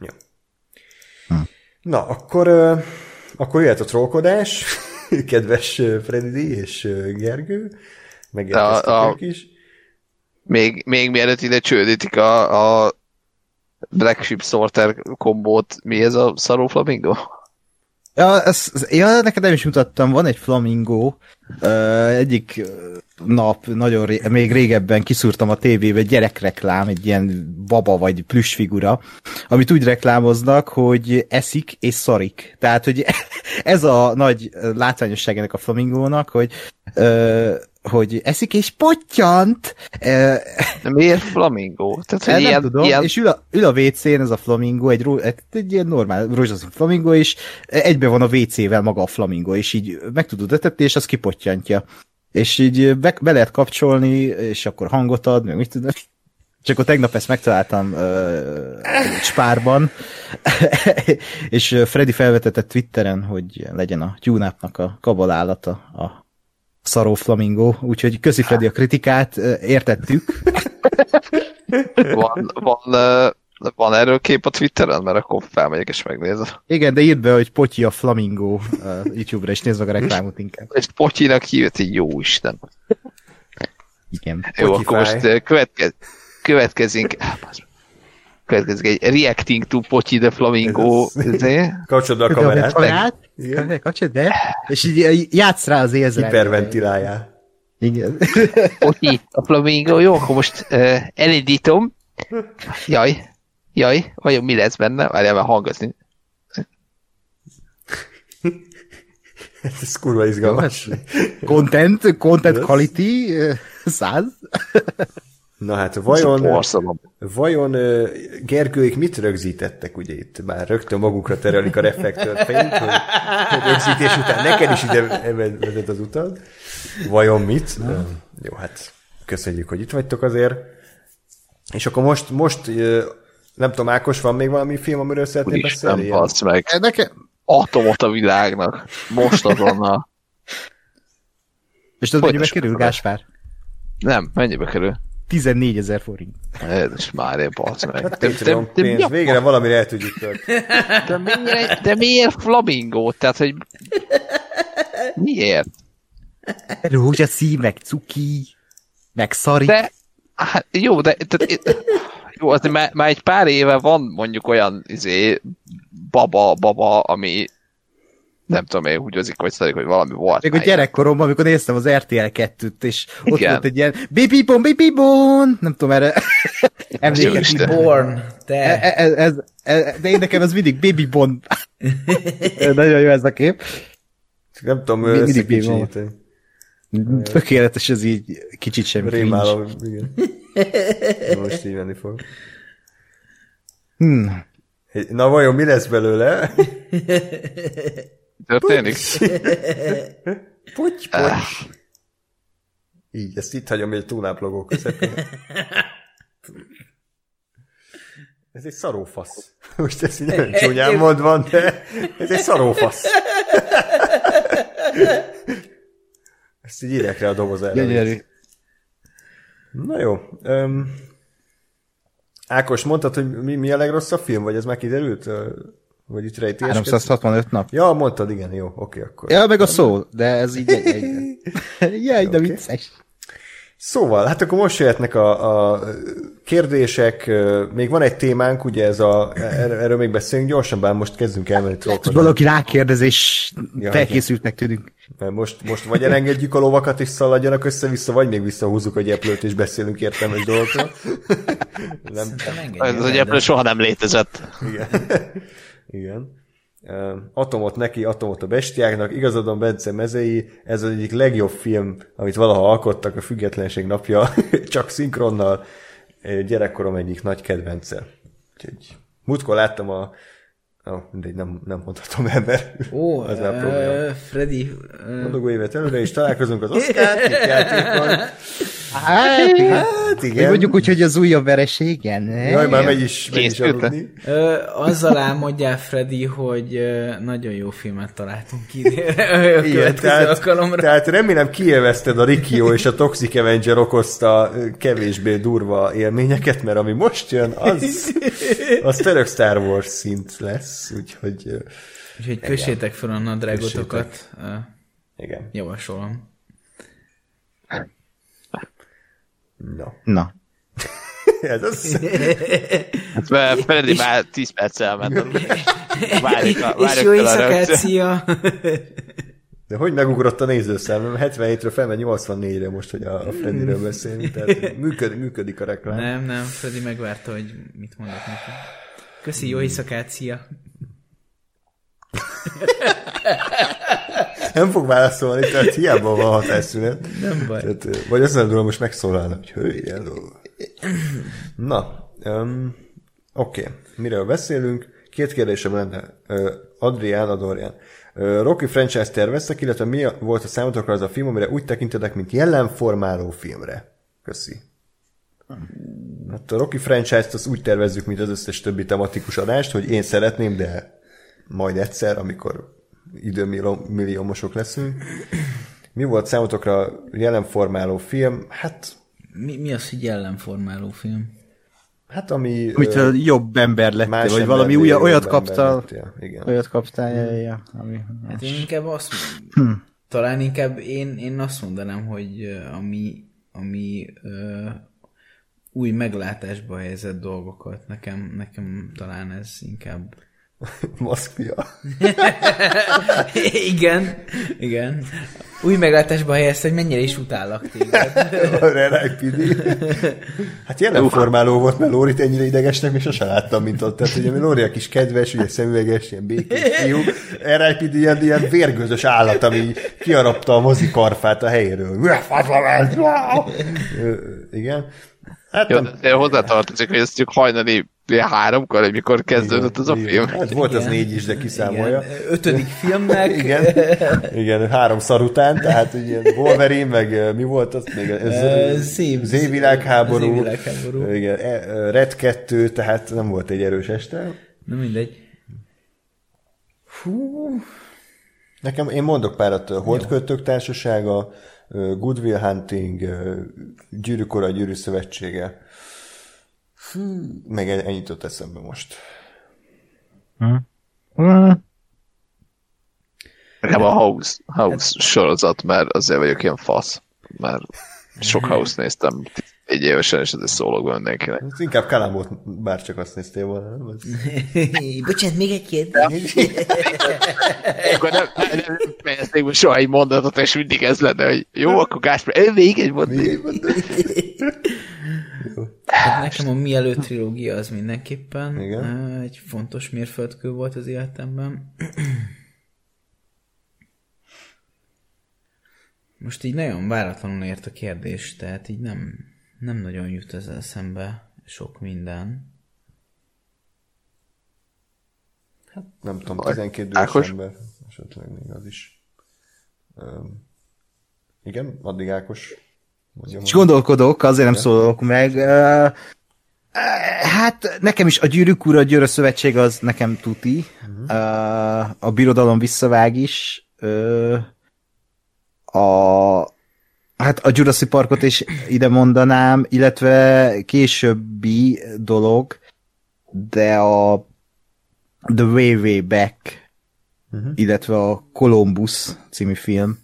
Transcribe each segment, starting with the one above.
Jó. Hm. Na, akkor, akkor jöhet a trollkodás, kedves Freddy és Gergő, megérkeztek a, a, is. Még, még mielőtt ide csődítik a, a Black Ship Sorter kombót, mi ez a szaró flamingo? Ja, ez, ja, neked nem is mutattam, van egy flamingo, uh, egyik nap, nagyon ré, még régebben kiszúrtam a tévébe gyerekreklám, egy ilyen baba vagy plüss figura, amit úgy reklámoznak, hogy eszik és szarik. Tehát, hogy ez a nagy látványosság ennek a flamingónak, hogy hogy eszik és pottyant. De miért flamingo? Tehát, hogy nem ilyen, tudom, ilyen... és ül a, ül a WC-n ez a flamingo, egy, egy, egy ilyen normál rózsaszín flamingo, és egybe van a WC-vel maga a flamingo, és így meg tudod etetni, és az kipottyantja. És így be, be lehet kapcsolni, és akkor hangot ad, meg mit tudom. Csak akkor tegnap ezt megtaláltam uh, Spárban, és Freddy felvetette Twitteren, hogy legyen a tune a kabalállata a szaró flamingo, úgyhogy köszi Freddy a kritikát, értettük. van, van, van erről kép a Twitteren, mert akkor felmegyek és megnézem. Igen, de írd be, hogy Potyi a flamingo YouTube-ra, és nézd meg a reklámot inkább. És Potyinak így jó Isten. Igen. Jó, Potyi akkor most következ, következünk következik egy Reacting to Potyi the Flamingo. Kapcsolod a kamerát. Kamerát Kapcsolod be, és így játsz rá az érzre. Hiperventilálja. Igen. Potyi a Flamingo. Jó, akkor most uh, elindítom. Jaj, jaj, vajon mi lesz benne? Várjál már hangozni. Ez kurva izgalmas. Content, content quality, száz. Na hát vajon, vajon Gergőik mit rögzítettek, ugye itt már rögtön magukra terelik a reflektorfényt, hogy, hogy rögzítés után neked is ide vezet az utad. Vajon mit? Na. Jó, hát köszönjük, hogy itt vagytok azért. És akkor most, most nem tudom, Ákos, van még valami film, amiről szeretnél beszélni? Nem, meg. Nekem... Atomot a világnak. Most azonnal. És tudod, mennyibe kerül, Gáspár? Nem, mennyibe kerül? 14 ezer forint. Ez már én basz meg. Hát de, de, de, pénz, de, végre valamire el tudjuk De miért, de miért flamingo? Tehát, hogy miért? Rózsaszín, meg cuki, meg szari. De, hát jó, de tehát, jó, az már, már egy pár éve van mondjuk olyan izé, baba, baba, ami nem tudom én, húgyozik, vagy szarik, hogy valami volt. Még a gyerekkoromban, amikor néztem az RTL 2-t, és Igen. ott volt egy ilyen Baby Bon, Baby Bon, nem tudom erre emlékezni. Born, te. Ez, ez, ez, ez, de én nekem ez mindig Baby Bon. Nagyon jó ez a kép. Nem tudom, mindig Baby Bon. Tökéletes ez így, kicsit sem Rémálom, igen. Most így menni fog. Hmm. Na vajon mi lesz belőle? Történik? Puty, puty. Így, ezt itt hagyom egy túláplogó közepén. Ez egy szarófasz. Most ezt így nagyon csúnyán mondva, de ez egy szarófasz. Ezt így írják rá a doboz Gyönyörű. Na jó. Um, Ákos, mondtad, hogy mi, mi a legrosszabb film, vagy ez már kiderült? Vagy itt rejtés? 365 nap. Ja, mondtad, igen, jó, oké, akkor. Ja, meg a szó, de ez így egy, egy... Jaj, de okay. vicces. Szóval, hát akkor most jöhetnek a, a kérdések, még van egy témánk, ugye ez a, erről még beszélünk gyorsan, bár most kezdünk elmenni trollkodni. Valaki rákérdez, és ja, felkészültnek tűnünk. Mert most, most vagy elengedjük a lovakat, és szaladjanak össze-vissza, vagy még visszahúzzuk a gyeplőt, és beszélünk értelmes dolgokról. nem, ez a gyeplő soha nem létezett. Igen. Igen. Atomot neki, atomot a bestiáknak, igazadon Bence mezei, ez az egyik legjobb film, amit valaha alkottak a függetlenség napja, csak szinkronnal, gyerekkorom egyik nagy kedvence. Úgyhogy múltkor láttam a Oh, mindegy, nem, nem mondhatom el, mert Ó, az már probléma. Freddy... Mondogó évet előre, és találkozunk az Oscar játékon. Hát, hát igen. Mondjuk úgy, hogy az újabb vereségen. Jaj, már megy is, megy is aludni. Ö, azzal álmodjál, Freddy, hogy nagyon jó filmet találtunk a Igen, tehát, alkalomra. Tehát remélem kielvezted a Rikio és a Toxic Avenger okozta kevésbé durva élményeket, mert ami most jön, az, az török Star Wars szint lesz, úgyhogy... Úgyhogy kössétek fel a nadrágotokat. Igen. Javasolom. Na. Na. Ez az. Hát Freddy már 10 perc elment. Várjuk, a, várjuk És jó éjszakát, szia! De hogy megugrott a nézőszám? 77-ről felmegy 84-re most, hogy a, a Freddyről beszélünk, tehát működik, működik a reklám. Nem, nem, Freddy megvárta, hogy mit mondok neki. Köszi, jó éjszakát, szia! Nem fog válaszolni, tehát hiába van hatásszünet. Nem baj. Tehát, vagy azt nem tudom, most megszólalna, hogy hölgy, Na, um, oké, okay. miről beszélünk? Két kérdésem lenne. Uh, Adrián, Adorján. Uh, Rocky franchise terveztek, illetve mi volt a számotokra az a film, amire úgy tekintetek, mint jelenformáló filmre? Köszi. Hát a Rocky franchise-t azt úgy tervezzük, mint az összes többi tematikus adást, hogy én szeretném, de majd egyszer, amikor időmilliómosok leszünk. Mi volt számotokra jelenformáló film? Hát... Mi, mi az, hogy jelenformáló film? Hát ami... Úgy, ö, jobb ember lett, vagy valami új, olyat kaptál, igen. olyat kaptál, ja, ja, ami... Hát én inkább azt hm. talán inkább én, én azt mondanám, hogy ami, ami ö, új meglátásba helyezett dolgokat, nekem, nekem talán ez inkább Moszkvia. igen, igen. Új meglátásba helyezte, hogy mennyire is utállak téged. RIPD. Hát jelen formáló volt, mert Lórit ennyire idegesnek, és sosem láttam, mint ott. Tehát ugye Lóri a kis kedves, ugye szemüveges, ilyen békés fiú. RIPD ilyen, ilyen vérgőzös állat, ami kiarapta a mozikarfát a helyéről. Igen. Hát Jó, de hozzátartozik, hogy ez csak hajnali háromkor, amikor kezdődött igen, az a igen. film. Hát volt igen, az négy is, de kiszámolja. Igen. Ötödik filmnek. igen, igen, három szar után, tehát ilyen Wolverine, meg mi volt az még? Zév, Zévilágháború. Zévilágháború. Igen, e, Red 2, tehát nem volt egy erős este. Na mindegy. Hú. Nekem, én mondok párat, Holdköltők Társasága, Goodwill Hunting, Gyűrűk Ura, Gyűrű Szövetsége. Fű, meg ennyit ott eszembe most. Nem a House, House sorozat, mert azért vagyok ilyen fasz, mert sok House néztem egy évesen, és ez szólok mindenkinek. Ez inkább Kalám volt, bár csak azt néztél volna. Nem? Bocsánat, még egy kérdés. akkor nem, nem, nem fejezték most soha egy mondatot, és mindig ez lenne, hogy jó, akkor Gáspár, még egy mondat. Még egy mondat. Hát nekem a Mielőtt trilógia az mindenképpen Igen. egy fontos mérföldkő volt az életemben. Most így nagyon váratlanul ért a kérdés, tehát így nem, nem nagyon jut ezzel szembe sok minden. Hát nem tudom, 12 dühös ember, esetleg még az is. Um, igen, addig Ákos. És gondolkodok, azért nem szólok meg. Uh, Hát nekem is a Gyűrűk Ura, a Győrö Szövetség az nekem tuti. Uh-huh. Uh, a Birodalom visszavág is. A Hát a Jurassic Parkot is ide mondanám, illetve későbbi dolog, de a The Way Way Back, uh-huh. illetve a Columbus című film,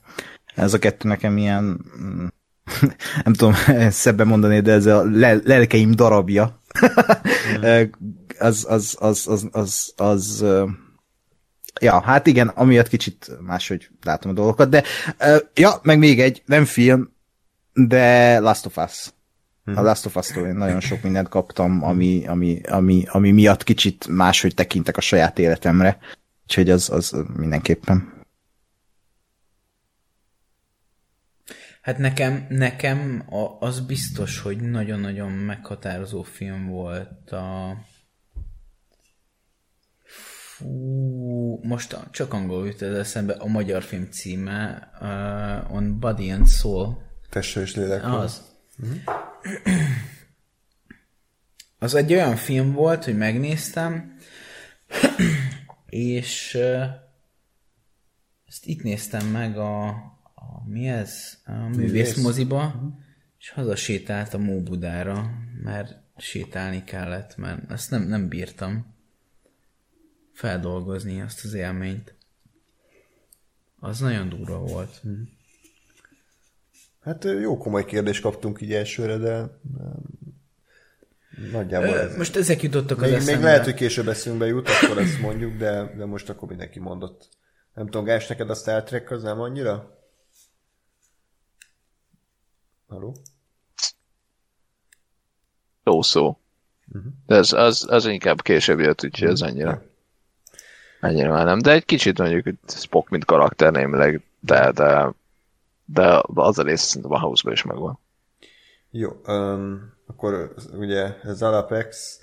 ez a kettő nekem ilyen mm, nem tudom szebben mondani, de ez a lelkeim darabja. uh-huh. az, az, az, az, az, az, ja, hát igen, amiatt kicsit máshogy látom a dolgokat, de ja, meg még egy, nem film, de Last of Us. A mhm. Last of Us-tól én nagyon sok mindent kaptam, ami, ami, ami, ami miatt kicsit máshogy tekintek a saját életemre. Úgyhogy az, az mindenképpen. Hát nekem, nekem az biztos, hogy nagyon-nagyon meghatározó film volt a... Fú, most csak angol jut ez eszembe, a magyar film címe uh, On Body and Soul Tesse és lélek. Az. Az egy olyan film volt, hogy megnéztem, és ezt itt néztem meg a, a mi ez? A művész moziba, és hazasétált a Móbudára, mert sétálni kellett, mert ezt nem, nem bírtam feldolgozni azt az élményt. Az nagyon durva volt. Hát jó komoly kérdést kaptunk így elsőre, de nagyjából ez. Most ezek jutottak az még, eszembe. még lehet, hogy később eszünkbe jut, akkor ezt mondjuk, de, de most akkor mindenki mondott. Nem tudom, Gás, neked a Star Trek az nem annyira? Haló? Jó szó. De ez, az, az inkább később jött, úgyhogy ez annyira. Annyira már nem. De egy kicsit mondjuk Spock, mint karakter némileg, de, de, de az a rész szerintem a house is megvan. Jó, um, akkor ugye ez Alapex,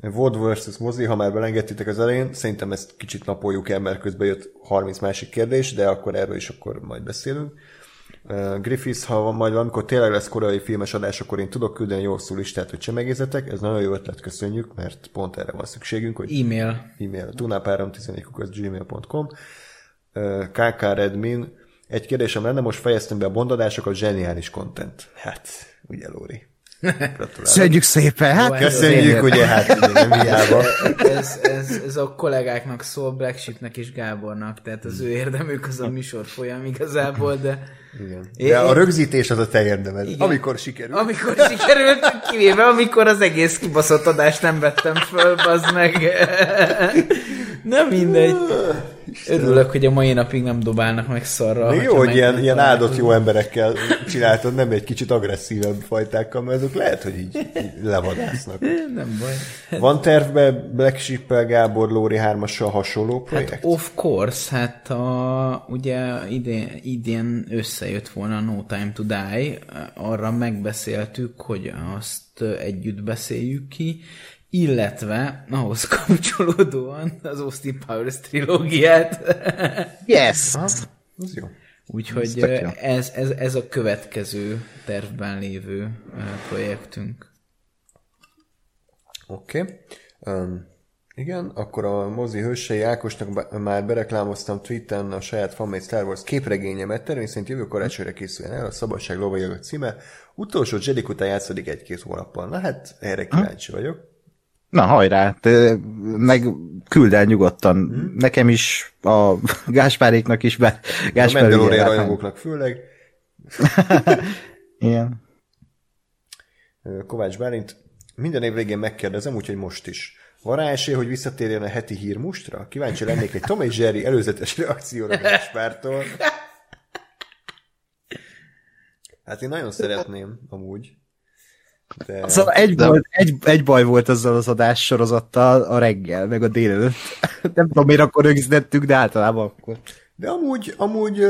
Vod versus Mozi, ha már belengedtétek az elején, szerintem ezt kicsit napoljuk el, mert közben jött 30 másik kérdés, de akkor erről is akkor majd beszélünk. Griffiths, ha majd valamikor tényleg lesz korai filmes adás, akkor én tudok küldeni jó szó listát, hogy csemegézetek. Ez nagyon jó ötlet, köszönjük, mert pont erre van szükségünk, hogy E-mail. e-mail tunapáram14 uh, KK Redmin, egy kérdésem lenne, most fejeztem be a bondadásokat, zseniális content. Hát, ugye Lóri. Köszönjük szépen! Hát, Köszönjük, ugye, hát ugye, nem hiába. Ez, ez, ez a kollégáknak szól, Black Sheepnek és Gábornak, tehát az ő érdemük az a műsor folyam igazából, de... Igen. De a rögzítés az a te érdemed, Igen. amikor sikerül. Amikor sikerült, kivéve amikor az egész kibaszott adást nem vettem föl, az meg. Nem mindegy. Örülök, hogy a mai napig nem dobálnak meg szarra. Még jó, hogy ilyen, ilyen áldott jó emberekkel csináltad, nem egy kicsit agresszívebb fajtákkal, mert azok lehet, hogy így, így levadásznak. Nem baj. Van tervben Black sheep Gábor Lóri 3 hasonló projekt? Hát of course, hát a, ugye idén, idén összejött volna No Time to Die, arra megbeszéltük, hogy azt együtt beszéljük ki, illetve ahhoz kapcsolódóan az Austin Powers trilógiát. Yes! Az jó. Úgyhogy ez, ez, ez a következő tervben lévő projektünk. Oké. Okay. Um, igen, akkor a mozi hősei Ákosnak már bereklámoztam Twitteren a saját fanmade Star Wars képregényemet, termény szerint jövő karácsonyra készüljen el, a Szabadság lovai a címe. Utolsó Jedi után játszódik egy-két hónappal. Na hát, erre kíváncsi vagyok. Na hajrá, te meg küld el nyugodtan. Hmm. Nekem is, a Gáspáréknak is, be, Gáspár a Mandalorian rajongóknak főleg. Igen. Kovács Bálint, minden év végén megkérdezem, úgyhogy most is. Van rá esély, hogy visszatérjen a heti hírmustra? Kíváncsi lennék egy Tom és Jerry előzetes reakcióra Gáspártól. Hát én nagyon szeretném, amúgy. De... Szóval egy, de... baj, egy, egy baj volt azzal az adás sorozattal a reggel, meg a délelőtt. Nem tudom, miért akkor rögzítettük, de általában akkor. De amúgy, amúgy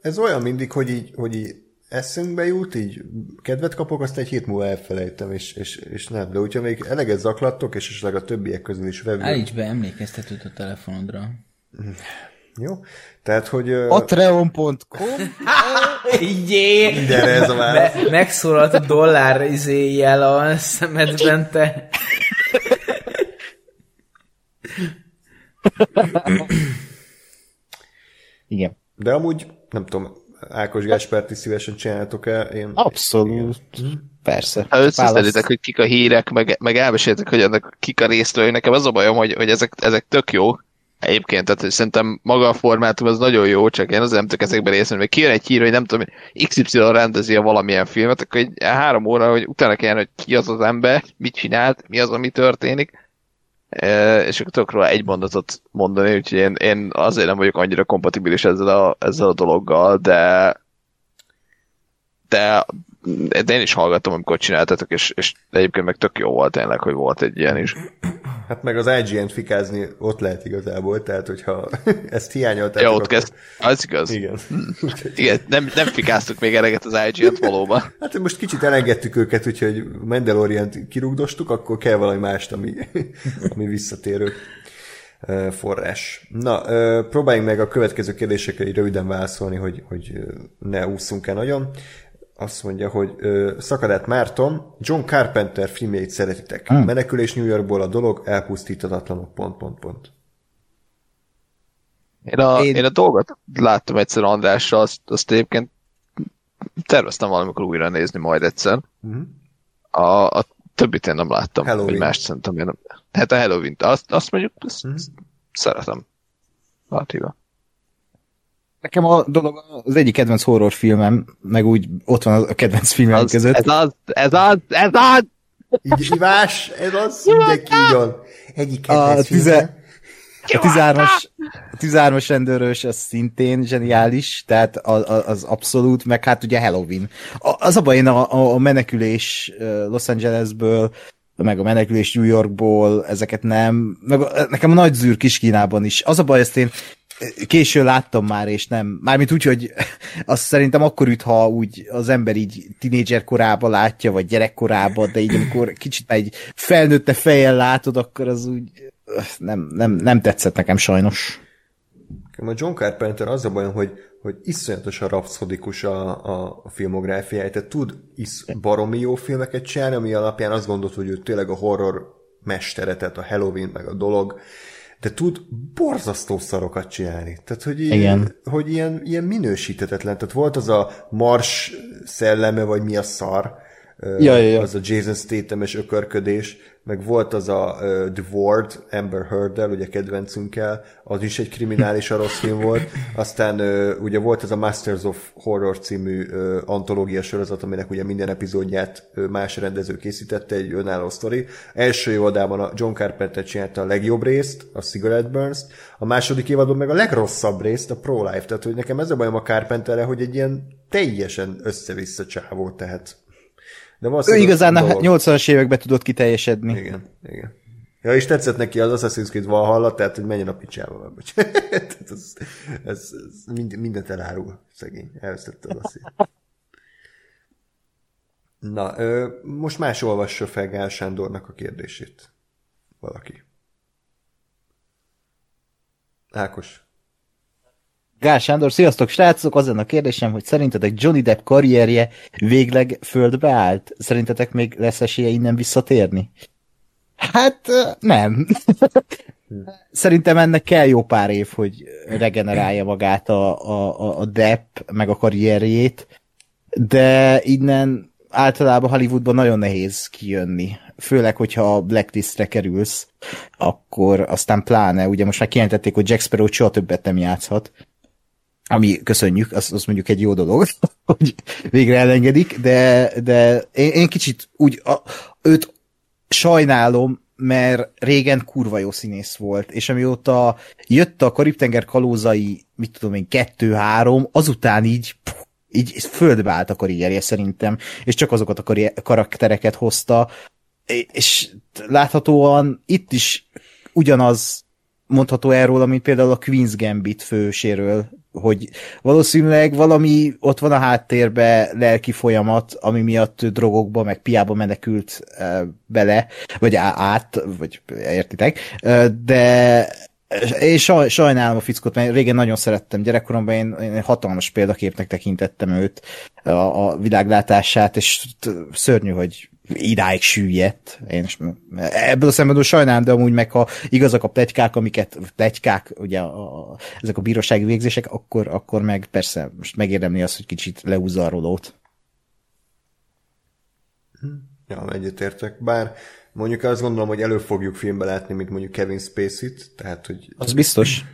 ez olyan mindig, hogy így, hogy így eszünkbe jut, így kedvet kapok, azt egy hét múlva elfelejtem, és, és, és nem. De hogyha még eleget zaklattok, és esetleg a többiek közül is vevő. Állíts be emlékeztetőt a telefonodra. Jó? Tehát, hogy... Patreon.com Jé! Mindenre ez a válasz. Me- megszólalt a dollár izé jel a szemedben, te. Igen. De amúgy, nem tudom, Ákos Gáspárt is szívesen csináltok-e? Én... Abszolút. Igen. Persze. Ha összeszeditek, hogy kik a hírek, meg, meg elmeséltek, hogy ennek kik a résztvevők, nekem az a bajom, hogy, hogy ezek, ezek tök jó, Egyébként, tehát szerintem maga a formátum az nagyon jó, csak én azért nem tudok ezekbe részt hogy kijön egy hír, hogy nem tudom, XY rendezi a valamilyen filmet, akkor egy három óra, hogy utána kell, hogy ki az az ember, mit csinált, mi az, ami történik, és akkor tudok róla egy mondatot mondani, úgyhogy én, én azért nem vagyok annyira kompatibilis ezzel a, ezzel a dologgal, de de, de én is hallgattam, amikor csináltatok, és, és egyébként meg tök jó volt tényleg, hogy volt egy ilyen is. Hát meg az IGN-t fikázni ott lehet igazából, tehát hogyha ezt hiányoltátok... Ja, ott akkor... kezd... Az igaz. Igen. Igen, nem, nem fikáztuk még eleget az IGN-t valóban. Hát most kicsit elengedtük őket, úgyhogy Mandalorian-t kirugdostuk, akkor kell valami mást, ami, ami visszatérő forrás. Na, próbáljunk meg a következő kérdésekre így röviden válaszolni, hogy, hogy ne ússzunk el nagyon. Azt mondja, hogy ö, Szakadát Márton, John Carpenter filmjeit szeretitek. Hmm. Menekülés New Yorkból a dolog, elpusztítatatlanok, pont, pont, pont. Én a, én... én a dolgot láttam egyszer Andrással, azt, azt egyébként terveztem valamikor újra nézni majd egyszer. Uh-huh. A, a többit én nem láttam, Halloween. hogy mást szerintem én nem. Hát a Halloween, azt, azt mondjuk, azt, uh-huh. szeretem. Latíva. Nekem a dolog az egyik kedvenc horrorfilmem, meg úgy ott van a kedvenc filmem az, között. Ez az, ez az, ez az! Így hívás, ez az, mindenki így van. Egyik kedvenc a tize, a 13-as, a 13-as rendőrös az szintén zseniális, tehát az, az abszolút, meg hát ugye Halloween. Az a baj, én a, a menekülés Los Angelesből, meg a menekülés New Yorkból, ezeket nem, meg nekem a nagy zűr Kínában is. Az a baj, ezt én késő láttam már, és nem, mármint úgy, hogy azt szerintem akkor üt, ha úgy az ember így tinédzser korában látja, vagy gyerekkorában, de így amikor kicsit egy felnőtte fejjel látod, akkor az úgy nem, nem, nem tetszett nekem sajnos. A John Carpenter az a bajom, hogy, hogy iszonyatosan rapszodikus a, a, a filmográfiája, tehát tud is baromi jó filmeket csinálni, ami alapján azt gondolt, hogy ő tényleg a horror mestere, tehát a Halloween meg a dolog, de tud borzasztó szarokat csinálni. Tehát, hogy, Igen. hogy ilyen, ilyen minősítetetlen. Tehát volt az a Mars szelleme, vagy mi a szar, ja, ja, ja. az a Jason Statham és ökörködés, meg volt az a uh, The Ward, Amber heard ugye kedvencünkkel, az is egy kriminális a rossz film volt. Aztán uh, ugye volt az a Masters of Horror című uh, antológia sorozat, aminek ugye minden epizódját uh, más rendező készítette, egy önálló sztori. Első évadában a John Carpenter csinálta a legjobb részt, a Cigarette burns a második évadban meg a legrosszabb részt, a Pro Life. Tehát, hogy nekem ez a bajom a Carpenterre, hogy egy ilyen teljesen össze-vissza csávó, tehát de ő igazán a 80-as években tudott kiteljesedni. Igen, igen. Ja, és tetszett neki az Assassin's Creed Valhalla, tehát hogy menjen a picsába. ez, ez, ez, mind, mindent elárul, szegény. Elvesztette az asszét. Na, ö, most más olvassa fel Gál Sándornak a kérdését. Valaki. Ákos. Gál Sándor, sziasztok srácok! Az a kérdésem, hogy szerintetek Johnny Depp karrierje végleg földbe állt? Szerintetek még lesz esélye innen visszatérni? Hát nem. Szerintem ennek kell jó pár év, hogy regenerálja magát a, a, a Depp, meg a karrierjét, de innen általában Hollywoodban nagyon nehéz kijönni. Főleg, hogyha a blacklistre kerülsz, akkor aztán pláne, ugye most már kijelentették, hogy Jack Sparrow soha többet nem játszhat, ami köszönjük, az, az mondjuk egy jó dolog, hogy végre elengedik, de, de én, én kicsit úgy a, őt sajnálom, mert régen kurva jó színész volt, és amióta jött a Karib-tenger kalózai, mit tudom én, kettő-három, azután így így földbe állt a karrierje szerintem, és csak azokat a karaktereket hozta, és láthatóan itt is ugyanaz mondható erről, amit például a Queen's Gambit főséről hogy valószínűleg valami ott van a háttérbe lelki folyamat, ami miatt drogokba, meg piába menekült bele, vagy át, vagy értitek, de én saj, sajnálom a fickót, mert régen nagyon szerettem gyerekkoromban, én, én hatalmas példaképnek tekintettem őt, a, a világlátását, és szörnyű, hogy idáig süllyedt. Én ebből a szempontból sajnálom, de amúgy meg ha igazak a pletykák, amiket pletykák, ugye a, a, ezek a bírósági végzések, akkor, akkor meg persze most megérdemli azt, hogy kicsit leúzza a rolót. Ja, egyetértek. Bár mondjuk azt gondolom, hogy elő fogjuk filmbe látni, mint mondjuk Kevin Spacey-t, tehát hogy az biztos.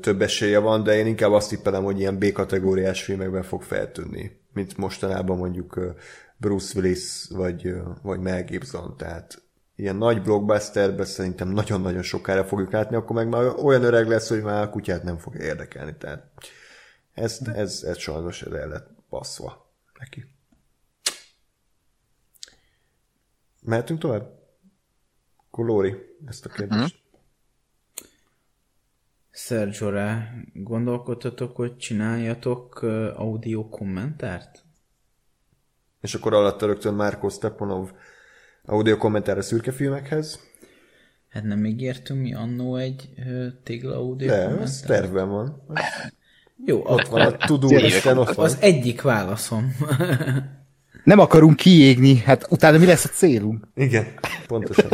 több esélye van, de én inkább azt tippelem, hogy ilyen B-kategóriás filmekben fog feltűnni, mint mostanában mondjuk Bruce Willis vagy, vagy Mel Gibson, tehát ilyen nagy blockbusterbe szerintem nagyon-nagyon sokára fogjuk látni, akkor meg már olyan öreg lesz, hogy már a kutyát nem fog érdekelni, tehát ez, ez, ez sajnos el lett passzva neki. Mehetünk tovább? Akkor Lóri, ezt a kérdést. Uh-huh. Sergio, rá gondolkodtatok, hogy csináljatok audio kommentárt? És akkor alatta rögtön Márko Stepanov audio kommentára szürke filmekhez. Hát nem ígértünk mi annó egy tégla audio De, ez tervben van. Jó, ott van a tudó, Isten ott van. Az egyik válaszom. Nem akarunk kiégni, hát utána mi lesz a célunk? Igen, pontosan.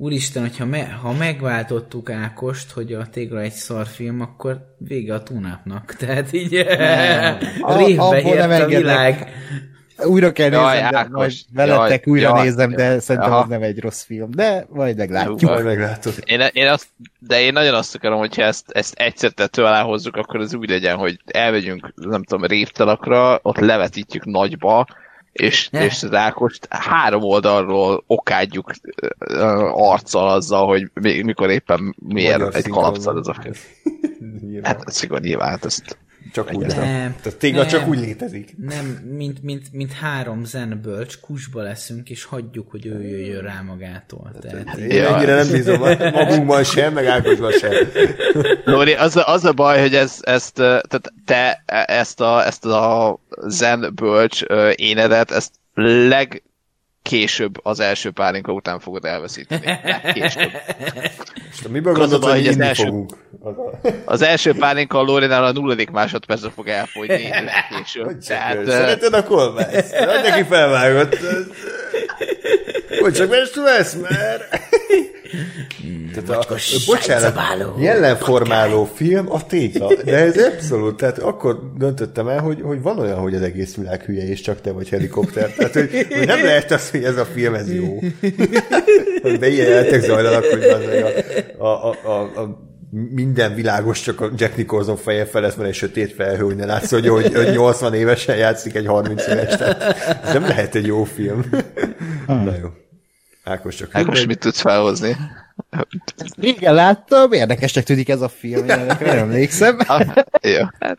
Úristen, hogyha me, ha megváltottuk Ákost, hogy a tégla egy szarfilm, akkor vége a túnápnak. Tehát így révbe ért a világ. Újra kell nézem, jaj, de Ákos, majd veletek jaj, újra jaj, nézem, de szerintem aha. az nem egy rossz film. De majd meglátjuk. Majd meglátod. Én, én azt, de én nagyon azt akarom, hogyha ezt, ezt egyszer tető alá hozzuk, akkor ez úgy legyen, hogy elmegyünk, nem tudom, révtalakra, ott levetítjük nagyba, és, ne. és az Ákost három oldalról okádjuk arccal azzal, hogy mikor éppen miért egy kalapszal az a film. hát szigorú nyilván, hát ezt csak úgy nem. Tehát tégla nem, csak úgy létezik. Nem, mint, mint, mint három zen bölcs, kusba leszünk, és hagyjuk, hogy ő jöjjön rá magától. Tehát Én ja. ennyire nem bízom magunkban sem, meg Ákosban sem. Lóri, az, a, az a baj, hogy ez, ezt, tehát te ezt a, ezt a zen bölcs énedet, ezt leg később az első pálinka után fogod elveszíteni. Később. És miből gondolod, hogy, az első, fogunk? Az első pálinka a Lorinál a nulladik másodpercre fog elfogyni később. Tehát, Szereted a kolbászt? Adj neki felvágott. Hogy csak vesz, mert... Tehát a, bocsánat, jelenformáló film a tégla, de ez abszolút, tehát akkor döntöttem el, hogy, hogy van olyan, hogy az egész világ hülye, és csak te vagy helikopter. Tehát, hogy, hogy nem lehet az, hogy ez a film, ez jó. De ilyen eltek zajlanak, hogy az a, a, a, a, a minden világos, csak a Jack Nicholson feje felett van egy sötét felhő, hogy ne látsz, hogy, hogy, hogy 80 évesen játszik egy 30 éves. Tehát nem lehet egy jó film. Hmm. Na jó. Ákos csak... Ákos, mit tudsz felhozni? Igen, láttam, érdekesnek tűnik ez a film, én nem emlékszem. Ah, jó, hát...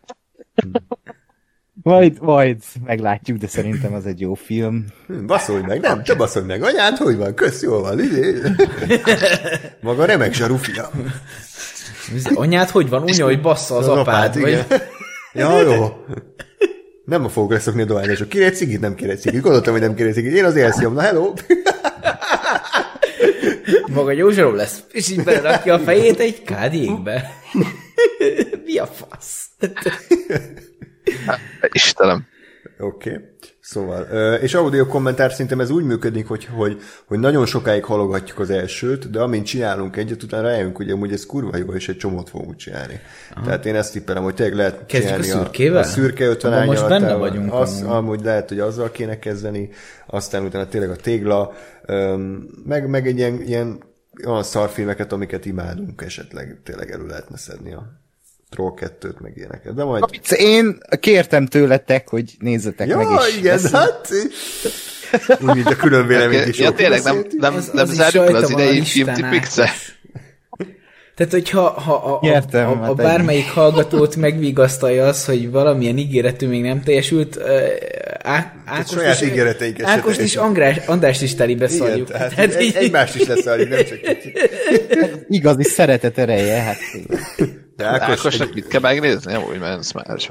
Majd, majd meglátjuk, de szerintem az egy jó film. Hm, baszolj meg, nem, te baszolj meg. Anyád, hogy van? Kösz, jól van, idé. Maga remek zsarufia. Anyád, hogy van? Úgy, hogy bassza az, az apád. apád vagy... Ja, jó. Nem a fogok leszokni a dohányosok. Kérj egy cigit, nem egy cigit. Gondoltam, hogy nem egy cigit. Én az elszívom. Na, hello! Maga József lesz, és így berakja a fejét egy kádékbe. Mi a fasz? Istenem. Oké. Okay. Szóval, és audio kommentár szerintem ez úgy működik, hogy, hogy, hogy nagyon sokáig halogatjuk az elsőt, de amint csinálunk egyet, utána rájönk, hogy amúgy ez kurva jó, és egy csomót fogunk csinálni. Aha. Tehát én ezt tippelem, hogy tényleg lehet Kezdjük csinálni a, szürkével? a, a szürke 50 Most benne vagyunk. Az, amúgy. amúgy lehet, hogy azzal kéne kezdeni, aztán utána tényleg a tégla, meg, meg egy ilyen, ilyen olyan szarfilmeket, amiket imádunk esetleg tényleg elő lehetne szedni a Troll 2-t, meg ilyeneket. De majd... Én kértem tőletek, hogy nézzetek ja, meg is. igen, ezt. hát... Úgy, mint a külön véleményt is. Ja, tényleg, nem, nem, az, nem az zárjuk az idei filmtipixre. Tehát, hogyha ha a, Értem, a, a, a bármelyik hallgatót megvigasztalja az, hogy valamilyen ígéretű még nem teljesült, Á, Ákos saját ígéreteink Ákos is András, Andrást is telibe szarjuk. Tehát, tehát egy, így... egymást is leszarjuk, nem csak kicsit. Igazi szeretet ereje, hát. De Ákos, Ákosnak egy... mit kell megnézni? Nem úgy, mert már Nem,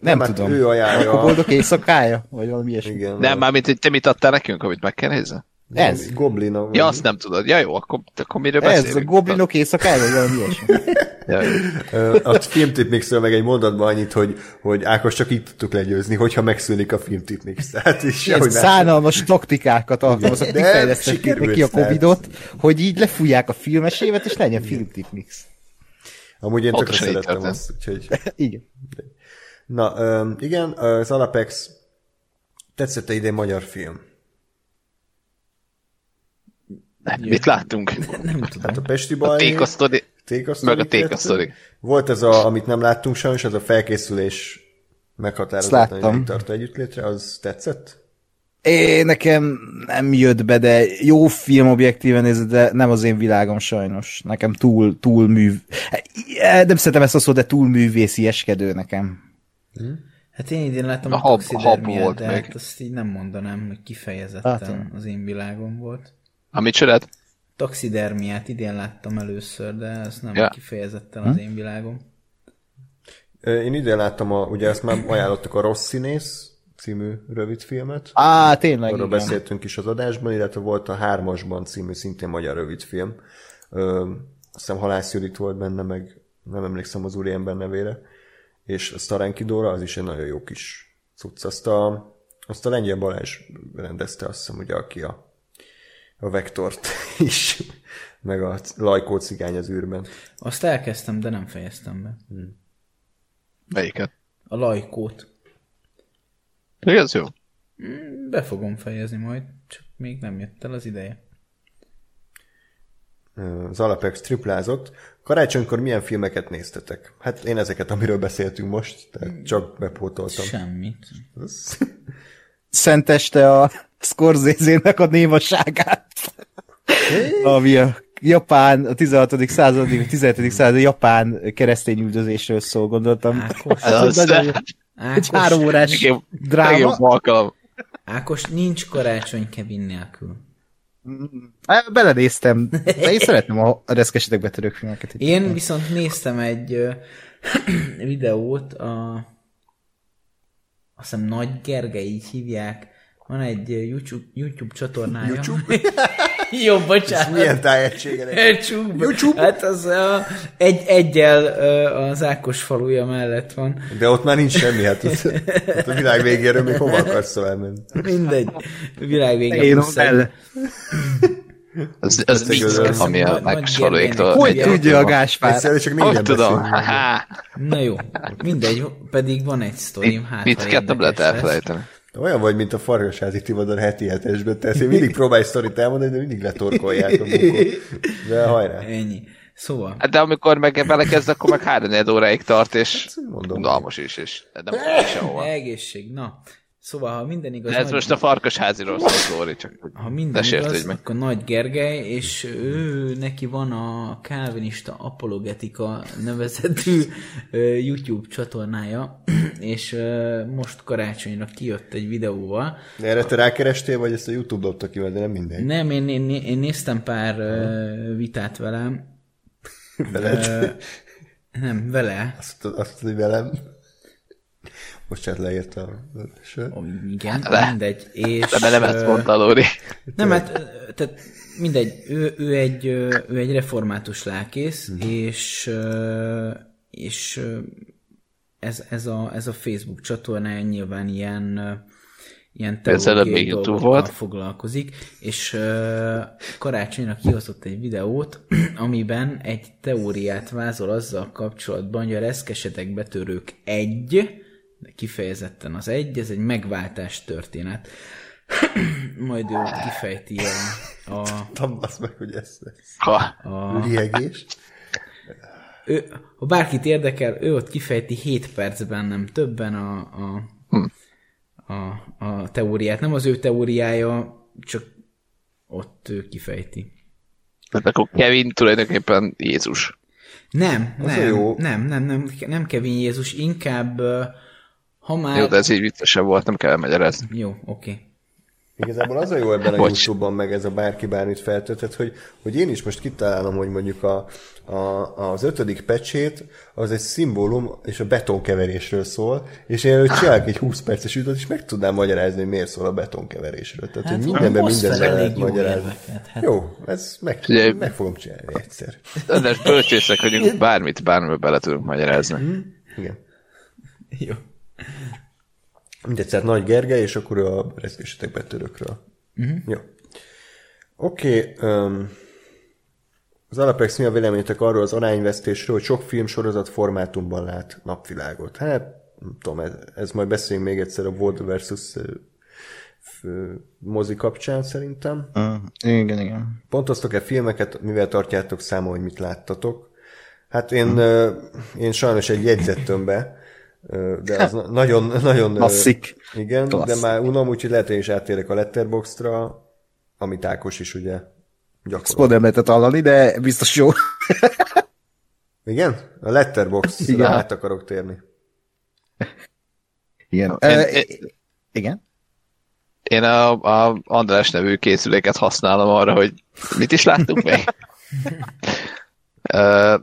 nem hát tudom. Ő ajánlja. Akkor boldog éjszakája? Vagy valami ilyesmi. Igen, nem, már mint te mit adtál nekünk, amit meg kell nézni? Ez. Goblinok. Ja, azt nem tudod. Ja, jó, akkor, akkor miről beszélünk? Ez, a goblinok éjszakája, valami ilyesmi. ja, a filmtipmixről meg egy mondatban annyit, hogy, hogy Ákos csak így tudtuk legyőzni, hogyha megszűnik a filmtipmix. Tehát is Ez szánalmas taktikákat alkalmazok, kifejlesztették ki a Covidot, hogy így lefújják a filmes évet, és legyen filmtipmix. Amúgy én tökre szerettem azt, úgyhogy... igen. Na, igen, az Alapex tetszett idén magyar film? Nem, mit láttunk? Nem tudom. Hát a Pesti baj. A Tékasztori. Meg a Tékasztori. Volt ez a, amit nem láttunk sajnos, az a felkészülés meghatározatlan tartó együttlétre, az tetszett? É, nekem nem jött be, de jó film objektíven nézve, de nem az én világom sajnos. Nekem túl, túl műv... Nem szeretem ezt a szót, de túl művészieskedő nekem. Hm? Hát én idén láttam a, a taxidermiát, de hát azt így nem mondanám, hogy kifejezetten hát, az én világom volt. Amit csinált? Taxidermiát idén láttam először, de ez nem ja. kifejezetten hm? az én világom. Én idén láttam, a, ugye ezt már ajánlottak a Rossz Színész című rövidfilmet. Á, tényleg, Arról igen. beszéltünk is az adásban, illetve volt a Hármasban című szintén magyar rövidfilm. Ö, azt hiszem Halász Judit volt benne, meg nem emlékszem az úriember nevére. És a Starenki Dóra, az is egy nagyon jó kis cucc. Azt a Azt a Lengyel Balázs rendezte, azt hiszem, ugye, aki a, a vektort is, meg a lajkó cigány az űrben. Azt elkezdtem, de nem fejeztem be. Hmm. Melyiket? A lajkót. Ez jó. Hmm, be fogom fejezni majd, csak még nem jött el az ideje. Az Alapex triplázott. Karácsonykor milyen filmeket néztetek? Hát én ezeket, amiről beszéltünk most, tehát csak bepótoltam. Semmit. Szenteste a Scorsese-nek a némaságát. Ami a japán, a 16. századi, a 17. századi japán keresztény üldözésről szól, gondoltam. Ákos. Nagyon, egy három órás dráma. alkalom. Ákos, nincs karácsony Kevin nélkül. Belenéztem, de én szeretem a reszkesetek betörők filmeket. Én viszont néztem egy videót, a azt hiszem Nagy Gergely így hívják, van egy YouTube, YouTube csatornája. YouTube? Jó, bocsánat. Ez milyen tájegysége? YouTube. YouTube. Hát az a, egy, egyel az Ákos faluja mellett van. De ott már nincs semmi, hát ott, ott a világ végéről még hova akarsz elmenni? Mindegy. A világ végéről. Én el. Az, az vicc, ami a Ákos faluéktól. Hogy tudja a Gáspár? Egyszerűen csak Hogy tudom? Na jó, mindegy, pedig van egy sztorim. Hát, Mit kettem lehet elfelejteni? Olyan vagy, mint a Farkasházi Tivadar heti hetesben, tehát én mindig próbálj sztorit elmondani, de mindig letorkolják a bukot. De hajrá. Ennyi. Szóval. Hát de amikor meg belekezd, akkor meg 3 óráig tart, és Mondom, dalmos is, és nem sehova. Egészség, na. Szóval, ha minden igaz... Ez nagy... most a farkasháziról szól, Lóri, csak ha minden igaz, meg. akkor Nagy Gergely, és ő, neki van a Calvinista Apologetika nevezetű YouTube csatornája, és most karácsonyra kijött egy videóval. De erre te rákerestél, vagy ezt a YouTube dobta ki, de nem minden? Nem, én, én, én néztem pár vitát velem. Veled? Nem, vele. Azt, azt, hogy velem. Bocsánat, leírta a sör. Oh, igen, Le. mindegy. És, De nem ezt mondta, Lóri. Nem, hát, tehát mindegy, ő, ő, egy, ő egy református lelkész, uh-huh. és, és ez, ez, a, ez a Facebook csatornája nyilván ilyen ilyen teológiai dolgokkal foglalkozik, és uh, karácsonyra kihozott egy videót, amiben egy teóriát vázol azzal kapcsolatban, hogy a reszkesetek betörők egy, kifejezetten az egy, ez egy megváltás történet. Majd ő kifejti a... a Tabasz meg, hogy ez lesz. A, a liegés. Ő, ha bárkit érdekel, ő ott kifejti 7 percben, nem többen a, a, hm. a, a teóriát. Nem az ő teóriája, csak ott ő kifejti. Tehát akkor Kevin tulajdonképpen Jézus. Nem, nem, jó. nem, nem, nem, nem Kevin Jézus, inkább ha már... Jó, de ez így viccesebb volt, nem kell elmagyarázni. Jó, oké. Okay. Igazából az a jó ebben a YouTube-ban, meg ez a bárki bármit feltölthet, hogy, hogy én is most kitalálom, hogy mondjuk a, a, az ötödik pecsét, az egy szimbólum, és a betonkeverésről szól, és én előtt csinálok egy 20 perces videót, és meg tudnám magyarázni, hogy miért szól a betonkeverésről. Tehát, hát, hogy mindenben minden lehet magyarázni. Hát. Jó, ez meg, Ugye, meg fogom csinálni egyszer. De bölcsészek vagyunk, bármit, bármibe bele tudunk magyarázni. Mm, igen. Jó. Mindegy, tehát Nagy Gergely, és akkor a rezgésetek betörőkről. Uh-huh. Jó. Oké, okay, um, az Alapex mi a véleményetek arról az arányvesztésről, hogy sok film sorozat formátumban lát napvilágot? Hát, nem tudom, ez, ez majd beszéljünk még egyszer a World versus mozi kapcsán szerintem. Uh, igen, igen. Pontoztok-e filmeket, mivel tartjátok számon, hogy mit láttatok? Hát én, uh, én sajnos egy jegyzettömbe de az nagyon, nagyon... Klasszik. Igen, Klasszik. de már unom, úgyhogy lehet, hogy is áttérek a Letterboxdra, amit Ákos is ugye gyakorol. Lehetett hallani, de biztos jó. Igen? A Letterbox igen. át akarok térni. Igen. Én, uh, igen? Én a, a András nevű készüléket használom arra, hogy mit is láttunk még. uh,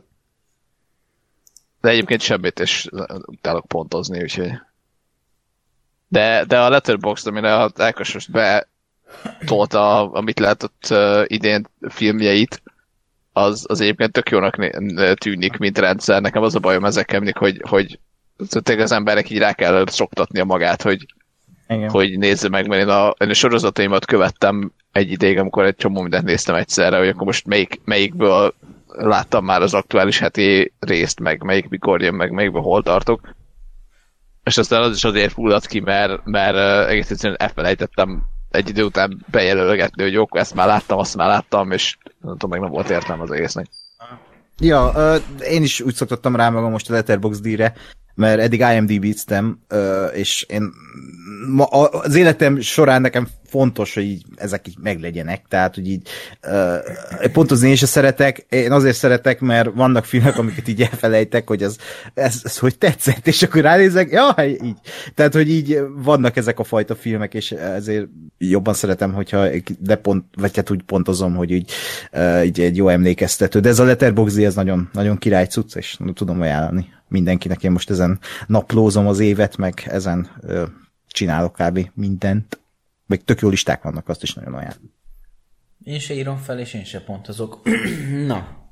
De egyébként semmit, és utálok pontozni, úgyhogy... De, de a Letterboxd, amire a Ákos most betolta, amit látott uh, idén filmjeit, az, az egyébként tök jónak tűnik, mint rendszer. Nekem az a bajom ezekkel mindig, hogy, hogy tényleg az emberek így rá kell szoktatnia magát, hogy Igen. hogy nézze meg, mert én a, én a sorozataimat követtem egy ideig, amikor egy csomó mindent néztem egyszerre, hogy akkor most melyik, melyikből láttam már az aktuális heti részt, meg melyik mikor jön, meg melyikből hol tartok. És aztán az is azért fulladt ki, mert, mert egész egyszerűen elfelejtettem egy idő után bejelölgetni, hogy jó, ezt már láttam, azt már láttam, és nem tudom, meg nem volt értelme az egésznek. Ja, én is úgy szoktottam rá magam most a Letterboxd díjra, mert eddig IMDb-ztem, és én ma, az életem során nekem fontos, hogy így, ezek így meglegyenek, tehát, hogy így uh, pontozni én is szeretek, én azért szeretek, mert vannak filmek, amiket így elfelejtek, hogy az, ez, ez hogy tetszett, és akkor ránézek, ja, így. Tehát, hogy így vannak ezek a fajta filmek, és ezért jobban szeretem, hogyha de pont, vagy hát úgy pontozom, hogy így, uh, így egy jó emlékeztető. De ez a Letterboxd, ez nagyon, nagyon király cucc, és tudom ajánlani mindenkinek. Én most ezen naplózom az évet, meg ezen uh, csinálok kb. mindent. Még tök jó listák vannak, azt is nagyon olyan. Én se írom fel, és én se pontozok. Na.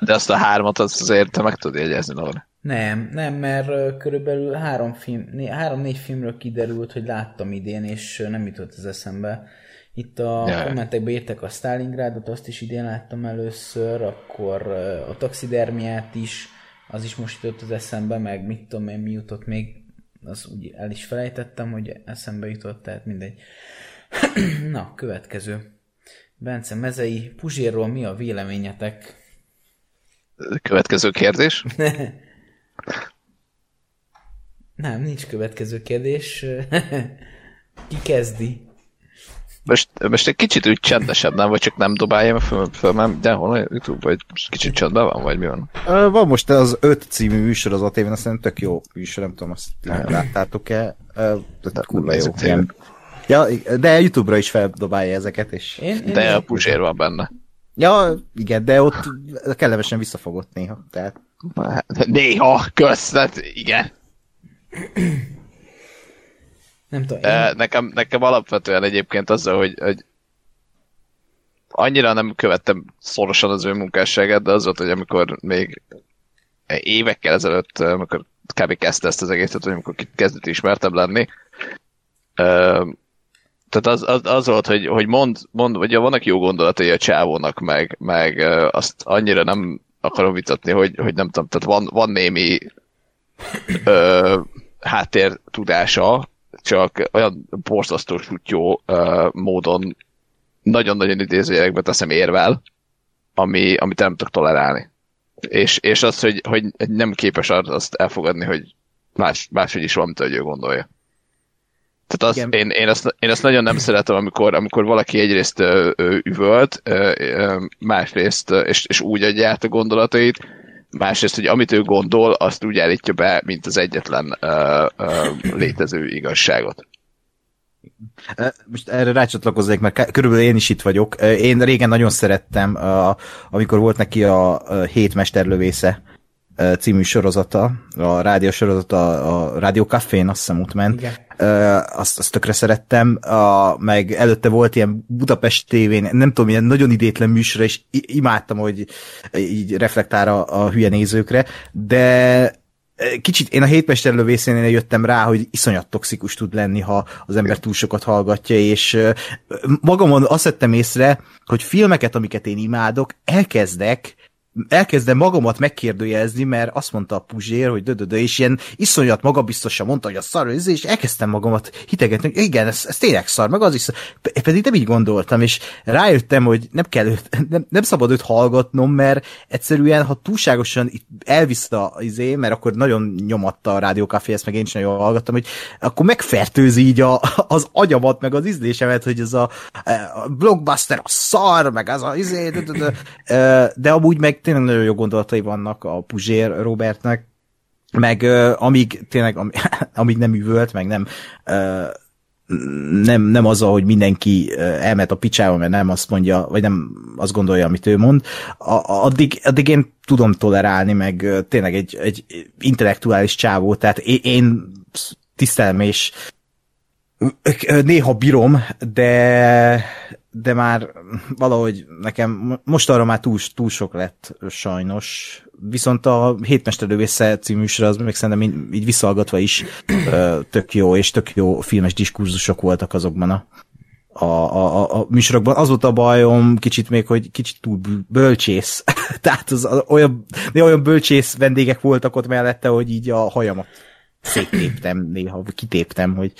De azt a hármat az azért te meg tudod jegyezni, Laura. Nem, nem, mert körülbelül három film, három-négy filmről kiderült, hogy láttam idén, és nem jutott az eszembe. Itt a ja. kommentekben írtak a Stalingrádot, azt is idén láttam először, akkor a taxidermiát is, az is most jutott az eszembe, meg mit tudom én, mi jutott még az úgy el is felejtettem, hogy eszembe jutott, tehát mindegy. Na, következő. Bence Mezei, Puzsérról mi a véleményetek? Következő kérdés? Nem, nincs következő kérdés. Ki kezdi? Most, most egy kicsit úgy csendesebb, nem? Vagy csak nem dobálja föl, föl mert de hol a YouTube, vagy kicsit csendben van, vagy mi van? Uh, van most az öt című műsor az ATV-n, aztán tök jó műsor, nem tudom, azt láttátok-e? Uh, kurva jó. Ilyen. Ja, de YouTube-ra is feldobálja ezeket, és... Én, én de a Puzsér van benne. Ja, igen, de ott kellemesen visszafogott néha, tehát... Néha, kösz, tehát igen. Nem tudom. Én... Nekem, nekem alapvetően egyébként azzal, hogy, hogy annyira nem követtem szorosan az ő munkásságát, de az volt, hogy amikor még évekkel ezelőtt, amikor kb. kezdte ezt az egészet, hogy amikor kezdett ismertebb lenni, tehát az, az, az volt, hogy, hogy mond, mond, vagy vannak jó gondolatai a csávónak, meg, meg azt annyira nem akarom vitatni, hogy, hogy nem tudom, tehát van, van némi ö, háttér tudása, csak olyan borzasztó sutyó uh, módon nagyon-nagyon idézőjelekbe teszem érvel, ami, amit nem tudok tolerálni. És, és az, hogy, hogy nem képes azt elfogadni, hogy más, máshogy is van, mint hogy ő gondolja. Tehát az, én, én, azt, én azt nagyon nem szeretem, amikor, amikor valaki egyrészt ö, ö, üvölt, ö, ö, másrészt, és, és úgy adja át a gondolatait, másrészt, hogy amit ő gondol, azt úgy állítja be, mint az egyetlen uh, uh, létező igazságot. Most erre rácsatlakoznék, mert körülbelül én is itt vagyok. Én régen nagyon szerettem, amikor volt neki a Hét Mesterlövésze című sorozata, a rádió sorozata, a Rádió Cafén, azt hiszem ott ment. Igen azt, azt tökre szerettem, a, meg előtte volt ilyen Budapest tévén, nem tudom, ilyen nagyon idétlen műsor, és imádtam, hogy így reflektál a, a hülye nézőkre, de kicsit én a hétmester lövészénél jöttem rá, hogy iszonyat toxikus tud lenni, ha az ember túl sokat hallgatja, és magamon azt vettem észre, hogy filmeket, amiket én imádok, elkezdek elkezdem magamat megkérdőjelezni, mert azt mondta a Puzsér, hogy dödödö, és ilyen iszonyat magabiztosan mondta, hogy a szar, és elkezdtem magamat hitegetni, hogy igen, ez, ez tényleg szar, meg az is szar. Pedig nem így gondoltam, és rájöttem, hogy nem kell nem, nem szabad őt hallgatnom, mert egyszerűen, ha túlságosan elvisz a izé, mert akkor nagyon nyomatta a rádiókafé, ezt meg én is nagyon hallgattam, hogy akkor megfertőzi így a, az agyamat, meg az ízlésemet, hogy ez a, a blockbuster a szar, meg az a izé, de amúgy meg tényleg nagyon jó gondolatai vannak a Puzsér Robertnek, meg amíg tényleg, am, amíg nem üvölt, meg nem uh, nem, nem az, hogy mindenki elmet a picsába, mert nem azt mondja, vagy nem azt gondolja, amit ő mond, a, addig, addig én tudom tolerálni, meg tényleg egy, egy intellektuális csávó, tehát én, én tisztelem és néha bírom, de de már valahogy nekem most arra már túl, túl sok lett sajnos. Viszont a Hétmesterlövésze című műsor az még szerintem így, így visszahallgatva is tök jó, és tök jó filmes diskurzusok voltak azokban a, a, a, a műsorokban. Az volt a bajom kicsit még, hogy kicsit túl bölcsész. Tehát az, az, olyan, olyan bölcsész vendégek voltak ott mellette, hogy így a hajamat széttéptem néha, kitéptem, hogy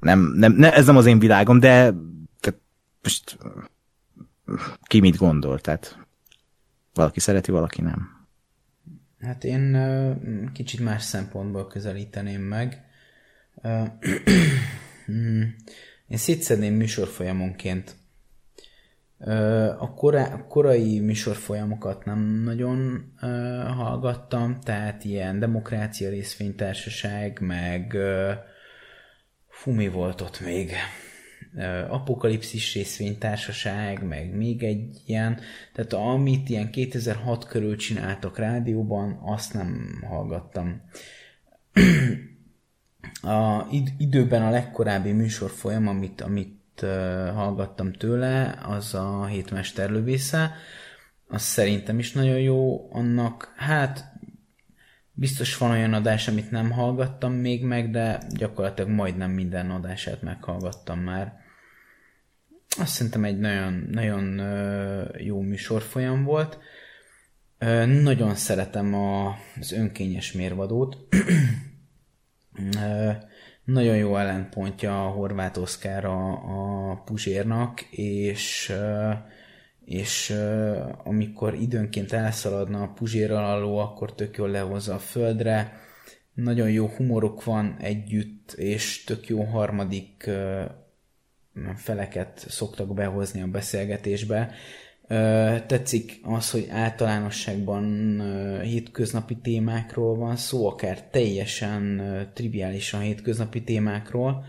nem, nem, ne, ez nem az én világom, de most ki mit gondol, tehát valaki szereti, valaki nem. Hát én kicsit más szempontból közelíteném meg. Hmm. Én szétszedném műsorfolyamonként. A, korai műsorfolyamokat nem nagyon hallgattam, tehát ilyen demokrácia részvénytársaság, meg fú, mi volt ott még? Apokalipszis részvénytársaság, meg még egy ilyen, tehát amit ilyen 2006 körül csináltak rádióban, azt nem hallgattam. A időben a legkorábbi műsorfolyam, amit, amit hallgattam tőle, az a hétmesterlövésze, az szerintem is nagyon jó, annak hát biztos van olyan adás, amit nem hallgattam még meg, de gyakorlatilag majdnem minden adását meghallgattam már azt szerintem egy nagyon, nagyon jó műsorfolyam volt. Nagyon szeretem a, az önkényes mérvadót. nagyon jó ellenpontja a Horváth Oszkár a, a Puzsérnak, és és amikor időnként elszaladna a Puzsér alól, akkor tök jól lehozza a földre. Nagyon jó humorok van együtt, és tök jó harmadik feleket szoktak behozni a beszélgetésbe. Tetszik az, hogy általánosságban hétköznapi témákról van szó, akár teljesen triviálisan hétköznapi témákról.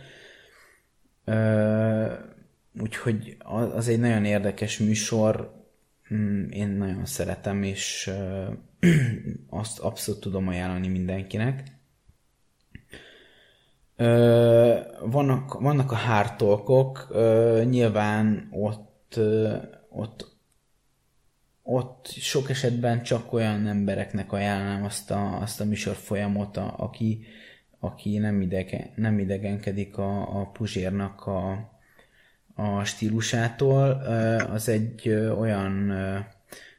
Úgyhogy az egy nagyon érdekes műsor, mm, én nagyon szeretem, és azt abszolút tudom ajánlani mindenkinek vannak, vannak a hártolkok, nyilván ott, ott, ott sok esetben csak olyan embereknek ajánlom azt a, azt a műsor folyamot, aki, aki nem, idegen, nem idegenkedik a, a Puzsérnak a, a stílusától. Az egy olyan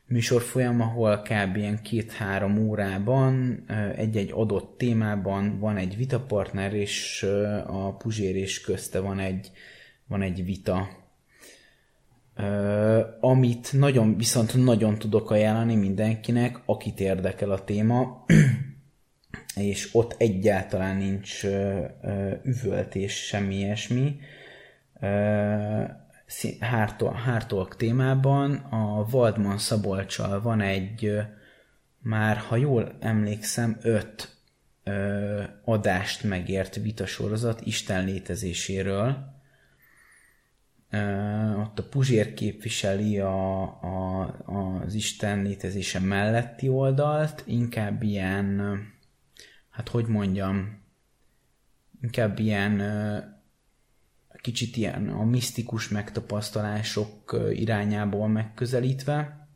műsorfolyam, ahol kb. ilyen két-három órában egy-egy adott témában van egy vitapartner, és a Puzsér és közte van egy, van egy vita. Amit nagyon, viszont nagyon tudok ajánlani mindenkinek, akit érdekel a téma, és ott egyáltalán nincs üvöltés, semmi ilyesmi Hártolk témában a Waldman Szabolcsal van egy, már ha jól emlékszem, öt ö, adást megért vitasorozat Isten létezéséről. Ö, ott a Puzsér képviseli a, a, az Isten létezése melletti oldalt, inkább ilyen, hát hogy mondjam, inkább ilyen kicsit ilyen a misztikus megtapasztalások irányából megközelítve,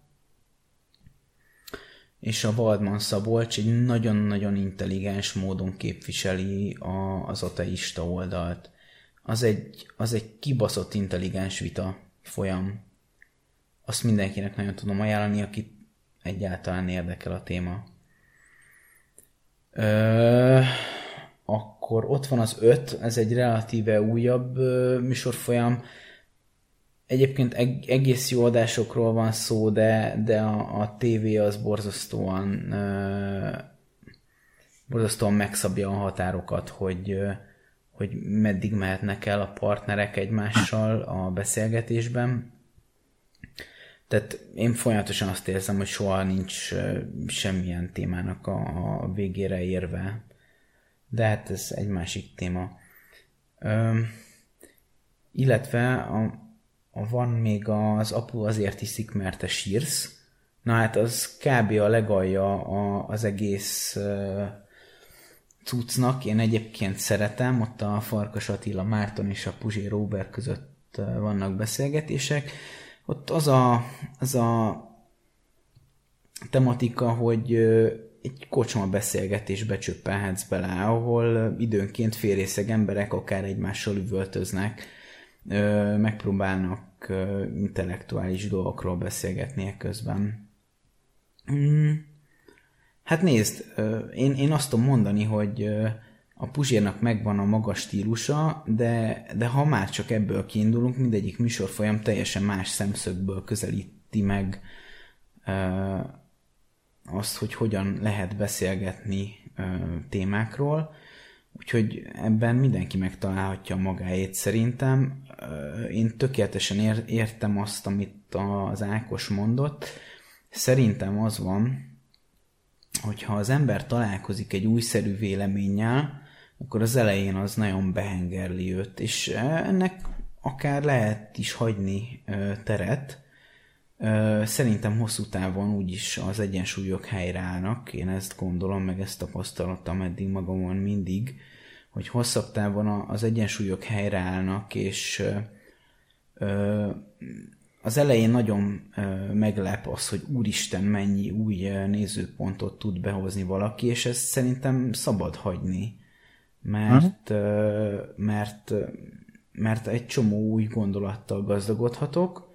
és a Waldman Szabolcs egy nagyon-nagyon intelligens módon képviseli a, az ateista oldalt. Az egy, az egy kibaszott intelligens vita folyam. Azt mindenkinek nagyon tudom ajánlani, akit egyáltalán érdekel a téma. Ö akkor ott van az öt, ez egy relatíve újabb műsorfolyam. Egyébként egész jó adásokról van szó, de, de a, a tévé az borzasztóan borzasztóan megszabja a határokat, hogy, hogy meddig mehetnek el a partnerek egymással a beszélgetésben. Tehát én folyamatosan azt érzem, hogy soha nincs semmilyen témának a, a végére érve de hát ez egy másik téma. Ö, illetve a, a van még az Apu azért iszik, mert te sírsz. Na hát az kb. a legalja a, az egész uh, cuccnak. Én egyébként szeretem, ott a Farkas Attila Márton és a Puzsé Robert között vannak beszélgetések. Ott az a, az a tematika, hogy egy kocsma beszélgetésbe csöppelhetsz bele, ahol időnként férészeg emberek akár egymással üvöltöznek, megpróbálnak intellektuális dolgokról beszélgetni közben. Mm. Hát nézd, én, én azt tudom mondani, hogy a Puzsérnak megvan a magas stílusa, de, de ha már csak ebből kiindulunk, mindegyik műsorfolyam teljesen más szemszögből közelíti meg azt, hogy hogyan lehet beszélgetni témákról, úgyhogy ebben mindenki megtalálhatja magáét szerintem. Én tökéletesen ér, értem azt, amit az Ákos mondott. Szerintem az van, hogyha az ember találkozik egy újszerű véleménnyel, akkor az elején az nagyon behengerli őt, és ennek akár lehet is hagyni teret, Szerintem hosszú távon úgyis az egyensúlyok helyreállnak, én ezt gondolom, meg ezt tapasztalottam eddig magamon mindig, hogy hosszabb távon az egyensúlyok helyreállnak, és az elején nagyon meglep az, hogy úristen mennyi új nézőpontot tud behozni valaki, és ezt szerintem szabad hagyni, mert, mert, mert egy csomó új gondolattal gazdagodhatok,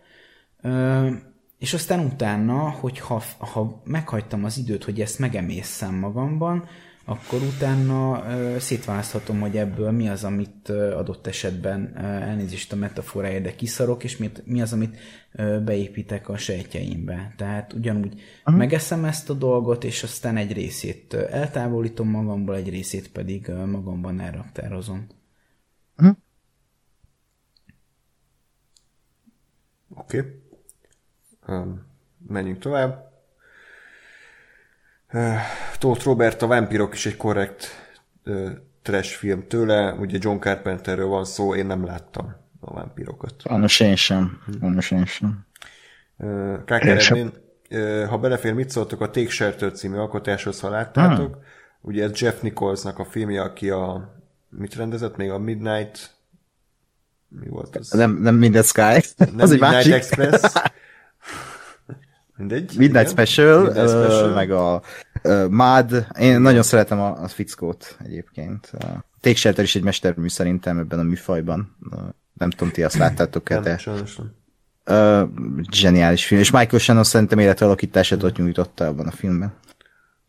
és aztán utána, hogyha ha meghagytam az időt, hogy ezt megemészszem magamban, akkor utána uh, szétválaszthatom, hogy ebből mi az, amit uh, adott esetben uh, elnézést a metaforája, de kiszarok, és mi, mi az, amit uh, beépítek a sejtjeimbe. Tehát ugyanúgy uh-huh. megeszem ezt a dolgot, és aztán egy részét eltávolítom magamból, egy részét pedig uh, magamban elraktározom. Uh-huh. Oké. Okay. Menjünk tovább. Tóth Robert, a Vampirok is egy korrekt trash film tőle. Ugye John Carpenterről van szó, én nem láttam a Vampirokat. Sajnos én sem. Sajnos én sem. Kákeredmén, ha belefér, mit szóltok a Take Shelter című alkotáshoz, ha láttátok? Hmm. Ugye ez Jeff Nicholsnak a filmje, aki a mit rendezett még a Midnight mi volt az? Nem, nem Midnight Sky. Nem az Midnight egy másik. Express. Mindegy. Midnight igen. Special, Midnight Special. Uh, meg a uh, Mad. Én nagyon szeretem a, a fickót egyébként. Uh, Take Shelter is egy mestermű szerintem ebben a műfajban. Uh, nem tudom, ti azt láttátok-e, de... Uh, zseniális film. És Michael Shannon szerintem életalakítását ott nyújtotta abban a filmben.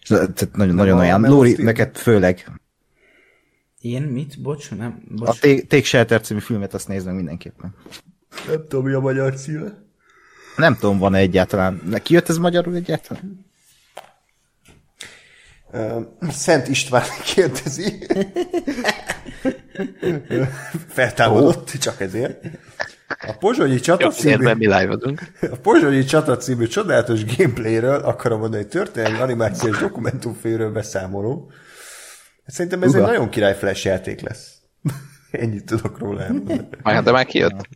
Tehát nagyon, nagyon olyan. Lóri, neked főleg. Én mit? Bocs, nem. Bocs. A Take Shelter című filmet azt nézem mindenképpen. Nem tudom, mi a magyar címe. Nem tudom, van-e egyáltalán. Neki jött ez magyarul egyáltalán? Szent István kérdezi. Feltámadott, oh. csak ezért. A Pozsonyi csata című... mi A Pozsonyi csata című csodálatos gameplayről akarom mondani, hogy történelmi animációs dokumentumfilmről beszámoló. Szerintem ez Uga. egy nagyon király flash játék lesz. Ennyit tudok róla elmondani. Hát, de már kijött.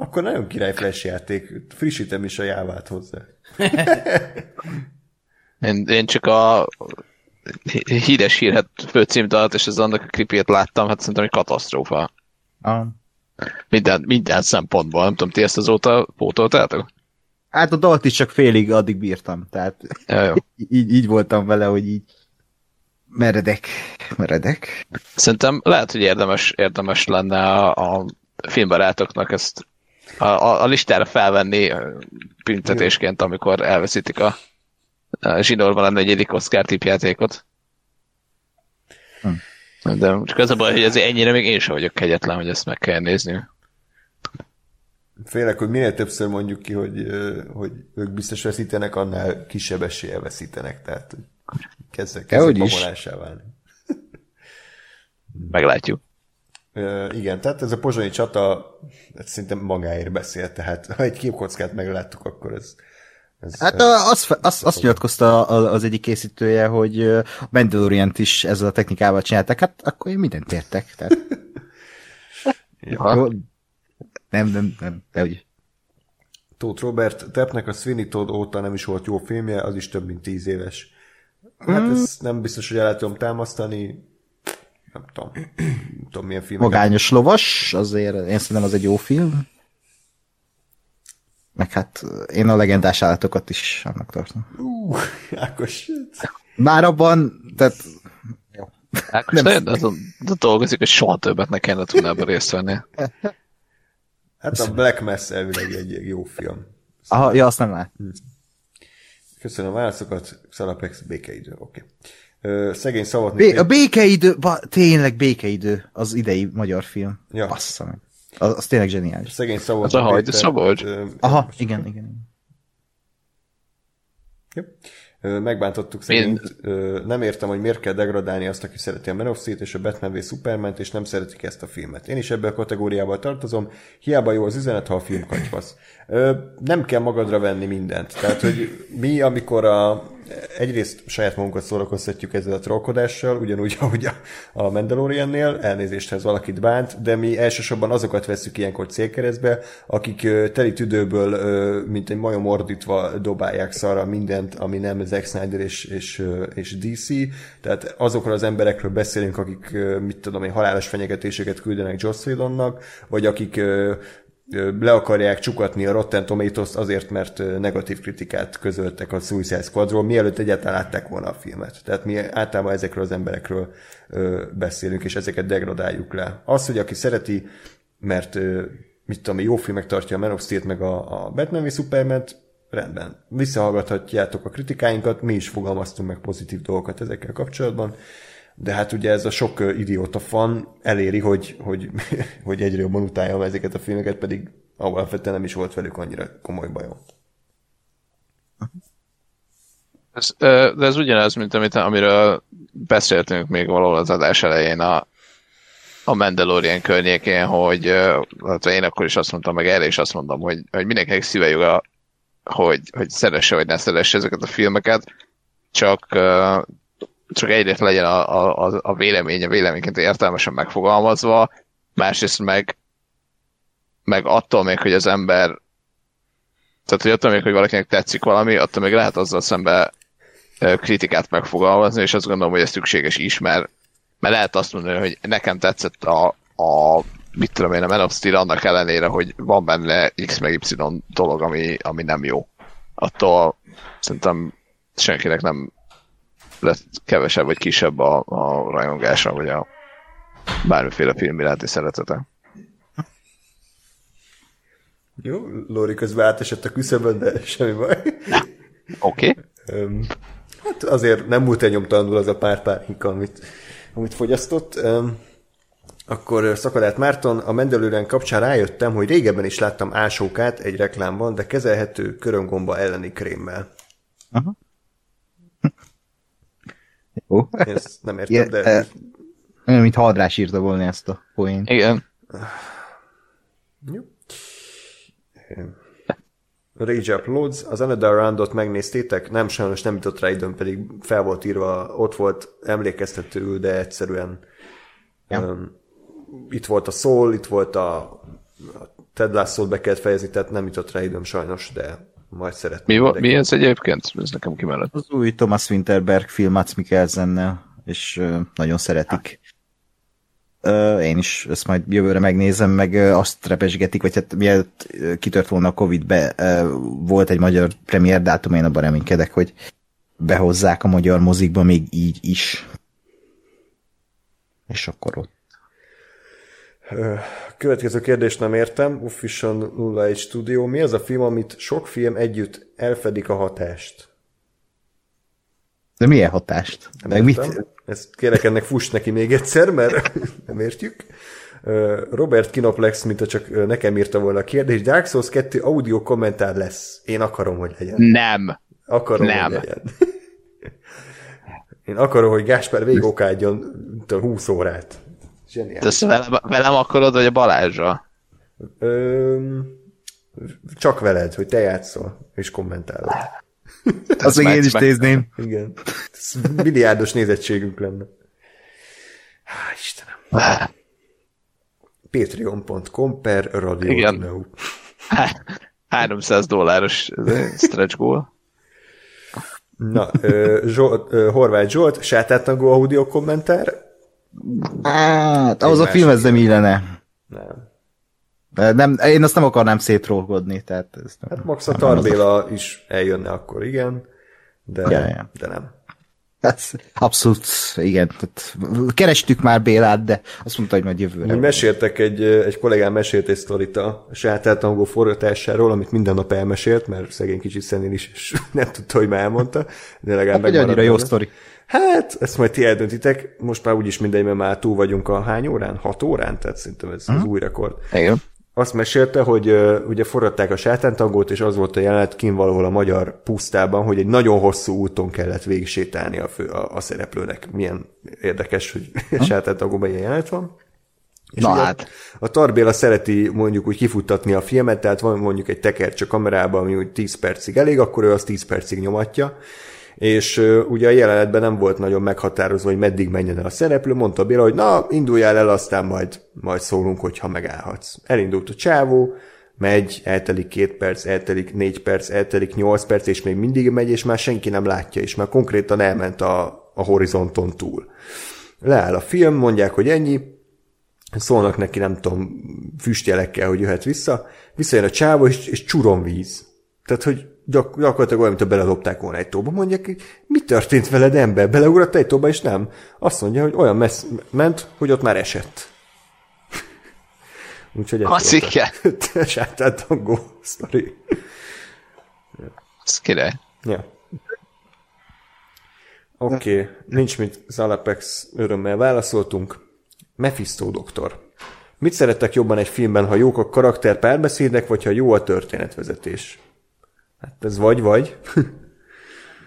Akkor nagyon király flash játék. Frissítem is a jávát hozzá. én, én csak a híres hírhet főcímdalat és az annak a klipjét láttam, hát szerintem egy katasztrófa. Ah. Minden, minden szempontból, nem tudom, ti ezt azóta pótoltátok? Hát a dalt is csak félig addig bírtam, tehát ja, jó. így, így voltam vele, hogy így meredek, meredek. Szerintem lehet, hogy érdemes, érdemes lenne a, a filmbarátoknak ezt a, a, a listára felvenni büntetésként, amikor elveszítik a, a zsinórban a negyedik Oscar tipjátékot. Hm. De csak az a baj, hogy azért ennyire még én sem vagyok kegyetlen, hogy ezt meg kell nézni. Félek, hogy minél többször mondjuk ki, hogy, hogy ők biztos veszítenek, annál kisebb eséllyel veszítenek. Tehát kezdek babonásá válni. Meglátjuk. Uh, igen, tehát ez a pozsonyi csata szinte magáért beszél, tehát ha egy képkockát megláttuk, akkor ez... ez hát ez, azt, azt, azt nyilatkozta az egyik készítője, hogy a Mandalorian-t is ezzel a technikával csináltak, hát akkor én mindent értek. Tehát... ja. Nem, nem, nem, de úgy. Tóth Robert, Tepnek a Sweeney Todd óta nem is volt jó filmje, az is több mint tíz éves. Hát mm. ezt nem biztos, hogy el lehet tudom támasztani, nem tudom, nem tudom milyen film. Magányos lovas, azért én szerintem az egy jó film. Meg hát én a legendás állatokat is annak tartom. Uh, Ákos. Már abban, tehát Ákos nem nagyon azon dolgozik, hogy soha többet ne kellene tudni ebben részt venni. Hát a Black Mass elvileg egy, egy jó film. Aha, ja, azt nem lát. Köszönöm a válaszokat, Szalapex, békeidő, oké. Okay. Szegény szavat... Bé- a békeidő, ba, tényleg békeidő, az idei magyar film. Ja. Bassza meg. Az, az tényleg zseniális. Szegény szavat... Az a Hajdu Szabolcs? Aha, igen, igen. igen. Jó. Megbántottuk szerint. Nem értem, hogy miért kell degradálni azt, aki szereti a Man of Steel-t és a Batman v Superman-t, és nem szeretik ezt a filmet. Én is ebbe a kategóriába tartozom. Hiába jó az üzenet, ha a film kacsvasz. Nem kell magadra venni mindent. Tehát, hogy mi, amikor a, egyrészt saját magunkat szórakoztatjuk ezzel a trollkodással, ugyanúgy, ahogy a, a Mandaloriannél, elnézésthez valakit bánt, de mi elsősorban azokat veszük ilyenkor célkeresztbe, akik teli tüdőből, mint egy majom ordítva dobálják szarra mindent, ami nem Zack Snyder és, és, és DC, tehát azokról az emberekről beszélünk, akik, mit tudom én, halálos fenyegetéseket küldenek Joss Whedonnak, vagy akik le akarják csukatni a Rotten tomatoes azért, mert negatív kritikát közöltek a Suicide Squadról, mielőtt egyáltalán látták volna a filmet. Tehát mi általában ezekről az emberekről beszélünk, és ezeket degradáljuk le. Az, hogy aki szereti, mert mit tudom, jó filmek tartja a Man of Steel-t, meg a, a Batman v superman rendben. Visszahallgathatjátok a kritikáinkat, mi is fogalmaztunk meg pozitív dolgokat ezekkel kapcsolatban de hát ugye ez a sok idióta fan eléri, hogy, hogy, hogy egyre jobban utáljam ezeket a filmeket, pedig alapvetően nem is volt velük annyira komoly bajom. Ez, de ez ugyanaz, mint amit, amiről beszéltünk még valahol az adás elején a, a Mandalorian környékén, hogy hát én akkor is azt mondtam, meg erre is azt mondom, hogy, hogy mindenkinek szíve joga, hogy, hogy szeresse vagy ne szeresse ezeket a filmeket, csak csak egyrészt legyen a, a, a véleménye véleményként értelmesen megfogalmazva, másrészt meg, meg attól még, hogy az ember tehát, hogy attól még, hogy valakinek tetszik valami, attól még lehet azzal szemben kritikát megfogalmazni, és azt gondolom, hogy ez szükséges is, mert, mert lehet azt mondani, hogy nekem tetszett a, a mit tudom én, a Man of Steel annak ellenére, hogy van benne X meg Y dolog, ami, ami nem jó. Attól szerintem senkinek nem lesz kevesebb vagy kisebb a, a rajongása, vagy a bármiféle film iránti szeretete. Jó, Lóri közben átesett a küszöbön, de semmi baj. Oké. Okay. Um, hát azért nem múlt el nyomtalanul az a pár párinka, amit, amit fogyasztott. Um, akkor Szakadát Márton, a Mendelőren kapcsán rájöttem, hogy régebben is láttam ásókát egy reklámban, de kezelhető köröngomba elleni krémmel. Aha. Jó. Én ezt nem értem, de... E, olyan, mint Hadrás írta volna ezt a poént. Igen. Jó. Rage Uploads, az Another Roundot megnéztétek? Nem, sajnos nem jutott rá időm, pedig fel volt írva, ott volt emlékeztetőül, de egyszerűen ja. um, itt volt a Soul, itt volt a, a Ted lasso be kellett fejezni, tehát nem jutott rá időm sajnos, de majd szeretném. Mi, mi ez egyébként? Ez nekem kimellett. Az új Thomas Winterberg film Mats Mikkelsennel, és uh, nagyon szeretik. Uh, én is ezt majd jövőre megnézem, meg uh, azt repesgetik, vagy hát mielőtt uh, kitört volna a Covid-be, volt egy magyar premier dátum, én abban reménykedek, hogy behozzák a magyar mozikba még így is. És akkor ott Következő kérdést nem értem. Official 01 Studio. Mi az a film, amit sok film együtt elfedik a hatást? De milyen hatást? Nem Meg mit? Ezt kérek ennek fuss neki még egyszer, mert nem értjük. Robert Kinoplex, mint csak nekem írta volna a kérdést, Dark Souls 2 audio kommentár lesz. Én akarom, hogy legyen. Nem. Akarom, nem. hogy legyen. Én akarom, hogy Gáspár végigokádjon 20 órát. Zseniális. Te velem, velem akarod, vagy a Balázsra? Ö, csak veled, hogy te játszol, és kommentálod. Az még én is nézném. Igen. Ez milliárdos nézettségünk lenne. Há, Istenem. Patreon.com per Radio Igen. 300 dolláros stretch goal. Na, Zsolt, Horváth Zsolt, sátátagó audio kommentár, Hát, ahhoz a filmhez nem illene. Nem. De nem, én azt nem akarnám szétrolgodni, tehát ez nem, Hát Max a Tarbéla is eljönne akkor, igen, de, Ja, ja. de nem. Hát, abszolút, igen. Tehát kerestük már Bélát, de azt mondta, hogy majd jövőre. Úgy meséltek egy, egy kollégám mesélt egy sztorit a saját eltangó forgatásáról, amit minden nap elmesélt, mert szegény kicsit szenil is, és nem tudta, hogy már elmondta, de legalább Hát, hogy annyira megmaradt jó sztori. Hát, ezt majd ti eldöntitek. Most már úgyis mindegy, mert már túl vagyunk a hány órán? Hat órán? Tehát szerintem ez az új rekord. Igen. Azt mesélte, hogy uh, ugye forradták a sátántangót, és az volt a jelenet kín valahol a magyar pusztában, hogy egy nagyon hosszú úton kellett végig sétálni a, fő, a, a szereplőnek. Milyen érdekes, hogy a sátántangóban ilyen jelenet van. És Na ugye hát. A Tarbéla szereti mondjuk úgy kifuttatni a filmet, tehát van mondjuk egy tekercs a kamerában, ami úgy 10 percig elég, akkor ő azt 10 percig nyomatja, és ugye a jelenetben nem volt nagyon meghatározva, hogy meddig menjen el a szereplő, mondta Béla, hogy na, induljál el, aztán majd, majd szólunk, hogyha megállhatsz. Elindult a csávó, megy, eltelik két perc, eltelik négy perc, eltelik nyolc perc, és még mindig megy, és már senki nem látja, és már konkrétan elment a, a horizonton túl. Leáll a film, mondják, hogy ennyi, szólnak neki, nem tudom, füstjelekkel, hogy jöhet vissza, visszajön a csávó, és, és csuron víz. Tehát, hogy gyak, gyakorlatilag olyan, mint belelopták volna egy tóba. Mondják, hogy mi történt veled, ember? Beleugrott egy tóba, és nem. Azt mondja, hogy olyan messz ment, hogy ott már esett. Úgyhogy ez volt a sátátangó sztori. Ez király. Ja. Oké, okay. nincs mit, Zalapex örömmel válaszoltunk. Mephisto doktor. Mit szerettek jobban egy filmben, ha jók a karakter párbeszédek, vagy ha jó a történetvezetés? Hát ez vagy-vagy.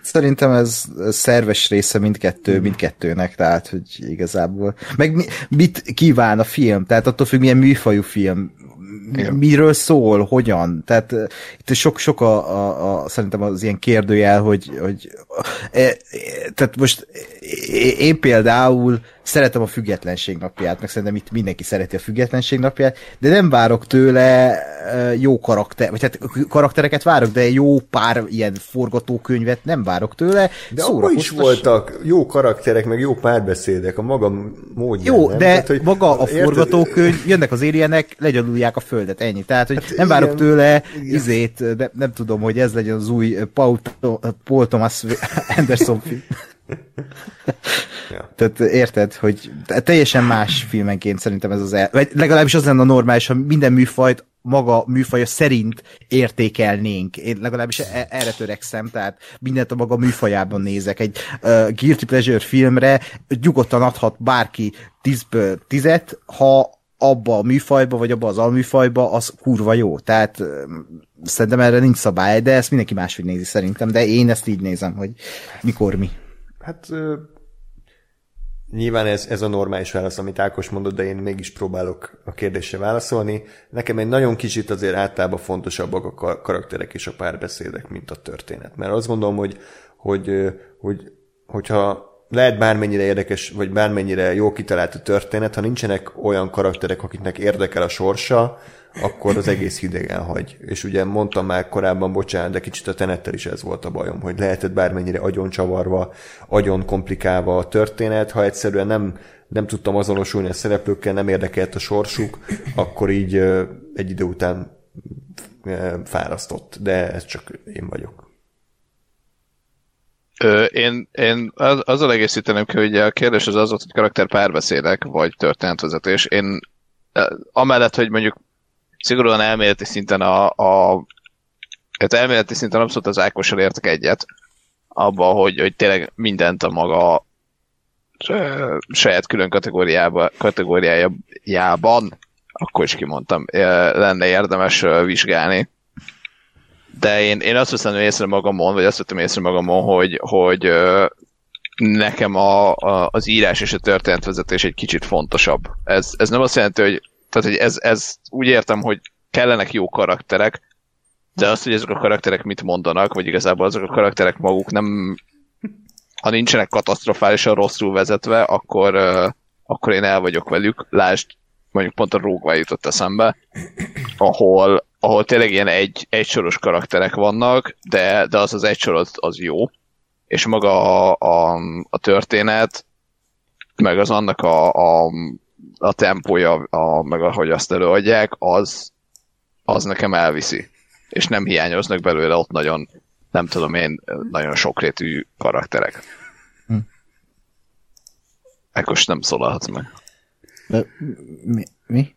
Szerintem ez szerves része mindkettő, mindkettőnek, tehát, hogy igazából. Meg mi, mit kíván a film, tehát attól függ, milyen műfajú film, Igen. miről szól, hogyan, tehát itt sok, sok a, a, a, szerintem az ilyen kérdőjel, hogy, hogy e, tehát most én például szeretem a függetlenség napját, meg szerintem itt mindenki szereti a függetlenség napját, de nem várok tőle jó karakter, vagy hát karaktereket várok, de jó pár ilyen forgatókönyvet nem várok tőle. De abban is voltak jó karakterek, meg jó párbeszédek a maga módján. Jó, nem? de Tehát, hogy, maga a forgatókönyv, jönnek az érjenek, legyalulják a földet, ennyi. Tehát, hogy Hát nem igen, várok tőle igen. izét, de nem tudom, hogy ez legyen az új Paul, Paul Thomas Anderson film. Ja. Tehát érted, hogy teljesen más filmenként szerintem ez az el... Vagy legalábbis az lenne a normális, ha minden műfajt maga műfaja szerint értékelnénk. Én legalábbis e- erre törekszem, tehát mindent a maga műfajában nézek. Egy uh, Guilty Pleasure filmre nyugodtan adhat bárki 10-ből 10 ha abba a műfajba, vagy abba az alműfajba, az kurva jó. Tehát szerintem erre nincs szabály, de ezt mindenki máshogy nézi szerintem, de én ezt így nézem, hogy mikor mi. Hát nyilván ez, ez a normális válasz, amit Ákos mondott, de én mégis próbálok a kérdésre válaszolni. Nekem egy nagyon kicsit azért általában fontosabbak a ka- karakterek és a párbeszédek, mint a történet. Mert azt gondolom, hogy, hogy, hogy hogyha lehet bármennyire érdekes, vagy bármennyire jó kitalált a történet, ha nincsenek olyan karakterek, akiknek érdekel a sorsa, akkor az egész hidegen hagy. És ugye mondtam már korábban, bocsánat, de kicsit a tenettel is ez volt a bajom, hogy lehetett bármennyire agyon csavarva, agyon komplikálva a történet, ha egyszerűen nem, nem tudtam azonosulni a szereplőkkel, nem érdekelt a sorsuk, akkor így egy idő után fárasztott. De ez csak én vagyok. Én, én az, azzal egészíteném ki, hogy a kérdés az az volt, hogy karakter párbeszédek, vagy történetvezetés. Én amellett, hogy mondjuk szigorúan elméleti szinten a, a hát elméleti szinten abszolút az Ákossal értek egyet, abba, hogy, hogy tényleg mindent a maga saját külön kategóriába, kategóriájában, akkor is kimondtam, lenne érdemes vizsgálni de én, én azt veszem észre magamon, vagy azt vettem észre magamon, hogy, hogy nekem a, a, az írás és a történetvezetés egy kicsit fontosabb. Ez, ez nem azt jelenti, hogy, tehát, hogy ez, ez úgy értem, hogy kellenek jó karakterek, de azt, hogy ezek a karakterek mit mondanak, vagy igazából azok a karakterek maguk nem, ha nincsenek katasztrofálisan rosszul vezetve, akkor, akkor én el vagyok velük. Lásd, mondjuk pont a Rogue jutott eszembe, ahol, ahol tényleg ilyen egy, egysoros karakterek vannak, de, de az az egysor az, az jó, és maga a, a, a történet meg az annak a, a, a tempója, a, meg ahogy azt előadják, az, az nekem elviszi. És nem hiányoznak belőle ott nagyon, nem tudom én, nagyon sokrétű karakterek. Hm. Ekkos nem szólalhatsz meg. De, mi? mi?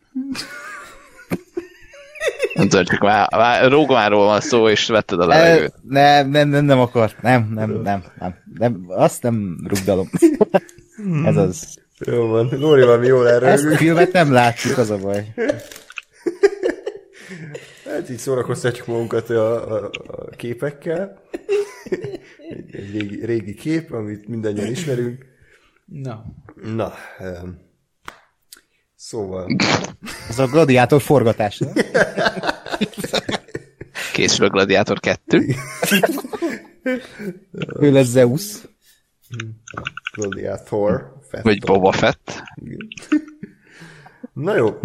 Nem tudom, csak már, már rógmáról van szó, és vetted a levegőt. Nem, nem, nem, nem akart. Nem, nem, nem, nem. nem azt nem rugdalom. Ez az. Jó van. Lóri valami jól erről. Ezt a filmet nem látjuk, az a baj. Hát így szórakoztatjuk magunkat a, a, a képekkel. Egy, egy régi, régi kép, amit mindannyian ismerünk. Na. Na. Um, szóval. Ez a gladiátor forgatás. Készül a Gladiátor 2. ő lesz Zeus. Gladiator. Fett. Vagy Boba Fett. Na jó.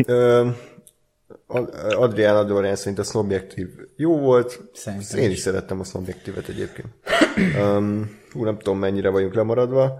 Adrián Adorján szerint a Snobjektív jó volt. Szerintem Én is szerettem a Snobjektívet egyébként. Um, hú, nem tudom mennyire vagyunk lemaradva.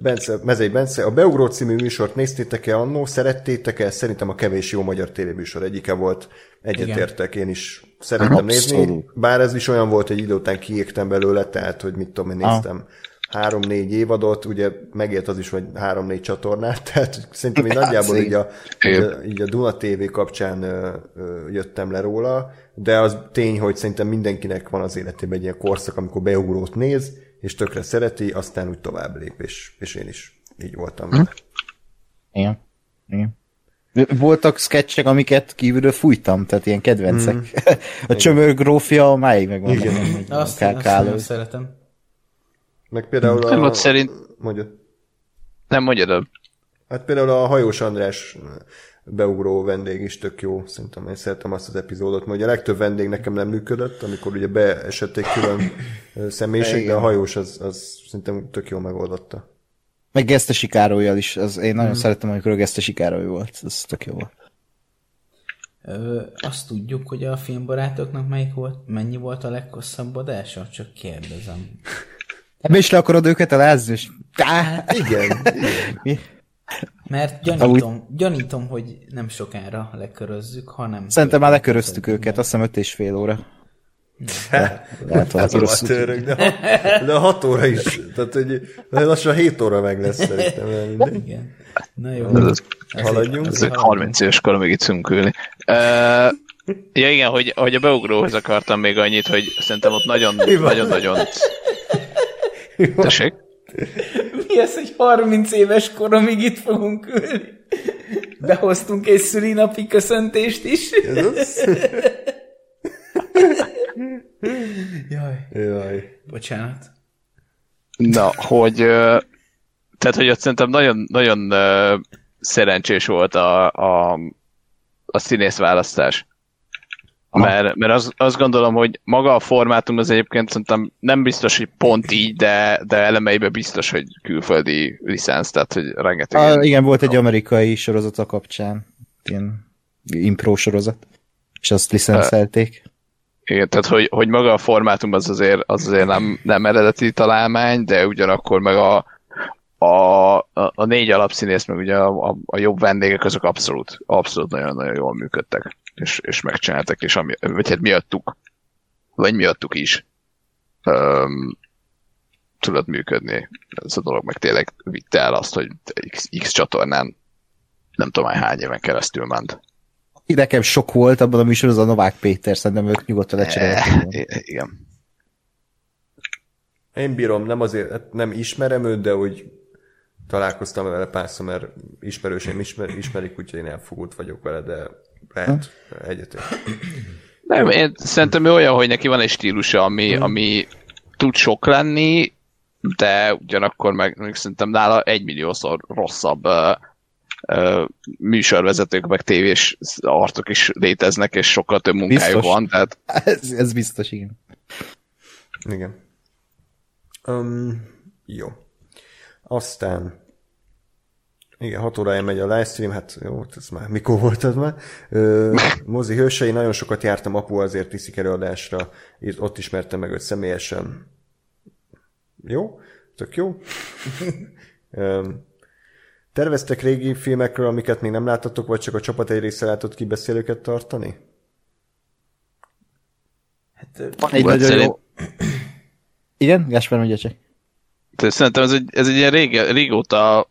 Bence, Mezei Bence, a Beugró című műsort néztétek-e annó, szerettétek-e? Szerintem a kevés jó magyar tévéműsor egyike volt. Egyetértek, én is szerettem nézni. Bár ez is olyan volt, hogy idő után kiégtem belőle, tehát, hogy mit tudom, én néztem. Ah három-négy évadot, ugye megért az is, hogy három-négy csatornát, tehát szerintem én nagyjából így a, így a, így a Duna TV kapcsán ö, ö, jöttem le róla, de az tény, hogy szerintem mindenkinek van az életében egy ilyen korszak, amikor beugrót néz, és tökre szereti, aztán úgy tovább lép, és, és én is így voltam hm? Igen. Igen. Voltak sketchek, amiket kívülről fújtam, tehát ilyen kedvencek. Mm. a csömör grófja máig megvan. Igen. Azt, azt, azt szeretem. Meg például a... Ott szerint... Mondja. Nem mondjad. Hát például a hajós András beugró vendég is tök jó, szerintem én szeretem azt az epizódot, mert ugye a legtöbb vendég nekem nem működött, amikor ugye beesették külön személyiség, de a hajós az, az szerintem tök jó megoldotta. Meg Gesztesi Károlyjal is, az, én nagyon hmm. szerettem, amikor a Gesztesi Károly volt, az tök jó volt. Ö, azt tudjuk, hogy a filmbarátoknak melyik volt, mennyi volt a leghosszabb adása? Csak kérdezem. Ebbe is le akarod őket alázni, és... Igen. Mi? Mert gyanítom, gyanítom, hogy nem sokára lekörözzük, hanem... Szerintem már leköröztük őket, azt hiszem öt és fél óra. De, lehet, hát a török, de, de a hat óra is. Tehát, hogy lassan 7 óra meg lesz szerintem. Igen. Na jó. Haladjunk. Ezek 30 éves korom még itt szünkülni. Uh, ja igen, hogy, hogy a beugróhoz akartam még annyit, hogy szerintem ott nagyon, nagyon, nagyon Tessék? Mi ez, hogy 30 éves koromig itt fogunk ülni? Behoztunk egy szülinapi köszöntést is. Jaj. Jaj. Bocsánat. Na, hogy tehát, hogy ott szerintem nagyon, nagyon szerencsés volt a, a, a színész választás. Mert, mert az, azt gondolom, hogy maga a formátum az egyébként szerintem nem biztos, hogy pont így, de, de elemeiben biztos, hogy külföldi licensz, tehát hogy rengeteg... Ilyen... igen, volt egy amerikai sorozat a kapcsán, ilyen impro sorozat, és azt licenszelték. Igen, tehát hogy, hogy maga a formátum az azért, az azért nem, nem eredeti találmány, de ugyanakkor meg a, a, a, a négy alapszínész, meg ugye a, a, a jobb vendégek, azok abszolút, abszolút nagyon-nagyon jól működtek és, és megcsináltak, és ami, vagy hát miattuk, vagy miattuk is um, tudott működni ez a dolog, meg tényleg vitte el azt, hogy X, X csatornán nem tudom hány éven keresztül ment. Nekem sok volt abban a műsor, az a Novák Péter, szerintem ők nyugodtan lecseréltek. E, igen. Én bírom, nem azért, hát nem ismerem őt, de úgy találkoztam vele párszor, mert ismerőseim ismer, ismerik, úgyhogy én elfogult vagyok vele, de lehet egyetért. Nem, én szerintem ő olyan, hogy neki van egy stílusa, ami, hmm. ami tud sok lenni, de ugyanakkor meg, meg szerintem nála egymilliószor rosszabb uh, uh, műsorvezetők, meg tévés arcok is léteznek, és sokkal több munkájuk biztos. van. Tehát... Ez, ez biztos, igen. Igen. Um, jó. Aztán igen, 6 órája megy a livestream, hát jó, ez már mikor volt az már. Ö, mozi hősei, nagyon sokat jártam, apu azért viszik előadásra, ott ismertem meg őt személyesen. Jó? Tök jó. Terveztek régi filmekről, amiket még nem láttatok, vagy csak a csapat egy része látott kibeszélőket tartani? Hát, van egy nagyon jó... Igen, Gáspár mondja csak. Szerintem ez egy, ez egy ilyen rég, régóta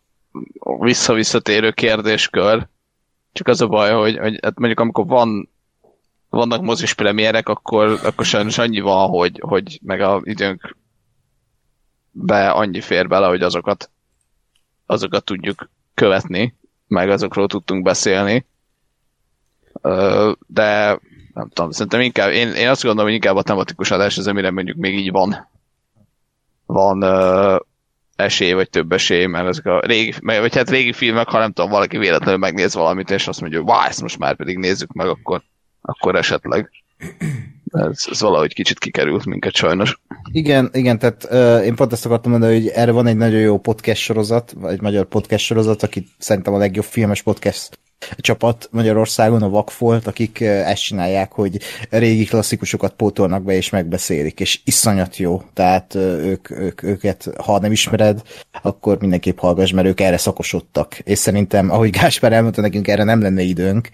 visszavisszatérő kérdéskör. Csak az a baj, hogy, hogy hát mondjuk amikor van vannak mozis premierek, akkor, akkor sajnos annyi van, hogy, hogy meg a időnk be annyi fér bele, hogy azokat, azokat tudjuk követni, meg azokról tudtunk beszélni. De nem tudom, szerintem inkább, én, én azt gondolom, hogy inkább a tematikus adás az, amire mondjuk még így van van uh, esély, vagy több esély, mert ezek a régi, vagy hát régi filmek, ha nem tudom, valaki véletlenül megnéz valamit, és azt mondja, hogy wow, ezt most már pedig nézzük meg, akkor, akkor esetleg. Ez, ez valahogy kicsit kikerült minket sajnos. Igen, igen, tehát uh, én pont ezt akartam mondani, hogy erre van egy nagyon jó podcast sorozat, vagy egy magyar podcast sorozat, aki szerintem a legjobb filmes podcast csapat Magyarországon, a Vakfolt, akik ezt csinálják, hogy régi klasszikusokat pótolnak be és megbeszélik, és iszonyat jó. Tehát ők, ők, őket, ha nem ismered, akkor mindenképp hallgass, mert ők erre szakosodtak. És szerintem, ahogy Gáspár elmondta nekünk, erre nem lenne időnk,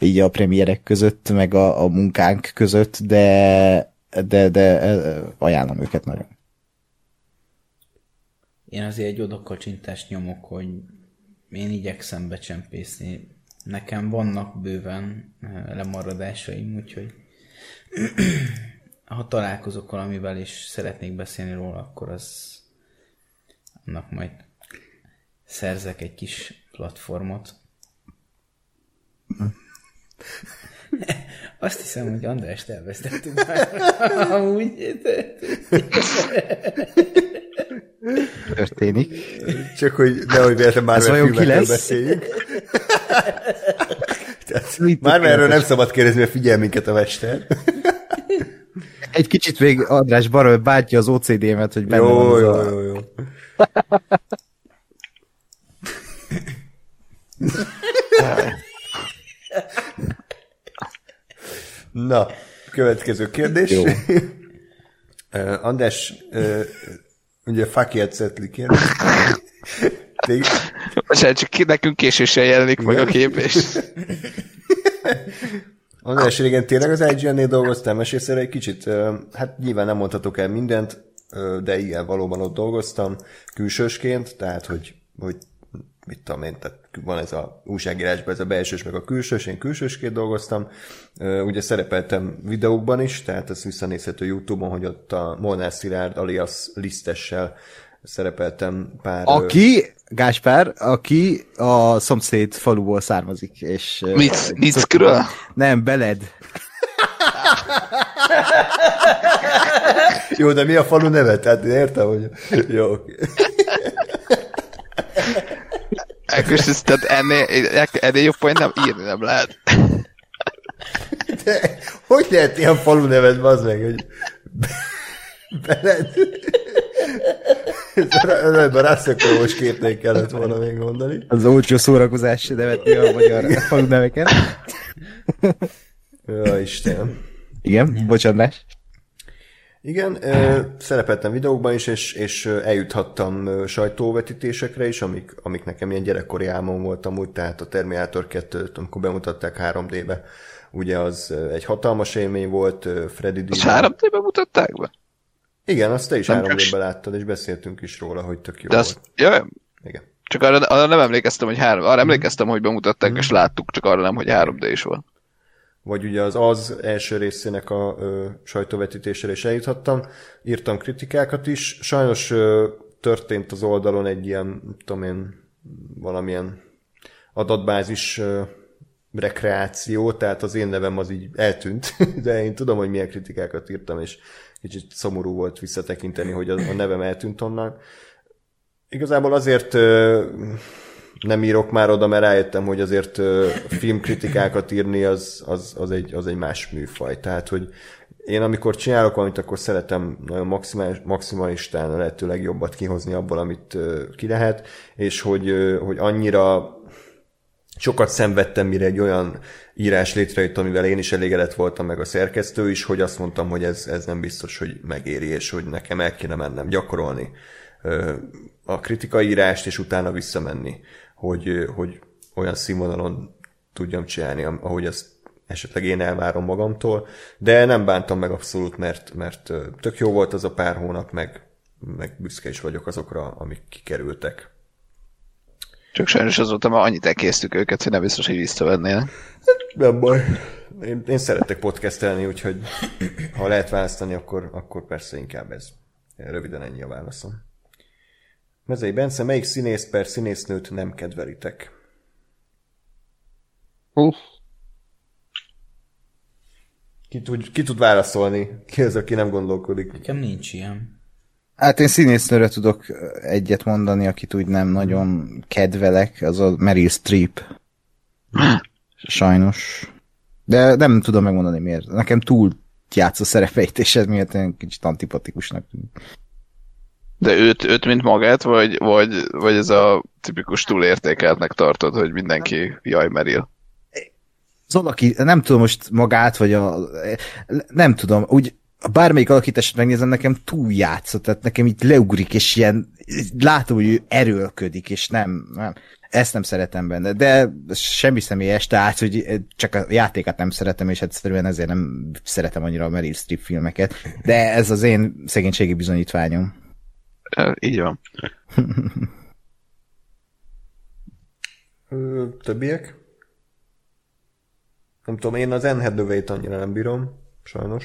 így a premierek között, meg a, a munkánk között, de, de, de ajánlom őket nagyon. Én azért egy odakacsintást nyomok, hogy én igyekszem becsempészni Nekem vannak bőven lemaradásaim, úgyhogy ha találkozok valamivel és szeretnék beszélni róla, akkor az annak majd szerzek egy kis platformot. Azt hiszem, hogy Andrást elvesztettünk már. Amúgy. Történik. Csak hogy nehogy véletlen már filmekről beszéljünk. már erről nem szabad kérdezni, mert figyel minket a mester. Egy kicsit még András Baról bántja az OCD-met, hogy benne jó, van jó, a... jó, jó. Na, következő kérdés. Jó. Uh, András, uh, ugye Fakiet kérdés. Most csak nekünk késéssel jelenik meg a kép, és... Az régen tényleg az IGN-nél dolgoztam, mesélsz egy kicsit? Hát nyilván nem mondhatok el mindent, de igen, valóban ott dolgoztam külsősként, tehát hogy, hogy mit tudom én, tehát van ez a újságírásban ez a belsős meg a külsős, én külsősként dolgoztam, ugye szerepeltem videókban is, tehát ez visszanézhető Youtube-on, hogy ott a Molnár Szilárd alias Lisztessel szerepeltem pár... Aki, Gáspár, aki a szomszéd faluból származik, és... Mickről? Nem, Beled. Jó, de mi a falu neve? Tehát értem, hogy... Jó, oké. Ekkor tehát ennél, ennél jobb point nem írni nem lehet. De hogy lehet ilyen falu nevet, bazd meg, hogy... Beled. Ebben rászökölős képnék kellett volna még mondani. Az olcsó szórakozás nevetni a magyar falu neveken. Ja, Istenem. Igen, bocsánat. Igen, szerepeltem videókban is, és, és eljuthattam sajtóvetítésekre is, amik, amik nekem ilyen gyerekkori álmom voltam úgy, tehát a Terminator 2-t, amikor bemutatták 3D-be, ugye az egy hatalmas élmény volt, Freddy D. Azt 3D-be mutatták be? Igen, azt te is nem három évben láttad, és beszéltünk is róla, hogy tök jó De azt, volt. Ja, Igen. Csak arra, arra nem emlékeztem, hogy három, arra emlékeztem, hogy bemutatták, mm. és láttuk, csak arra nem, hogy 3D is van. Vagy ugye az az első részének a ö, sajtóvetítésére is eljuthattam. Írtam kritikákat is. Sajnos ö, történt az oldalon egy ilyen, tudom én, valamilyen adatbázis ö, rekreáció, tehát az én nevem az így eltűnt, de én tudom, hogy milyen kritikákat írtam, és kicsit szomorú volt visszatekinteni, hogy a, a nevem eltűnt onnan. Igazából azért ö, nem írok már oda, mert rájöttem, hogy azért filmkritikákat írni az, az, az, egy, az egy más műfaj. Tehát, hogy én amikor csinálok valamit, akkor szeretem nagyon maximalistán a lehető legjobbat kihozni abból, amit ki lehet, és hogy, hogy annyira sokat szenvedtem, mire egy olyan írás létrejött, amivel én is elégedett voltam, meg a szerkesztő is, hogy azt mondtam, hogy ez, ez nem biztos, hogy megéri, és hogy nekem el kéne mennem gyakorolni a kritikai írást, és utána visszamenni, hogy, hogy olyan színvonalon tudjam csinálni, ahogy ezt esetleg én elvárom magamtól, de nem bántam meg abszolút, mert, mert tök jó volt az a pár hónap, meg, meg büszke is vagyok azokra, amik kikerültek. Csak sajnos azóta már annyit elkésztük őket, hogy nem biztos, hogy visszavennél. Nem baj. Én, én szeretek podcastelni, úgyhogy ha lehet választani, akkor, akkor persze inkább ez. Röviden ennyi a válaszom. Mezei Bence, melyik színész per színésznőt nem kedvelitek? Uh. Ki tud, ki tud válaszolni? Ki az, aki nem gondolkodik? Nekem nincs ilyen. Hát én színésznőre tudok egyet mondani, akit úgy nem nagyon kedvelek, az a Meryl Streep. Sajnos. De nem tudom megmondani miért. Nekem túl játsz a szerepeit, és ez miatt én kicsit antipatikusnak tűnik. De őt, őt mint magát, vagy, vagy, vagy ez a tipikus túlértékeltnek tartod, hogy mindenki jaj Meryl? Az alaki, nem tudom most magát, vagy a... Nem tudom, úgy bármelyik alakítást megnézem, nekem túl játszott, tehát nekem így leugrik, és ilyen látom, hogy ő erőlködik, és nem, nem ezt nem szeretem benne, de semmi személyes, tehát, hogy csak a játékat nem szeretem, és egyszerűen ezért nem szeretem annyira a Meryl Streep filmeket, de ez az én szegénységi bizonyítványom. Így van. Többiek? Nem tudom, én az Enhedöveit annyira nem bírom, sajnos.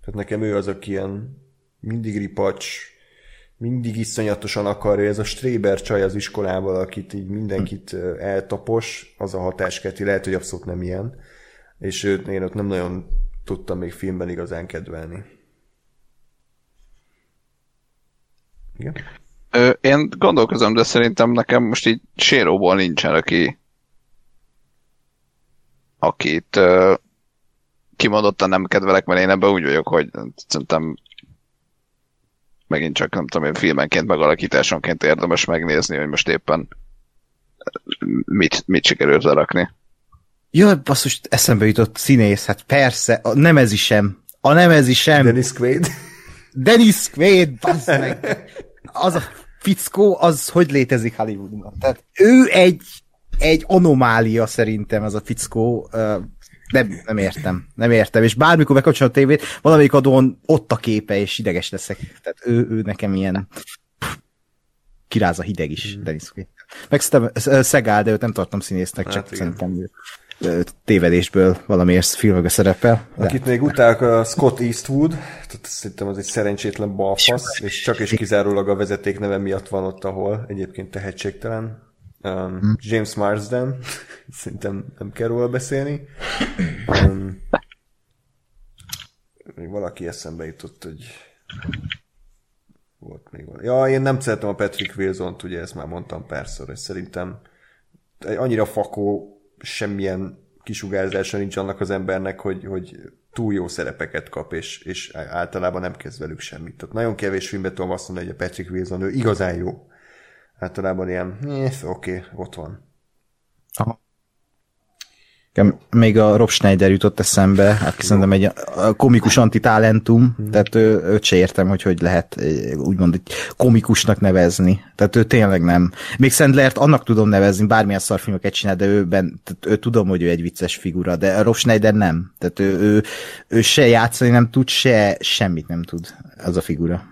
Tehát nekem ő az, aki ilyen mindig ripacs, mindig iszonyatosan akarja, ez a Stréber csaj az iskolával, akit így mindenkit eltapos, az a hatásketi, lehet, hogy abszolút nem ilyen. És őt én ott nem nagyon tudtam még filmben igazán kedvelni. Igen? Ö, én gondolkozom, de szerintem nekem most így séróból nincsen, aki akit uh, kimondottan nem kedvelek, mert én ebben úgy vagyok, hogy szerintem megint csak nem tudom én filmenként, megalakításonként érdemes megnézni, hogy most éppen mit, mit sikerült lerakni. Jaj, basszus, eszembe jutott színész, hát persze, a nemezi sem. A nemezi sem. Dennis Quaid. Dennis Quaid, bazd meg. Az a fickó, az hogy létezik Hollywoodban? Tehát ő egy egy anomália szerintem ez a fickó. Nem, nem értem, nem értem. És bármikor bekapcsolom a tévét, valamelyik adón ott a képe, és ideges leszek. Tehát ő, ő nekem ilyen kiráz a hideg is, mm. Quaid. Meg Szegál, de őt nem tartom színésznek, hát csak igen. szerintem tévedésből valamiért filmekbe szerepel. De. Akit még utálok a Scott Eastwood, tehát szerintem az egy szerencsétlen balfasz, és csak és kizárólag a vezeték neve miatt van ott, ahol egyébként tehetségtelen. Um, hmm. James Marsden, szerintem nem kell róla beszélni. Um, még valaki eszembe jutott, hogy volt még valami. Ja, én nem szeretem a Patrick Wilson-t, ugye ezt már mondtam párszor, és szerintem annyira fakó, semmilyen kisugárzása nincs annak az embernek, hogy, hogy túl jó szerepeket kap, és, és általában nem kezd velük semmit. Tehát nagyon kevés filmben tudom azt mondani, hogy a Patrick Wilson ő igazán jó általában ilyen, oké, okay, ott van. Aha. Még a Rob Schneider jutott eszembe, hát szerintem egy komikus antitalentum, hmm. tehát ő, őt se értem, hogy hogy lehet úgymond egy komikusnak nevezni. Tehát ő tényleg nem. Még Sandlert annak tudom nevezni, bármilyen szarfilmeket csinál, de őben, tehát ő tudom, hogy ő egy vicces figura, de a Rob Schneider nem. Tehát ő, ő, ő se játszani nem tud, se semmit nem tud az a figura.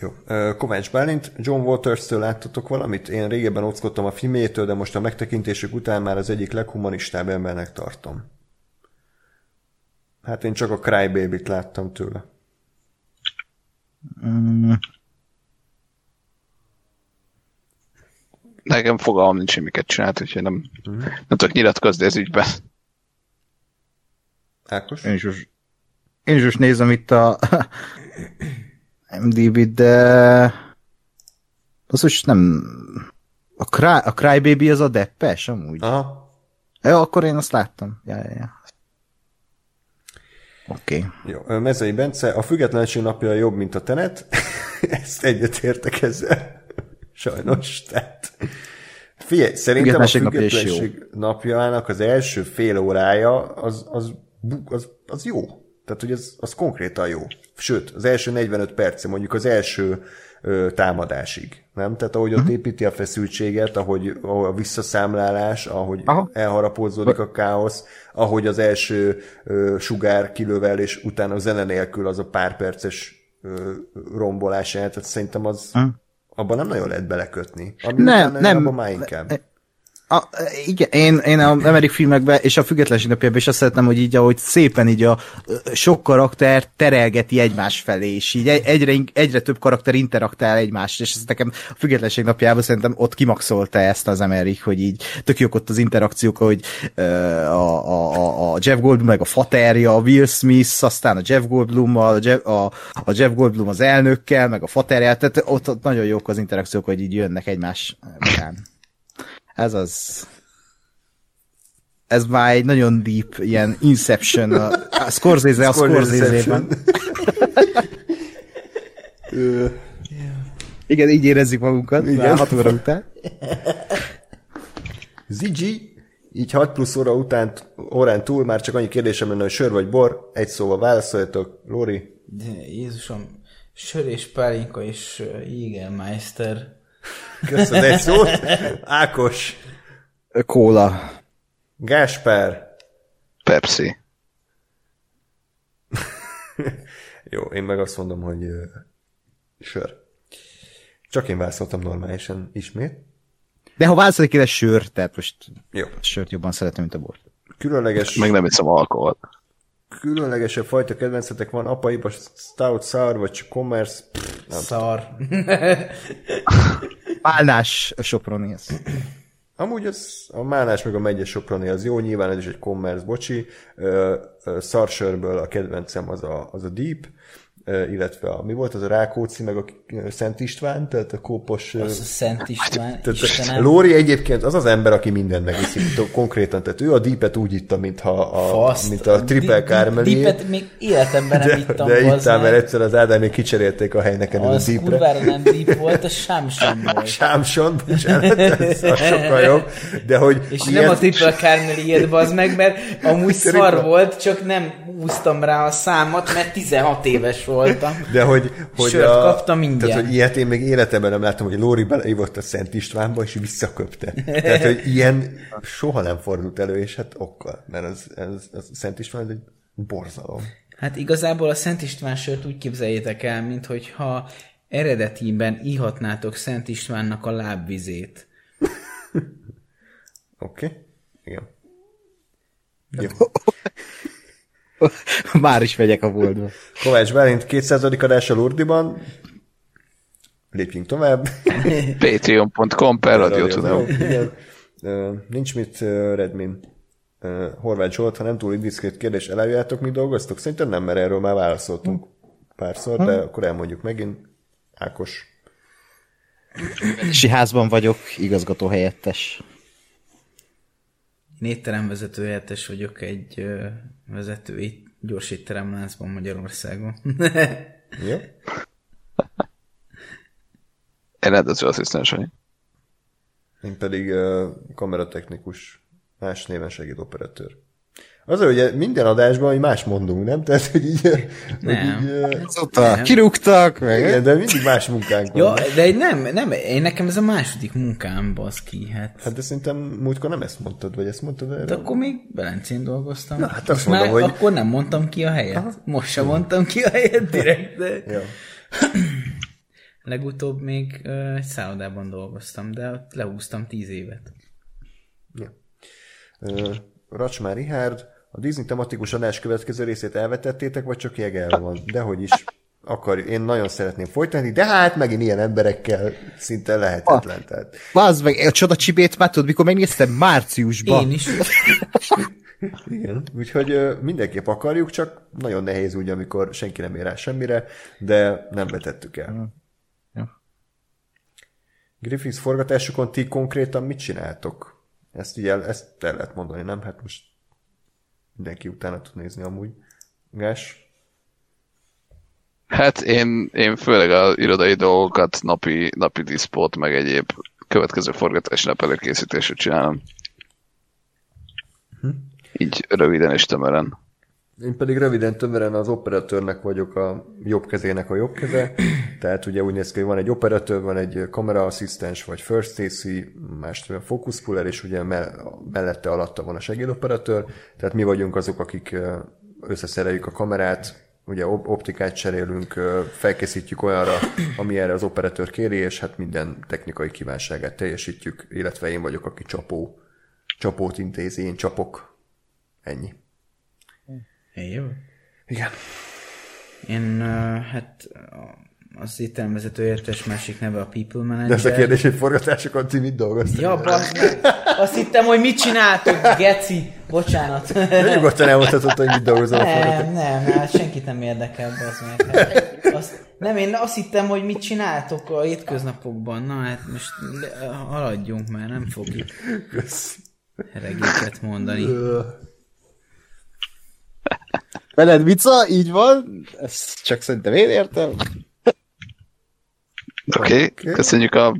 Jó. Kovács Bálint, John Waters-től láttatok valamit? Én régebben ockodtam a filmjétől, de most a megtekintésük után már az egyik leghumanistább embernek tartom. Hát én csak a Crybaby-t láttam tőle. Mm. Nekem fogalmam nincs, hogy miket csinált, úgyhogy nem, mm. nem tudok nyilatkozni ez ügyben. Ákos? Én is, én is nézem itt a MDB, de az most nem... A, Cry, a Crybaby az a deppes amúgy? Aha. Ja, akkor én azt láttam. Ja, ja, ja. Oké. Okay. Jó, Mezei Bence, a függetlenség napja jobb, mint a tenet. Ezt egyetértek ezzel. Sajnos, tehát... Figyelj, szerintem a függetlenség napjának az első fél órája az, az, az, az jó. Tehát, hogy ez, az konkrétan jó. Sőt, az első 45 perce, mondjuk az első ö, támadásig. Nem? Tehát ahogy ott uh-huh. építi a feszültséget, ahogy, a visszaszámlálás, ahogy Aha. elharapózódik a káosz, ahogy az első ö, sugár kilövel, és utána a zene nélkül az a pár perces ö, rombolás tehát szerintem az uh-huh. abban nem nagyon lehet belekötni. Ami nem, nem. Abban már inkább. A, igen, én, én a amerikai filmekben és a függetlenség napjában is azt szeretem, hogy így, ahogy szépen így a sok karakter terelgeti egymás felé, és így egyre, egyre több karakter interaktál egymást, és ez nekem a függetlenség napjában szerintem ott kimaxolta ezt az Amerik, hogy így tök jók ott az interakciók, hogy a, a, a Jeff Goldblum meg a faterja, a Will Smith, aztán a Jeff Goldblum, a Jeff, a, a Jeff Goldblum az elnökkel, meg a faterja, tehát ott, ott nagyon jók az interakciók, hogy így jönnek egymás után. Ez az. Ez már egy nagyon deep, ilyen Inception, a, a Scorsese a Scorsese-ben. Igen, így érezzük magunkat, Igen. 6 óra után. Ziggy, így 6 plusz óra után, órán túl már csak annyi kérdésem lenne, hogy sör vagy bor, egy szóval válaszoljatok, Lóri. De Jézusom, sör és pálinka és Jägermeister. Köszönöm egy szót. Ákos. Kóla. Gásper. Pepsi. Jó, én meg azt mondom, hogy uh, sör. Csak én válaszoltam normálisan ismét. De ha válaszolni kéne sör, tehát most Jó. sört jobban szeretem, mint a bort. Különleges... Meg nem iszom alkoholt. Különlegesebb fajta kedvencetek van, apaiba stout, sour, vagy commerce. Szar. Pálnás soproni ez. Amúgy az, a Málás meg a Megye Soproni az jó, nyilván ez is egy commerce, bocsi. Szarsörből a kedvencem az a, az a Deep, illetve a, mi volt az a Rákóczi, meg a Szent István, tehát a kópos... Az a Szent István, tehát, Lóri egyébként az az ember, aki mindent megiszik, konkrétan, tehát ő a dípet úgy itta, mintha a, Faszt, mint a Triple Carmeli. Dípet még életemben nem ittam. De, de ittál, mert egyszer az Ádám még kicserélték a helynek az a dípre. Az kurvára nem díp volt, az sámson volt. Sámson, bocsánat, ez sokkal jobb. De hogy És ilyet... nem a Triple Carmeli ilyet, meg, mert amúgy szar volt, csak nem húztam rá a számot, mert 16 éves voltam. De hogy, hogy Sört a, kaptam mindjárt. Tehát, hogy ilyet én még életemben nem láttam, hogy Lóri beleívott a Szent Istvánba, és visszaköpte. Tehát, hogy ilyen soha nem fordult elő, és hát okkal, mert az, az, az Szent István egy borzalom. Hát igazából a Szent István sört úgy képzeljétek el, mint hogyha eredetiben ihatnátok Szent Istvánnak a lábvizét. Oké, okay. igen. Jó. Már is megyek a boltba. Kovács Bálint 200. adás a Lurdiban. Lépjünk tovább. Patreon.com per Radio tudom. Nincs mit, Redmin. Horváth Zsolt, ha nem túl indiszkrét kérdés, elálljátok, mi dolgoztok? Szerintem nem, mert erről már válaszoltunk párszor, de akkor elmondjuk megint. Ákos. Si házban vagyok, igazgató helyettes. Én étteremvezető helyettes vagyok egy vezető gyors étteremláncban Magyarországon. Jó. Én rendező asszisztens vagyok. Én pedig uh, kameratechnikus, más néven segédoperatőr. Az, hogy minden adásban hogy más mondunk, nem? Tehát, hogy így... Nem. Hogy így nem. kirúgtak, meg. Igen, de mindig más munkánk van. Ja, de nem, nem, én nekem ez a második munkám, baszki. Hát, hát de szerintem múltkor nem ezt mondtad, vagy ezt mondtad erre? De akkor még Belencén dolgoztam. Na, hát azt mondom, már hogy... akkor nem mondtam ki a helyet. Aha. Most sem mondtam ki a helyet direkt, de... ja. Legutóbb még egy szállodában dolgoztam, de ott lehúztam tíz évet. Ja. Uh, Racsmár Rihárd, a Disney tematikus adás következő részét elvetettétek, vagy csak jegelve van? Dehogy is akar, én nagyon szeretném folytatni, de hát megint ilyen emberekkel szinte lehetetlen. Tehát... Vázd meg, a csoda csibét már tudod, mikor megnéztem márciusban. Én is. Igen, úgyhogy mindenképp akarjuk, csak nagyon nehéz úgy, amikor senki nem ér rá semmire, de nem vetettük el. Griffiths forgatásokon ti konkrétan mit csináltok? Ezt így el, ezt el lehet mondani, nem? Hát most mindenki utána tud nézni amúgy. Gás? Hát én, én főleg az irodai dolgokat, napi, napi diszpót, meg egyéb következő forgatási nap előkészítését csinálom. Hm? Így röviden és tömören. Én pedig röviden tömören az operatőrnek vagyok a jobb kezének a jobb keze, tehát ugye úgy néz ki, hogy van egy operatőr, van egy kameraasszisztens, vagy first AC, más focus puller, és ugye mellette alatta van a segédoperatőr, tehát mi vagyunk azok, akik összeszereljük a kamerát, ugye optikát cserélünk, felkészítjük olyanra, ami erre az operatőr kéri, és hát minden technikai kívánságát teljesítjük, illetve én vagyok, aki csapó, csapót intézi, én csapok. Ennyi. Jó. Igen. Én, hát az étteremvezető értes másik neve a People Manager. De ez a kérdés, hogy forgatásokon ti mit dolgoztak? Ja, bazd. Azt hittem, hogy mit csináltok, geci. Bocsánat. De nyugodtan elmondhatod, hogy mit dolgozol a Nem, nem, hát senkit nem érdekel, bazd meg. Hát, azt, nem, én azt hittem, hogy mit csináltok a hétköznapokban. Na, hát most haladjunk már, nem fogjuk regéket mondani. Veled Mica, így van. Ezt csak szerintem én értem. Oké, okay. köszönjük a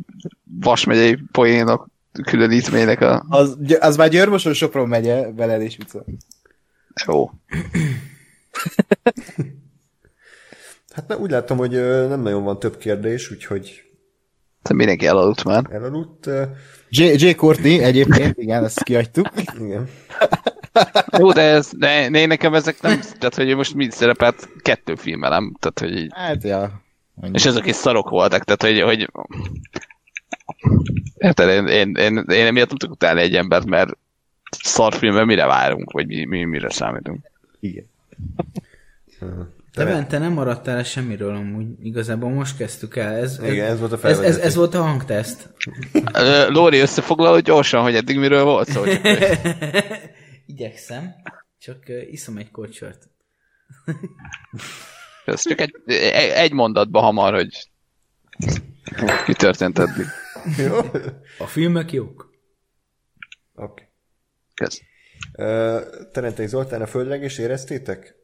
Vas megyei poénok különítménynek a... Az, az már Györmoson Sopron megye, veled és Mica. Jó. hát na, úgy látom, hogy nem nagyon van több kérdés, úgyhogy... Te mindenki elaludt már. Elaludt. J. J. Courtney egyébként, igen, ezt kiadtuk. Igen. Jó, de, ez, de né, nekem ezek nem, tehát hogy most mind szerepelt kettő filmelem, tehát hogy így... Hát, ja. Mondjuk. És ezek is szarok voltak, tehát hogy, hogy Hát én, én, én, én emiatt nem tudok utálni egy embert, mert szarfilmben mire várunk, vagy mi, mi mire számítunk. Igen. De ben, te nem maradtál el semmiről amúgy, igazából most kezdtük el. Ez, ez, Igen, ez volt a ez, ez, ez volt a hangteszt. Lóri, összefoglalod gyorsan, hogy eddig miről volt szó? Igyekszem, csak uh, iszom egy kocsört. Ez csak egy, egy mondatba hamar, hogy mi történt eddig. Jó. A filmek jók. Oké. Okay. Uh, Terentei Zoltán, a földrengés éreztétek?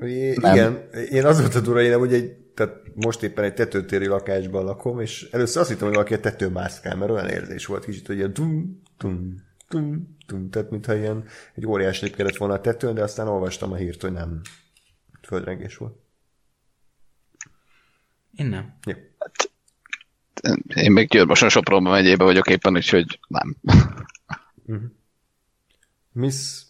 É, igen, én az volt a dura, én hogy egy, tehát most éppen egy tetőtéri lakásban lakom, és először azt hittem, hogy valaki a tetőn mászkál, mert olyan érzés volt kicsit, hogy ilyen tum, tum, tum, tum, tehát mintha ilyen egy óriás lép kellett volna a tetőn, de aztán olvastam a hírt, hogy nem földrengés volt. Én nem. Jó. Hát, én még Győrmoson Sopronban megyébe vagyok éppen, úgyhogy nem. Uh-huh. Miss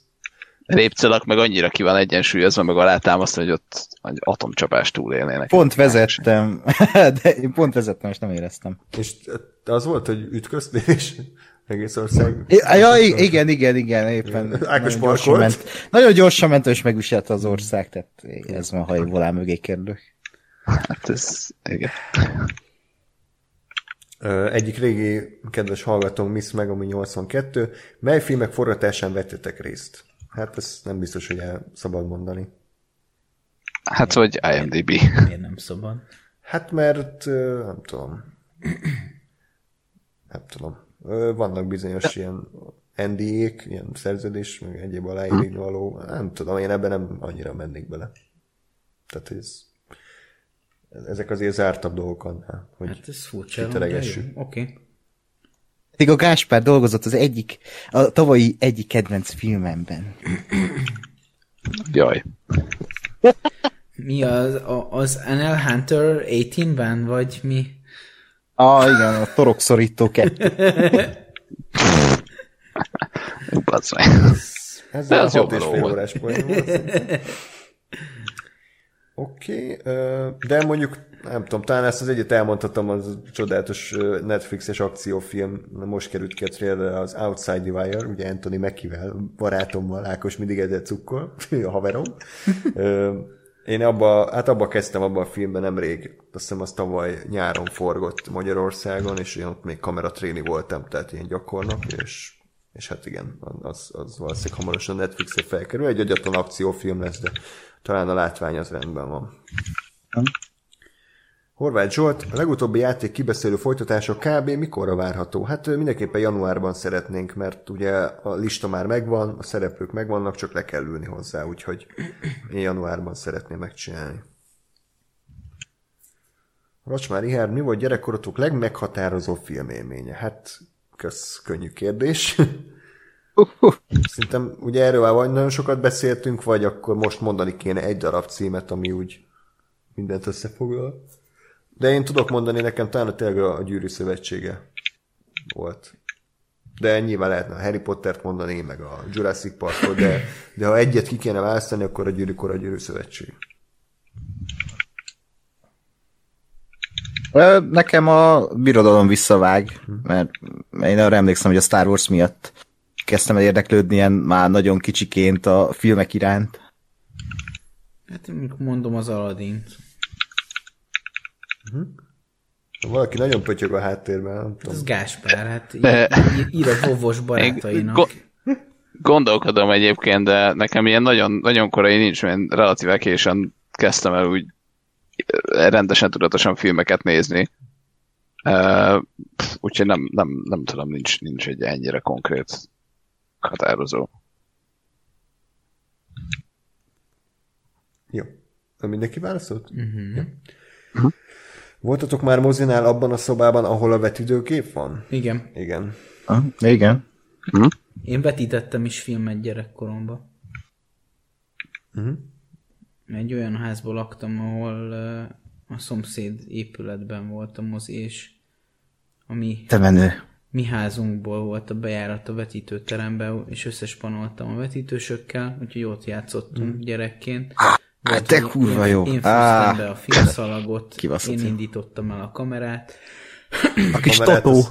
Répcelak meg annyira ki van egyensúlyozva, meg alátámasztva, hogy ott egy atomcsapást túlélnének. Pont vezettem, de én pont vezettem, és nem éreztem. És az volt, hogy ütköztél, és egész ország... Ja, igen, igen, igen, éppen. Ákos nagyon gyorsan, ment, nagyon gyorsan ment, és megviselte az ország, tehát ez van, ha volá mögé kérdő. Hát ez, igen. Egyik régi kedves hallgatónk Miss Megami 82. Mely filmek forgatásán vettetek részt? Hát ez nem biztos, hogy el szabad mondani. Hát, hogy IMDb. Miért nem szabad? Hát, mert nem tudom. Nem tudom. Vannak bizonyos De... ilyen NDA-k, ilyen szerződés, meg egyéb aláírni való. Nem tudom, én ebben nem annyira mennék bele. Tehát ez, ezek azért zártabb dolgok annál, hogy hát ez furcsa, Oké. Okay. Pedig a Gáspár dolgozott az egyik, a tavalyi egyik kedvenc filmemben. Jaj. Mi az, az NL Hunter 18-ben, vagy mi? Ah, igen, a torokszorító kettő. Ez a hat és fél órás Oké, okay, de mondjuk nem tudom, talán ezt az egyet elmondhatom, az csodálatos Netflixes akciófilm, most került ki a trailer, az Outside the Wire, ugye Anthony Mackie-vel, barátommal, Ákos mindig ezzel cukkol, a haverom. Én abba, hát abba kezdtem abban a filmben nemrég, azt hiszem az tavaly nyáron forgott Magyarországon, és én ott még kameratréni voltam, tehát ilyen gyakornok, és, és hát igen, az, az valószínűleg hamarosan Netflixre felkerül. Egy agyatlan akciófilm lesz, de talán a látvány az rendben van. Horváth Zsolt, a legutóbbi játék kibeszélő folytatása kb. mikorra várható? Hát mindenképpen januárban szeretnénk, mert ugye a lista már megvan, a szereplők megvannak, csak le kell ülni hozzá, úgyhogy én januárban szeretném megcsinálni. Racsmár Ihár, mi volt gyerekkorotok legmeghatározó filmélménye? Hát, kösz, könnyű kérdés. Szerintem ugye erről már vagy nagyon sokat beszéltünk, vagy akkor most mondani kéne egy darab címet, ami úgy mindent összefoglal. De én tudok mondani, nekem talán tényleg a Gyűrű Szövetsége volt. De nyilván lehetne a Harry Pottert mondani, meg a Jurassic Parkot, de, de ha egyet ki kéne választani, akkor a Gyűrűkor a Gyűrű Szövetség. Nekem a birodalom visszavág, mert én arra emlékszem, hogy a Star Wars miatt kezdtem el érdeklődni ilyen már nagyon kicsiként a filmek iránt. Hát mondom az Aladdin. Uh-huh. Valaki nagyon pötyög a háttérben, nem tudom. Ez Gáspár, hát ír a vovos barátainak. Gondolkodom egyébként, de nekem ilyen nagyon, nagyon korai nincs, mert relatíve későn kezdtem el úgy rendesen, tudatosan filmeket nézni. Uh, úgyhogy nem, nem, nem tudom, nincs, nincs egy ennyire konkrét határozó. Jó. Mindenki válaszolt? Uh-huh. Uh-huh. Voltatok már mozinál abban a szobában, ahol a vetítőkép van? Igen. Igen. Uh, igen. Uh-huh. Én vetítettem is filmet gyerekkoromban. Uh-huh. Egy olyan házból laktam, ahol uh, a szomszéd épületben volt a mozi, és ami... Te menő. Mi házunkból volt a bejárat a vetítőterembe, és összespanoltam a vetítősökkel, úgyhogy ott játszottunk mm. gyerekként. Hát te kurva jó. Én ah, be a filmszalagot, én indítottam el a kamerát, a kis totó.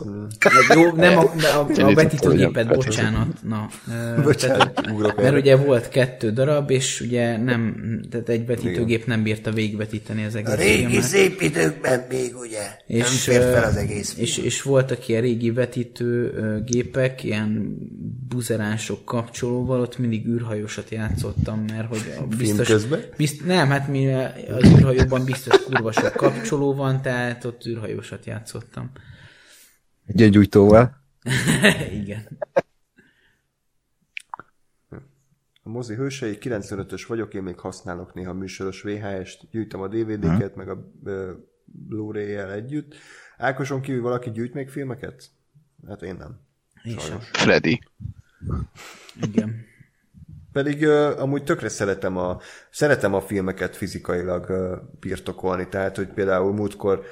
Jó, nem a, a, a betítőgépet, bocsánat. Na, bocsánat tehát, mert ugye volt kettő darab, és ugye nem, tehát egy betítőgép nem bírta végigbetíteni az egész A régi filmet. szép időkben még ugye és, nem fért fel az egész és, és voltak ilyen régi vetítő gépek, ilyen buzeránsok kapcsolóval, ott mindig űrhajósat játszottam, mert hogy a biztos... Bizt, nem, hát mi az űrhajóban biztos kurva sok kapcsoló van, tehát ott űrhajósat játszottam játszottam. Egy gyújtóval. Igen. A mozi hősei, 95-ös vagyok, én még használok néha műsoros VHS-t, gyűjtöm a DVD-ket, hmm. meg a Blu-ray-jel együtt. Ákoson kívül valaki gyűjt még filmeket? Hát én nem. Sajnos. Freddy. Igen. Pedig uh, amúgy tökre szeretem a, szeretem a filmeket fizikailag uh, birtokolni, tehát hogy például múltkor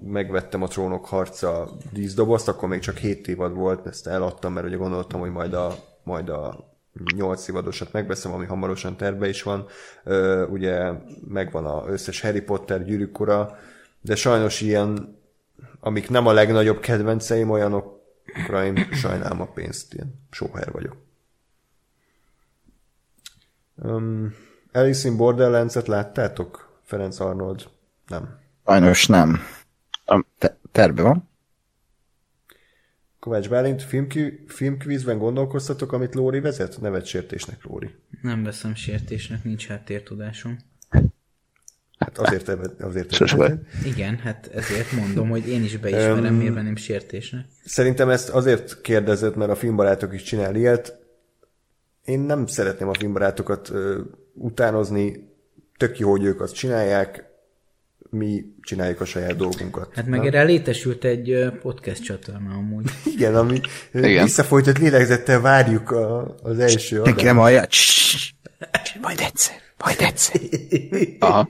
megvettem a Trónok harca díszdobozt, akkor még csak 7 évad volt, ezt eladtam, mert ugye gondoltam, hogy majd a, majd a 8 évadosat megveszem, ami hamarosan terve is van. Ugye megvan a összes Harry Potter gyűrűkora, de sajnos ilyen, amik nem a legnagyobb kedvenceim, olyanokra én sajnálom a pénzt, ilyen sóher vagyok. Um, Alice in Borderlands-et láttátok? Ferenc Arnold? Nem. Sajnos nem. Te- terve van. Kovács Bálint, filmki- filmkvízben gondolkoztatok, amit Lóri vezet? Nevet sértésnek, Lóri. Nem veszem sértésnek, nincs háttértudásom. Hát azért, azért Sose Igen, hát ezért mondom, hogy én is beismerem, miért nem sértésnek. Szerintem ezt azért kérdezett, mert a filmbarátok is csinál ilyet. Én nem szeretném a filmbarátokat ö, utánozni, tök jó, hogy ők azt csinálják, mi csináljuk a saját dolgunkat. Hát meg erre létesült egy podcast csatorna amúgy. Igen, ami Igen. visszafolytott lélegzettel várjuk a, az első adást. Neki nem hallja. Majd egyszer, majd egyszer. Aha.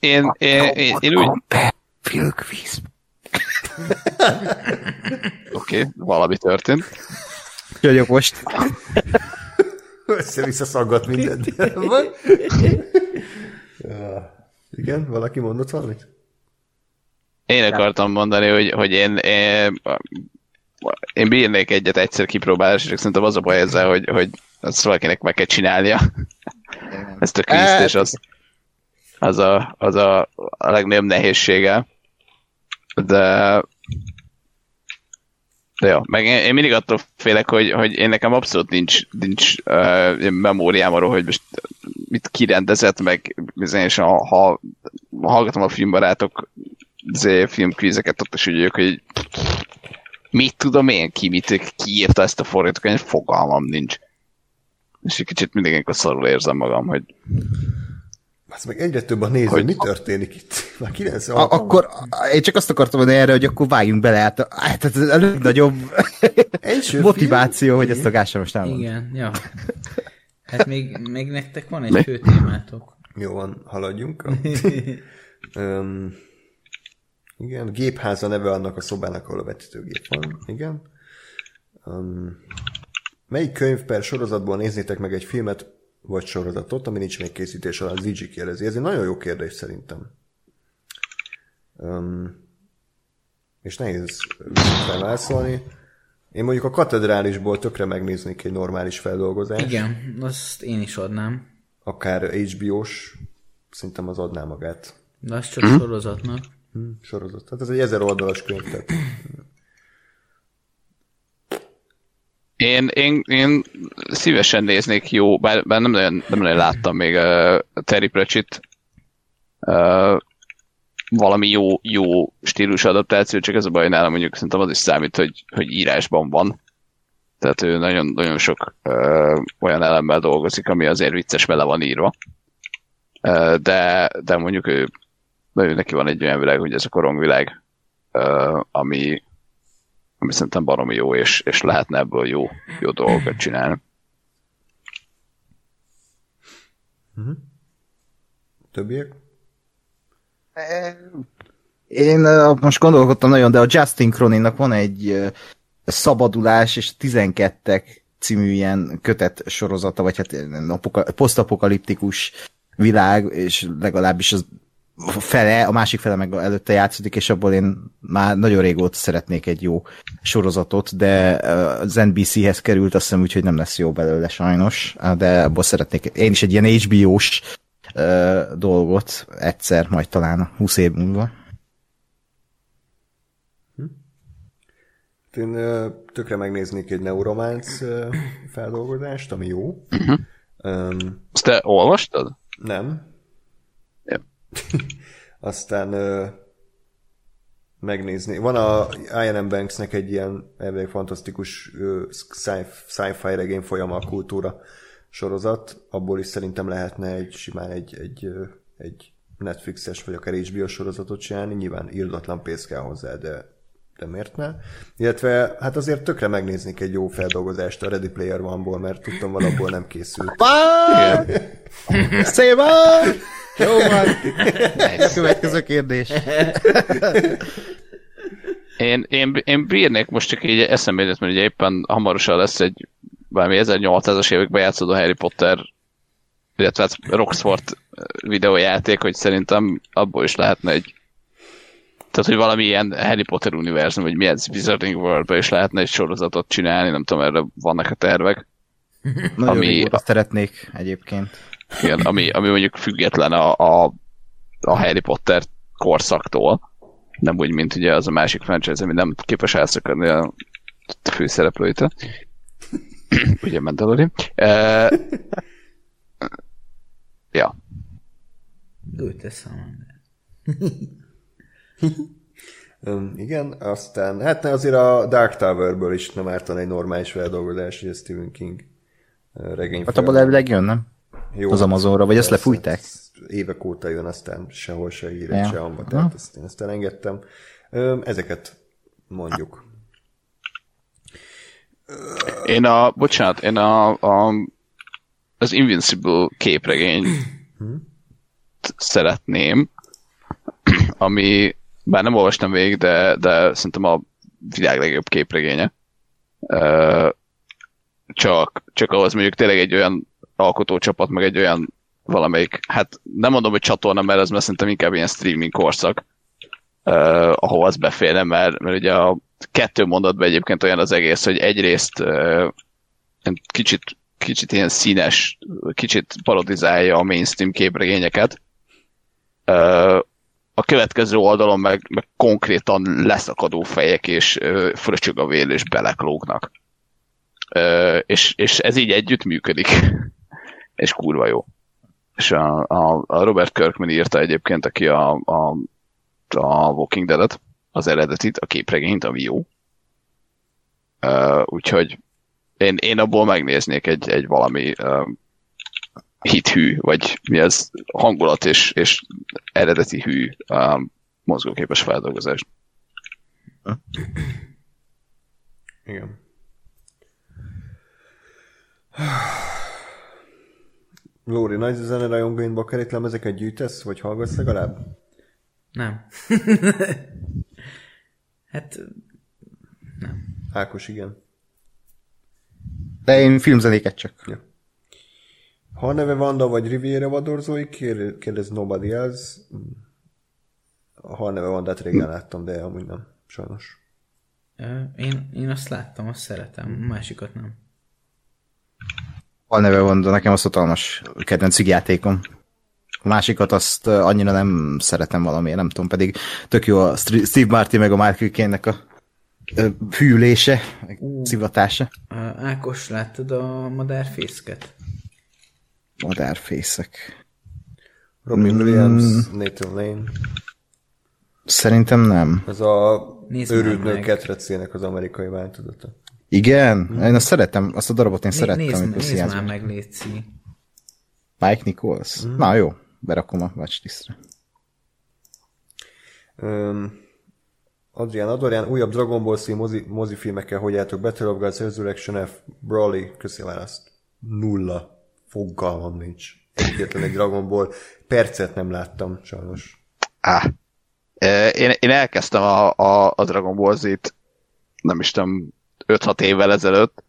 Én, én, én, én úgy... Oké, okay, valami történt. Vagyok most. Össze-vissza szaggat mindent. Igen, valaki mondott valamit? Én akartam mondani, hogy, hogy én, én, én bírnék egyet egyszer kipróbálni, és szerintem az a baj ezzel, hogy, hogy azt valakinek meg kell csinálnia. Ezt a kvízt, és az, az, a, az a, a legnagyobb nehézsége. De jó, meg én, én mindig attól félek, hogy, hogy én nekem abszolút nincs, nincs uh, memóriám arról, hogy most mit kirendezett, meg bizonyos, ha, ha hallgatom a filmbarátok filmkvízeket, ott is úgy vagyok, hogy mit tudom én, ki, mit, ki írta ezt a forgatókönyvet, fogalmam nincs. És egy kicsit mindig akkor szarul érzem magam, hogy... Az meg egyre több a néző, hogy mi történik itt? Már 96 A- akkor én csak azt akartam mondani erre, hogy akkor vágjunk bele, hát, hát ez a legnagyobb motiváció, film? hogy ezt a Gása most elmondta. Igen, ja. Hát még, még nektek van egy fő témátok. Jó van, haladjunk. um, igen, gépháza neve annak a szobának, ahol a vetítőgép van. Igen. Um, melyik könyv per sorozatból néznétek meg egy filmet vagy sorozatot, ami nincs még készítés alatt? Ziggy kérdezi. Ez egy nagyon jó kérdés szerintem. Um, és nehéz felválaszolni. Én mondjuk a katedrálisból tökre megnéznék egy normális feldolgozást. Igen, azt én is adnám. Akár HBO-s, szerintem az adná magát. De az csak sorozatnak. Hm, sorozat. Tehát ez egy ezer oldalas könyv, tehát Én, én, én szívesen néznék jó, bár, bár nem, nagyon, nem nagyon láttam még uh, Terry Pratchett uh, valami jó, jó stílus adaptáció, csak ez a baj nálam mondjuk szerintem az is számít, hogy, hogy írásban van. Tehát ő nagyon, nagyon sok uh, olyan elemmel dolgozik, ami azért vicces vele van írva. Uh, de, de mondjuk ő, ő neki van egy olyan világ, hogy ez a korongvilág, uh, ami, ami szerintem baromi jó, és, és lehetne ebből jó, jó dolgokat csinálni. többiek. Én uh, most gondolkodtam nagyon, de a Justin Croninnak van egy uh, Szabadulás és 12 című ilyen kötet sorozata, vagy hát apoka- posztapokaliptikus világ, és legalábbis az fele, a másik fele meg előtte játszódik, és abból én már nagyon régóta szeretnék egy jó sorozatot, de az NBC-hez került, azt hiszem úgy, hogy nem lesz jó belőle sajnos, de abból szeretnék én is egy ilyen HBO-s uh, dolgot egyszer, majd talán 20 év múlva. Én ö, tökre megnéznék egy neurománc ö, feldolgozást, ami jó. Uh-huh. Um, Azt te olvastad? nem. Aztán ö, megnézni. Van a Ian M. Banksnek egy ilyen elvileg fantasztikus ö, sci- sci-fi regény folyama a kultúra sorozat. Abból is szerintem lehetne egy simán egy, egy, ö, egy Netflixes vagy akár HBO sorozatot csinálni. Nyilván írdatlan pénz kell hozzá, de de miért ne? Illetve hát azért tökre megnéznék egy jó feldolgozást a Ready Player One-ból, mert tudtam valahol nem készült. Szépen! Jó van! A következő kérdés. Én, én, én bírnék most csak így eszembe jutott, mert ugye éppen hamarosan lesz egy valami 1800-as években játszódó Harry Potter illetve hát Roxford videójáték, hogy szerintem abból is lehetne egy tehát, hogy valami ilyen Harry Potter univerzum, vagy mi ez Wizarding world is lehetne egy sorozatot csinálni, nem tudom, erre vannak a tervek. Nagyon Ami- ami... azt szeretnék egyébként. Igen, ami, ami mondjuk független a, a, a Harry Potter korszaktól. Nem úgy, mint ugye az a másik franchise, ami nem képes elszakadni a főszereplőitől. ugye Mandalorian. Uh, ja, eszem. Um, igen, aztán, hát azért a Dark Towerből is nem ártan egy normális feldolgozás, hogy a Stephen King regény. Hát abból elvileg jön, nem? Jó, az Amazonra, vagy ezt lefújták? Évek óta jön, aztán sehol se híre, Ja. se amba, Aha. tehát ezt én ezt elengedtem. Ezeket mondjuk. Én a, bocsánat, én a, a az Invincible képregény szeretném, ami bár nem olvastam végig, de, de szerintem a világ legjobb képregénye. Csak, csak ahhoz mondjuk tényleg egy olyan alkotócsapat, meg egy olyan valamelyik, hát nem mondom, hogy csatorna, mert ez már szerintem inkább ilyen streaming korszak, uh, ahol az beférne, mert, mert ugye a kettő mondatban egyébként olyan az egész, hogy egyrészt uh, kicsit, kicsit ilyen színes, kicsit parodizálja a mainstream képregényeket, uh, a következő oldalon meg, meg konkrétan leszakadó fejek, és uh, fröcsög a vér, és beleklógnak. Uh, és, és ez így együtt működik. És kurva jó. És a, a, a Robert Kirkman írta egyébként, aki a, a, a Walking Dead-et, az eredetit, a képregényt, ami jó. Uh, úgyhogy én, én abból megnéznék egy, egy valami uh, hithű, vagy mi ez, hangulat és, és eredeti hű a mozgóképes feldolgozást. Igen. Lóri, nagy zene rajongóin bakerit lemezeket gyűjtesz, vagy hallgatsz legalább? Nem. hát nem. Ákos, igen. De én filmzenéket csak. Ja. Ha a neve Vanda vagy Riviera vadorzói, kér- kérdez Nobody Else. Ha a neve Vandát régen láttam, de amúgy nem, sajnos. Én, én azt láttam, azt szeretem, a másikat nem. Hal neve van, de nekem az hatalmas kedvenc játékom. A másikat azt annyira nem szeretem valamiért, nem tudom, pedig tök jó a Steve Martin meg a Michael Caine-nek a ö, fűlése, meg szivatása. Ákos, láttad a madárfészket? Madárfészek. Robin Mm. Williams, Nathan Lane. Szerintem nem. Ez a őrült már nő meg. ketrecének az amerikai változata. Igen? Én azt szeretem, azt a darabot én Né- szerettem, nézd, nézd már meg, Léci. Mike Nichols? Na jó, berakom a watchlistre. Um, Adrián Adorján, újabb Dragon Ball Z mozi, mozifilmekkel hogy álltok? Battle of Gods, Resurrection F, Broly, köszi választ. Nulla. Fogalmam nincs. Egyetlen egy Dragon Ball. Percet nem láttam, sajnos. Á. Én, én elkezdtem a, a, a Dragon Ball Z-t, nem is tudom, 5-6 évvel ezelőtt,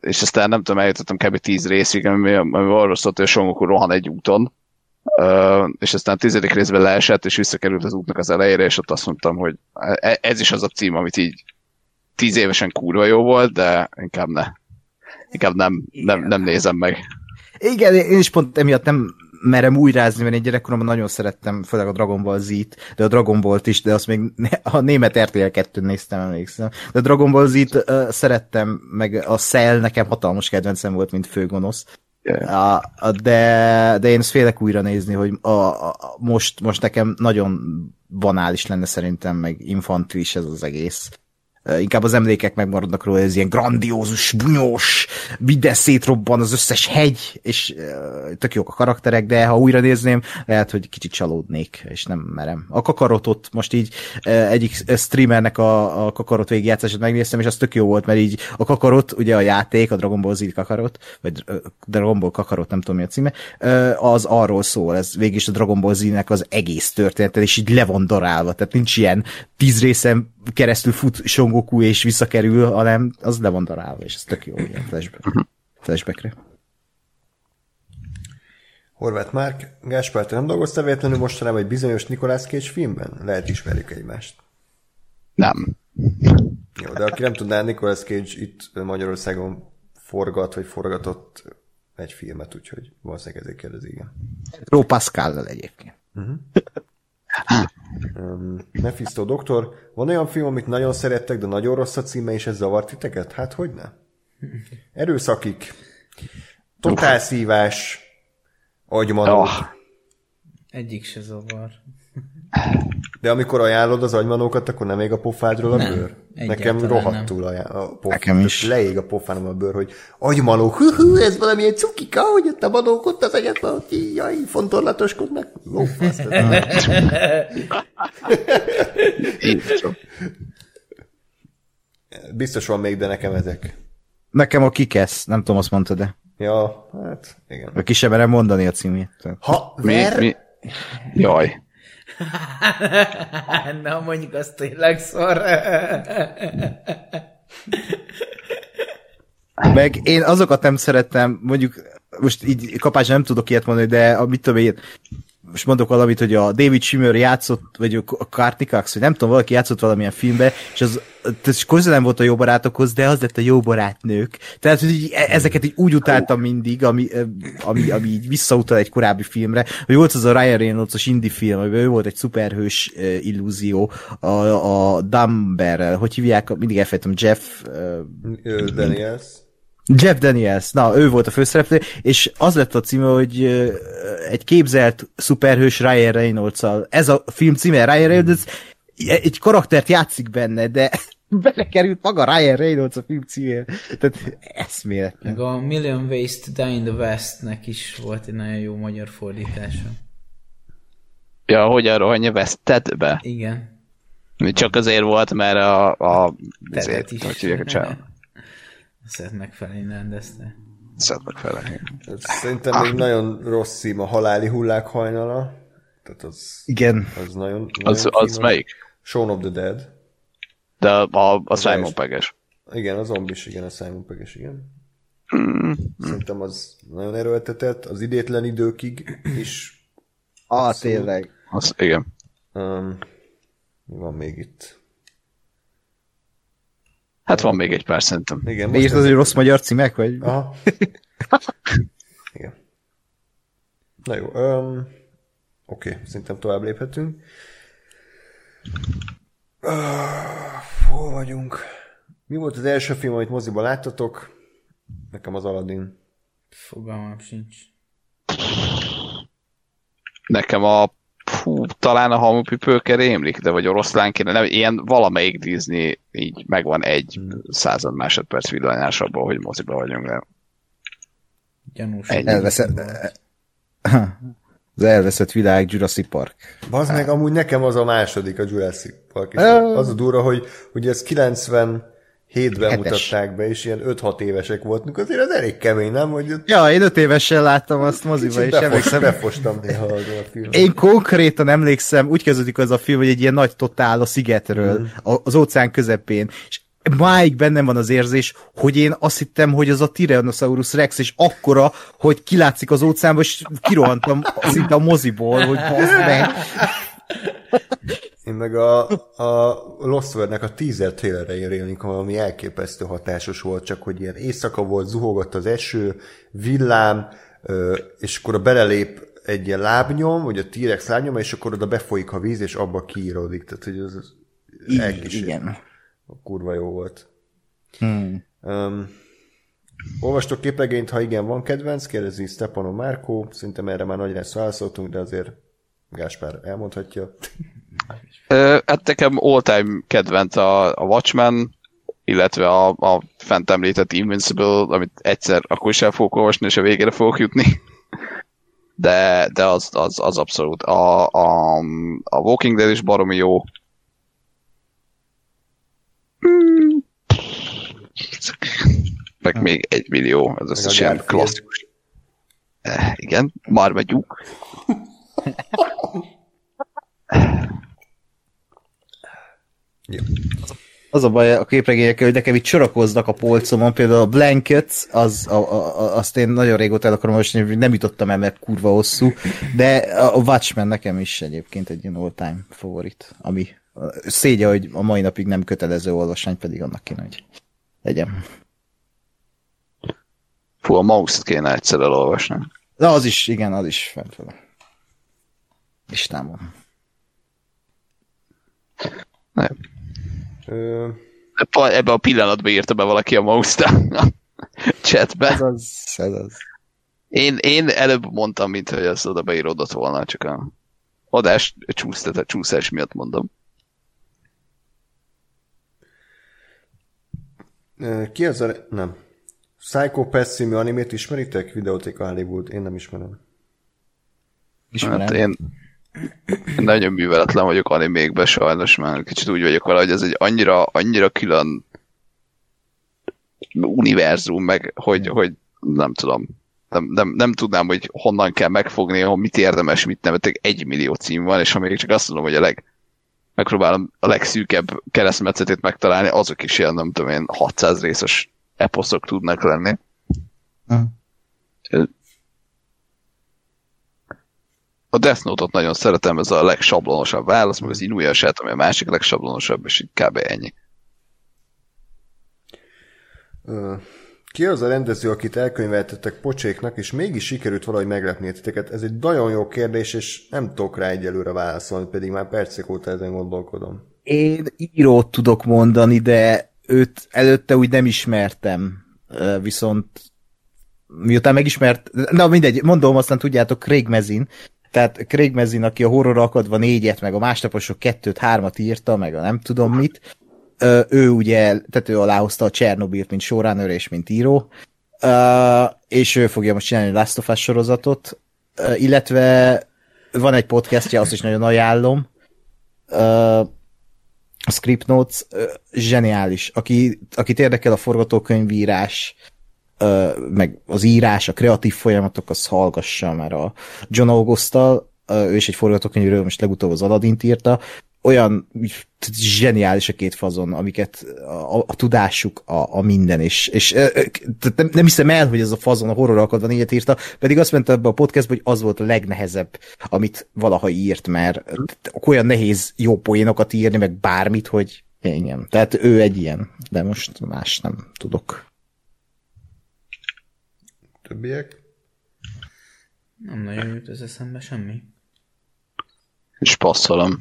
és aztán nem tudom, eljutottam kb. 10 részig, ami, ami arról szólt, hogy a Son Goku rohan egy úton, és aztán a tizedik részben leesett, és visszakerült az útnak az elejére, és ott azt mondtam, hogy e- ez is az a cím, amit így 10 évesen kurva jó volt, de inkább ne. Inkább nem, nem, nem nézem meg. Igen, én is pont emiatt nem merem újrázni, mert én gyerekkoromban nagyon szerettem, főleg a Dragon Ball Z-t, de a Dragon Ball-t is, de azt még a német RTL 2 néztem, emlékszem. De a Dragon Ball Z-t uh, szerettem, meg a Cell nekem hatalmas kedvencem volt, mint főgonosz. A, a, de, de én ezt félek újra nézni, hogy a, a, a- most, most nekem nagyon banális lenne szerintem, meg infantilis ez az egész. Inkább az emlékek megmaradnak róla, ez ilyen grandiózus, bunyós, minden szétrobban az összes hegy, és tök jók a karakterek, de ha újra nézném, lehet, hogy kicsit csalódnék, és nem merem. A kakarotot most így egyik streamernek a, a kakarot végigjátszását megnéztem, és az tök jó volt, mert így a kakarot, ugye a játék, a Dragon Ball Z kakarot, vagy Dragon Ball kakarot, nem tudom mi a címe, az arról szól, ez végig is a Dragon Ball Z-nek az egész története, és így le van darálva, tehát nincs ilyen tíz részen keresztül fut Son Goku és visszakerül, hanem az le van darálva, és ez tök jó, ilyen flashback, flashbackre. Horváth Márk, Gáspár, te nem dolgoztál véletlenül mostanában egy bizonyos Nicolas Cage filmben? Lehet ismerjük egymást. Nem. Jó, de aki nem tudná, Nicolas Cage itt Magyarországon forgat, vagy forgatott egy filmet, úgyhogy valószínűleg ezért kérdezi, igen. Ró Pascal egyébként. Um, Mephisto doktor, van olyan film, amit nagyon szerettek, de nagyon rossz a címe, és ez zavart titeket? Hát hogy ne? Erőszakik, totálszívás, agymanó. Oh, Egyik se zavar. De amikor ajánlod az agymanókat, akkor nem ég a pofádról a Nem, bőr? Nekem rohadtul ajánl- a pof... Nekem is. Leég a pofánom a bőr, hogy agymanó, hú, hú, ez valamilyen cukika, hogy ott a manók ott az agyatban, hogy jaj, fontorlatoskodnak. Lófasz. Biztos van még, de nekem ezek. Nekem a kikesz, nem tudom, azt mondta, de Ja, hát igen. ki sem merem mondani a címét. Ha Mi, ver, mi? Jaj. Na, mondjuk azt tényleg szar. Meg én azokat nem szerettem, mondjuk most így kapásra nem tudok ilyet mondani, de a, mit tudom én, most mondok valamit, hogy a David Schwimmer játszott, vagy a Courtney Cox, vagy nem tudom, valaki játszott valamilyen filmbe, és az tehát közel nem volt a jó barátokhoz, de az lett a jó barátnők. Tehát, hogy e- ezeket így úgy utáltam mindig, ami, ö, ami, ami így visszautal egy korábbi filmre, hogy volt az a Ryan Reynolds-os indie film, amiben ő volt egy szuperhős ö, illúzió, a, a Dumberrel, hogy hívják, mindig elfejtem, Jeff, Daniels. Jeff Daniels, na, ő volt a főszereplő, és az lett a címe, hogy egy képzelt szuperhős Ryan reynolds -al. Ez a film címe, Ryan Reynolds egy karaktert játszik benne, de belekerült maga Ryan Reynolds a film címére. Tehát eszméletlen. Meg a Million Ways to Die in the West-nek is volt egy nagyon jó magyar fordítása. Ja, hogy a rohanja vesztedbe? Igen. Csak azért volt, mert a... a azért, is. hogy hívják a csáv. Szed megfelelni rendezte. Fele. Ez Szerintem még nagyon rossz szím a haláli hullák hajnala. Tehát az, Igen. az nagyon, Az, nagyon az kínos. melyik? Shaun of the Dead. De a, a, a Az Simon. Peges. Igen, a zombis, igen, a Simon Pegg igen. Mm. Szerintem az nagyon erőltetett, az idétlen időkig is. Ah, tényleg. Az, igen. Um, mi van még itt? Hát van még egy pár szerintem. Igen, És az, hogy rossz magyar címek, vagy? Aha. Igen. Na jó, um, oké, okay, szerintem tovább léphetünk. Uh, hol vagyunk? Mi volt az első film, amit moziban láttatok? Nekem az Aladdin. Fogalmam sincs. Nekem a hú, talán a hamupipőke rémlik, de vagy oroszlán kéne, nem, ilyen valamelyik Disney így megvan egy hmm. század másodperc villanás abból, hogy moziba vagyunk, de Gyanús. Elveszett, az elveszett világ Jurassic Park. Bazd meg, amúgy nekem az a második a Jurassic Park. És az a durva, hogy, hogy ez 90 hétben Hetes. mutatták be, és ilyen 5-6 évesek voltunk, azért az elég kemény, nem? Hogy... Ja, én 5 évesen láttam azt moziba, és befos, emlékszem. Befostam néha a filmet. Én konkrétan emlékszem, úgy kezdődik az a film, hogy egy ilyen nagy totál a szigetről, mm. az óceán közepén, és máig bennem van az érzés, hogy én azt hittem, hogy az a Tyrannosaurus Rex, és akkora, hogy kilátszik az óceánba, és kirohantam szinte a moziból, hogy meg. Én meg a, a Lost World-nek a teaser trailerre élnék, ami elképesztő hatásos volt, csak hogy ilyen éjszaka volt, zuhogott az eső, villám, és akkor a belelép egy ilyen lábnyom, vagy a T-rex lábnyoma, és akkor oda befolyik a víz, és abba kiíródik. Tehát, hogy az, az elkísér. igen. Kurva jó volt. Hmm. Um, olvastok képregényt, ha igen, van kedvenc, kérdezi Stepano Márkó, szerintem erre már nagy lesz válaszoltunk, de azért Gáspár elmondhatja. Ö, Hát nekem all-time kedvenc a, a Watchmen, illetve a, a fent említett Invincible, amit egyszer akkor is el fogok olvasni, és a végére fogok jutni. De, de az, az, az abszolút. A, a, a Walking Dead is baromi jó. Hmm. Meg még egy millió, ez összes ilyen klasszikus. Eh, igen, már megyünk. Ja. Az a baj a képregényekkel, hogy nekem itt sorakoznak a polcomon, például a Blankets, az, a, a, azt én nagyon régóta el akarom olvasni, hogy nem jutottam el, mert kurva hosszú, de a Watchmen nekem is egyébként egy ilyen all-time favorit, ami szégye, hogy a mai napig nem kötelező olvasmány, pedig annak kéne, hogy legyen. Fú, a mouse kéne egyszer elolvasni. De az is, igen, az is fent van. Listámon. Nem. Ö, Pa- Ebbe a pillanatban írta be valaki a mouse a chatbe. Ez az, ez az. Én, én előbb mondtam, mint hogy az oda beíródott volna, csak a adás csúsztat, csúszás miatt mondom. ki az a... Nem. Psycho Pass című animét ismeritek? Videótéka Hollywood. Én nem ismerem. Ismerem. Hát én, én nagyon műveletlen vagyok animékben sajnos, mert kicsit úgy vagyok vele, hogy ez egy annyira, annyira külön univerzum, meg hogy, hogy nem tudom, nem, nem, nem tudnám, hogy honnan kell megfogni, hogy mit érdemes, mit nem, egy millió cím van, és ha még csak azt mondom, hogy a leg, megpróbálom a legszűkebb keresztmetszetét megtalálni, azok is ilyen, nem tudom én, 600 részes eposzok tudnak lenni. Aha. A Death Note-ot nagyon szeretem, ez a legsablonosabb válasz, meg az Inuyasha-t, ami a másik legsablonosabb, és így kb. ennyi. Ki az a rendező, akit elkönyveltetek pocséknak, és mégis sikerült valahogy meglepni titeket? Ez egy nagyon jó kérdés, és nem tudok rá egyelőre válaszolni, pedig már percek óta ezen gondolkodom. Én írót tudok mondani, de őt előtte úgy nem ismertem. Viszont miután megismert, na mindegy, mondom, aztán tudjátok, Craig Mezin, tehát Craig Mezin, aki a horror akadva négyet, meg a másnaposok kettőt, hármat írta, meg a nem tudom mit, ő ugye, tehát ő aláhozta a Csernobilt, mint showrunner és mint író, és ő fogja most csinálni a Last of Us sorozatot, illetve van egy podcastja, azt is nagyon ajánlom. A Script Notes zseniális. Aki, akit érdekel a forgatókönyvírás, meg az írás, a kreatív folyamatok, az hallgassa, mert a John Augustal, ő is egy forgatókönyvről, most legutóbb az Aladdin írta, olyan zseniális a két fazon, amiket a, a tudásuk, a, a minden, és, és nem, nem hiszem el, hogy ez a fazon a horror alkotban ilyet írta, pedig azt mondta ebbe a podcastba, hogy az volt a legnehezebb, amit valaha írt, mert olyan nehéz jó poénokat írni, meg bármit, hogy igen. Tehát ő egy ilyen, de most más nem tudok. Többiek? Nem nagyon jut ez eszembe semmi. És passzolom.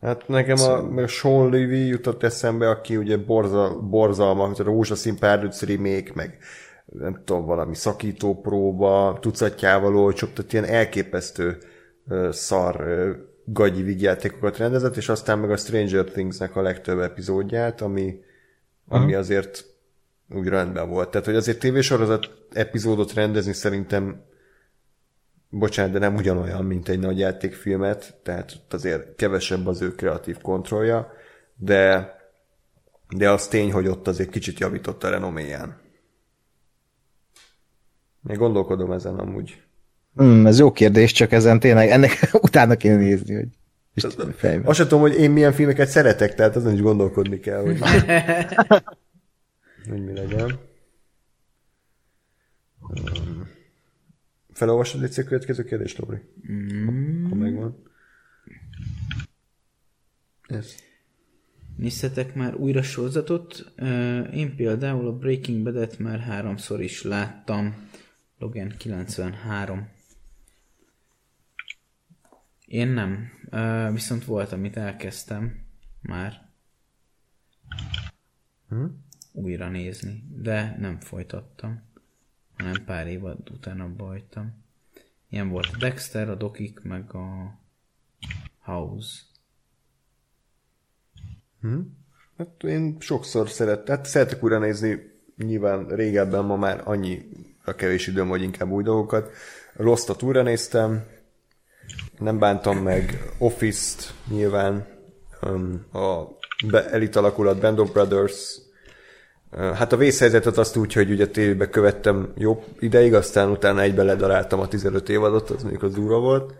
Hát nekem a, a Sean Levy jutott eszembe, aki ugye borza, borzalma, a rózsaszín párduc remake, meg nem tudom, valami szakító próba, tucatjával olcsóbb, tehát ilyen elképesztő uh, szar uh, gagyi vigyátékokat rendezett, és aztán meg a Stranger Things-nek a legtöbb epizódját, ami, ami uh-huh. azért úgy rendben volt. Tehát, hogy azért tévésorozat epizódot rendezni szerintem bocsánat, de nem ugyanolyan, mint egy nagy játékfilmet, tehát ott azért kevesebb az ő kreatív kontrollja, de, de az tény, hogy ott azért kicsit javított a renoméján. Még gondolkodom ezen amúgy. Mm, ez jó kérdés, csak ezen tényleg ennek utána kéne nézni, hogy Azt sem tudom, hogy én milyen filmeket szeretek, tehát azon is gondolkodni kell, hogy, hogy mi legyen. Um. Felolvasod egy következő kérdést, Lóri? Mm. Ha megvan. Ez. Néztetek már újra sorozatot? Én például a Breaking Bad-et már háromszor is láttam. Logan 93. Én nem. Viszont volt, amit elkezdtem már. Hm? Újra nézni, de nem folytattam hanem pár év után abba hagytam. Ilyen volt a Dexter, a Dokik, meg a House. Hm? Hát én sokszor szeret, hát szeretek újra nézni, nyilván régebben ma már annyi a kevés időm, hogy inkább új dolgokat. Lost-ot újra néztem, nem bántam meg Office-t nyilván, a elit alakulat Band of Brothers, Hát a vészhelyzetet azt úgy, hogy ugye tévébe követtem jobb ideig, aztán utána egybe ledaráltam a 15 évadot, az mondjuk az durva volt.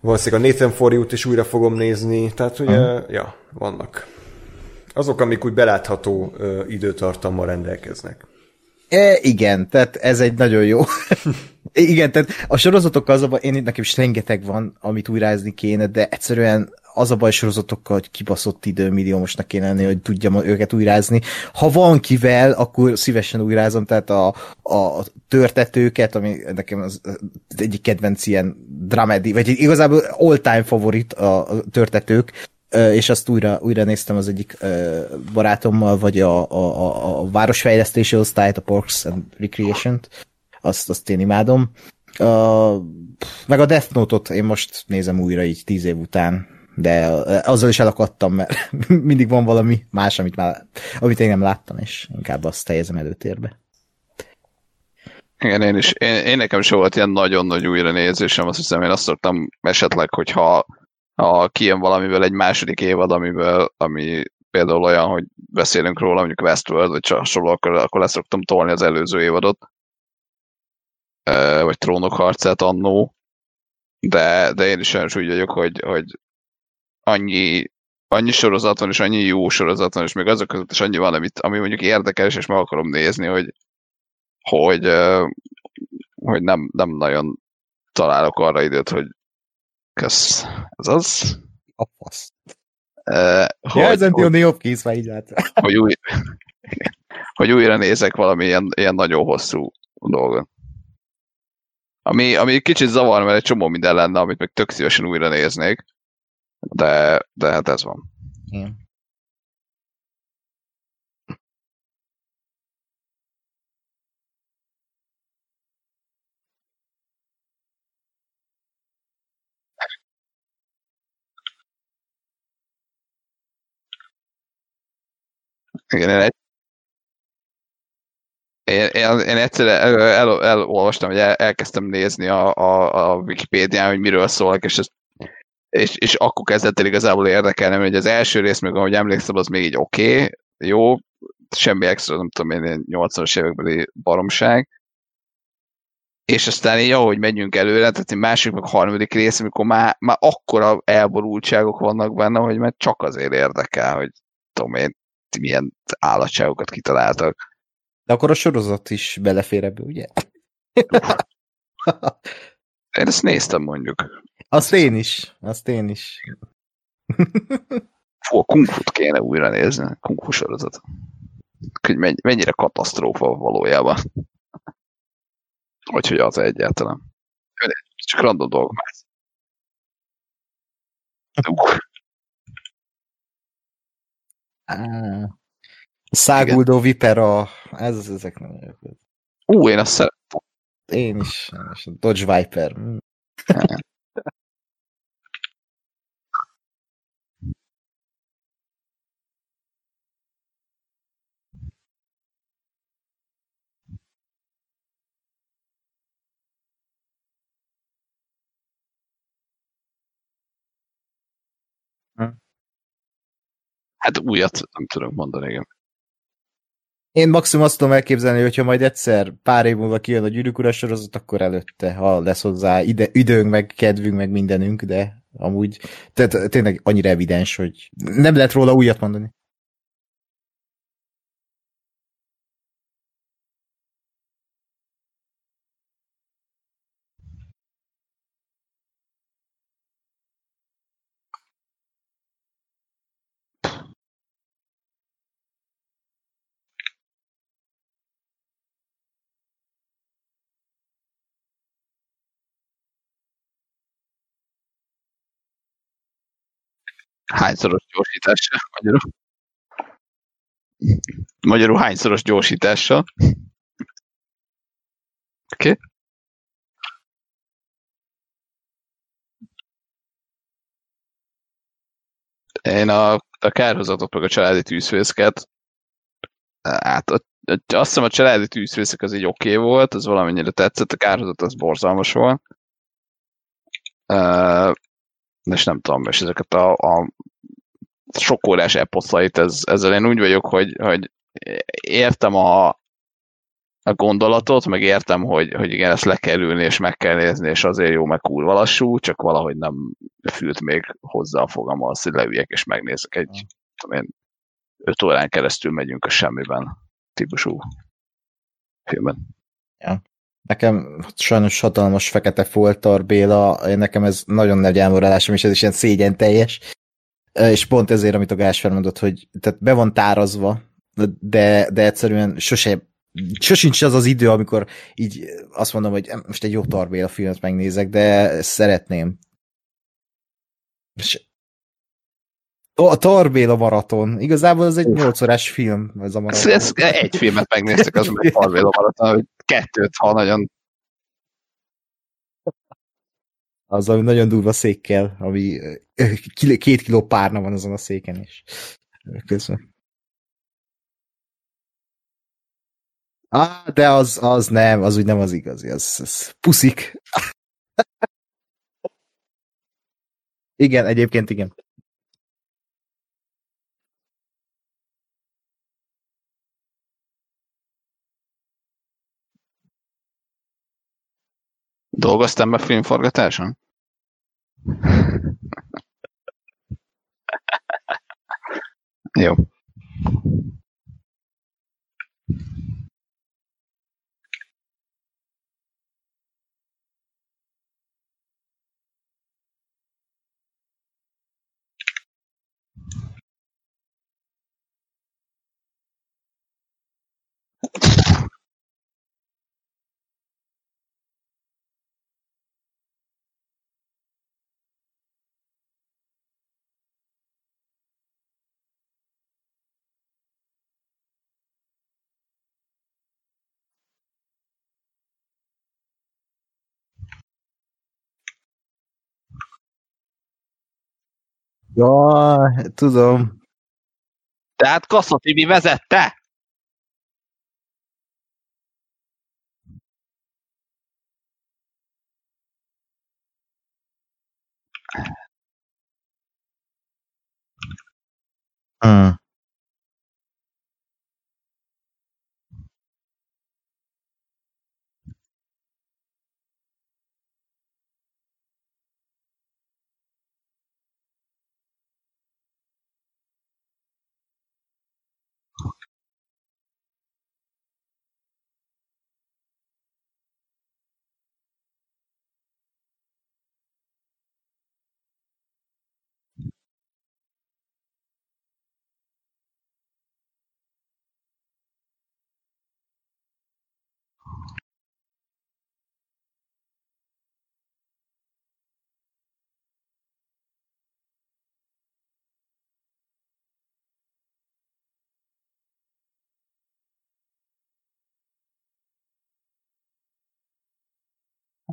Valószínűleg a Nathan For is újra fogom nézni, tehát ugye, uh-huh. ja, vannak. Azok, amik úgy belátható ö, időtartammal rendelkeznek. E, igen, tehát ez egy nagyon jó. igen, tehát a sorozatok az, én nekem is rengeteg van, amit újrázni kéne, de egyszerűen az a baj sorozatokkal, hogy kibaszott időmilliómosnak kéne lenni, hogy tudjam őket újrázni. Ha van kivel, akkor szívesen újrázom, tehát a, a törtetőket, ami nekem az, az egyik kedvenc ilyen dramedi, vagy igazából all-time favorit a, a törtetők, és azt újra, újra néztem az egyik barátommal, vagy a, a, a, a városfejlesztési osztályt, a Parks and Recreation-t, azt, azt én imádom. Uh, meg a Death Note-ot én most nézem újra így tíz év után, de azzal is elakadtam, mert mindig van valami más, amit, már, amit én nem láttam, és inkább azt helyezem előtérbe. Igen, én is. Én, én nekem is volt ilyen nagyon nagy újra nézésem, azt hiszem, én azt szoktam esetleg, hogyha ha kijön valamiből egy második évad, amiből, ami például olyan, hogy beszélünk róla, mondjuk Westworld, vagy hasonló, akkor, akkor leszoktam tolni az előző évadot, vagy Trónok harcát annó, de, de én is olyan úgy vagyok, hogy, hogy annyi, annyi sorozat van, és annyi jó sorozat van, és még azok között is annyi van, amit, ami mondjuk érdekes, és meg akarom nézni, hogy, hogy, hogy nem, nem nagyon találok arra időt, hogy ez, ez az. A fasz. Uh, hogy, ja, ezen hogy, jobb kész, így lát. hogy, új, hogy újra nézek valami ilyen, ilyen nagyon hosszú dolgot. Ami, ami kicsit zavar, mert egy csomó minden lenne, amit meg tök szívesen újra néznék. De, de hát ez van. Igen. Igen, én egy, én, én, én egyszer el, el, elolvastam, hogy el, elkezdtem nézni a, a, a Wikipédián, hogy miről szólok, és, ez, és, és akkor kezdett el igazából érdekelni, hogy az első rész, még ahogy emlékszem, az még így oké, okay, jó, semmi extra, nem tudom én, 80-as évekbeli baromság, és aztán így, ahogy megyünk előre, tehát egy másik, meg harmadik rész, amikor már, már akkora elborultságok vannak benne, hogy már csak azért érdekel, hogy tudom én, milyen állatságokat kitaláltak. De akkor a sorozat is belefér ebbe, ugye? Én ezt néztem mondjuk. Azt én is, azt én is. Fú, a Kung Fu-t kéne újra nézni, a Kung Fu sorozat. Hogy mennyire katasztrófa valójában. Vagy hogy az egyáltalán. Csak random dolgok már. Uh. Száguldó Vipera, ez, ezek nem jók. Ú, én azt szeretem. Én is, én is. Dodge Viper. Hát újat nem tudok mondani, igen. Én maximum azt tudom elképzelni, hogyha majd egyszer pár év múlva kijön a gyűrűk ura sorozat, akkor előtte, ha lesz hozzá ide, időnk, meg kedvünk, meg mindenünk, de amúgy tehát tényleg annyira evidens, hogy nem lehet róla újat mondani. Hányszoros gyorsítással magyarul? Magyarul hányszoros gyorsítással? Oké. Okay. Én a, a kárhozatot meg a családi tűzfészket hát azt hiszem a családi tűzfészek az így oké okay volt, az valamennyire tetszett, a kárhozat az borzalmas volt. És nem tudom, és ezeket a, a sok órás eposzait, ez, ezzel én úgy vagyok, hogy, hogy értem a, a gondolatot, meg értem, hogy, hogy igen, ezt le kell ülni, és meg kell nézni, és azért jó, meg kurva lassú, csak valahogy nem fült még hozzá a fogam az, hogy leüljek, és megnézek egy, tudom én, öt órán keresztül megyünk a semmiben típusú filmben. Ja. Nekem sajnos hatalmas fekete foltar Béla, nekem ez nagyon nagy elmorálásom, és ez is ilyen szégyen teljes. És pont ezért, amit a Gás felmondott, hogy tehát be van tárazva, de, de egyszerűen sose, sosincs az az idő, amikor így azt mondom, hogy most egy jó Tarbéla filmet megnézek, de szeretném. És a Tarbéla maraton. Igazából ez egy 8 órás film, ez a maraton. Ez, ez egy filmet megnéztek, az meg Tarbéla maraton, hogy kettőt, ha nagyon az, ami nagyon durva székkel, ami két kiló párna van azon a széken is. Közben. Ah, de az, az nem, az úgy nem az igazi, az, az puszik. igen, egyébként igen. Dolgoztam be filmforgatáson? Jó. Ja, tudom. Tehát Kassa Tibi vezette? Hmm.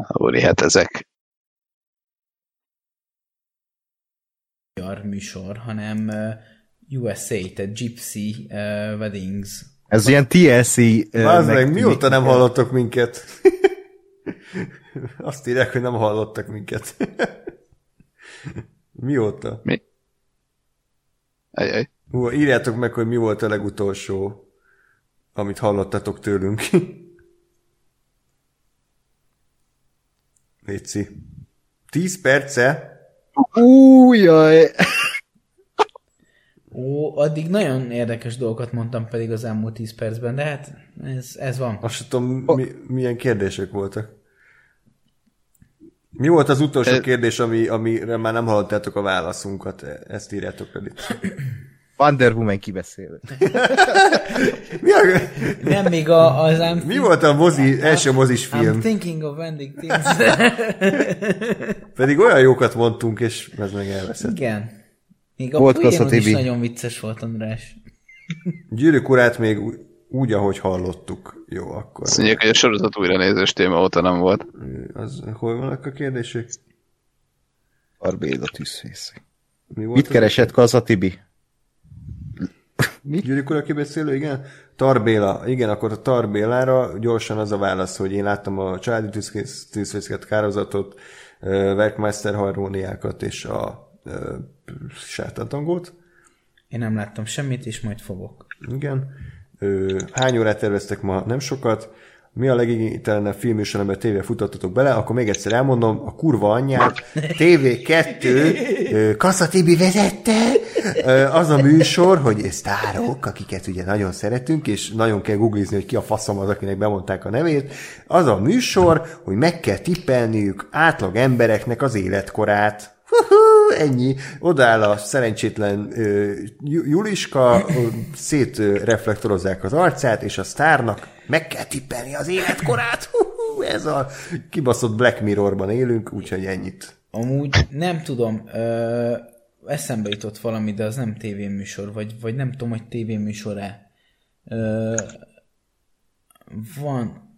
Úri, hát ezek. magyar műsor, hanem USA, tehát Gypsy uh, Weddings. Ez ilyen TLC... Uh, Az meg, mióta nem hallottok minket? Azt írják, hogy nem hallottak minket. mióta? Mi? Ajaj. Hú, írjátok meg, hogy mi volt a legutolsó, amit hallottatok tőlünk. Léci. Tíz perce? Újjaj! Ó, addig nagyon érdekes dolgokat mondtam pedig az elmúlt 10 percben, de hát ez, ez van. Azt tudom, mi, milyen kérdések voltak. Mi volt az utolsó kérdés, ami, amire már nem hallottátok a válaszunkat? Ezt írjátok el itt. Wonder Woman kibeszélő. mi, a, Nem, még a, az I'm mi volt a mozi, első mozis I'm film? thinking of ending things. Pedig olyan jókat mondtunk, és ez meg elveszett. Igen. Még a Volt poénod is nagyon vicces volt, András. Gyűrűk urát még úgy, ahogy hallottuk. Jó, akkor. Azt mondják, hogy a sorozat újra nézős téma óta nem volt. Az, hol vannak a kérdések? Arbéda tűzfész. Mi volt Mit az? keresett Kaza Tibi? Gyűrűk ura kibeszélő, igen. Tarbéla, igen, akkor a Tarbélára gyorsan az a válasz, hogy én láttam a családi tűzfészket, kározatot, Werkmeister harmóniákat és a sátantangót. Én nem láttam semmit, és majd fogok. Igen. Hány órát terveztek ma? Nem sokat. Mi a legigénytelenebb filmműsor, amiben tévé futtattatok bele? Akkor még egyszer elmondom, a kurva anyját, TV2, ö, Kassa Tibi vezette, az a műsor, hogy sztárok, akiket ugye nagyon szeretünk, és nagyon kell googlizni, hogy ki a faszom az, akinek bemondták a nevét, az a műsor, hogy meg kell tippelniük átlag embereknek az életkorát. Ennyi. Odáll a szerencsétlen ö, Ju- Juliska, szétreflektorozzák az arcát, és a sztárnak meg kell tippelni az életkorát. Hú, ez a kibaszott Black Mirrorban élünk, úgyhogy ennyit. Amúgy nem tudom, ö, eszembe jutott valami, de az nem tévéműsor, vagy, vagy nem tudom, hogy tévéműsor-e. Ö, van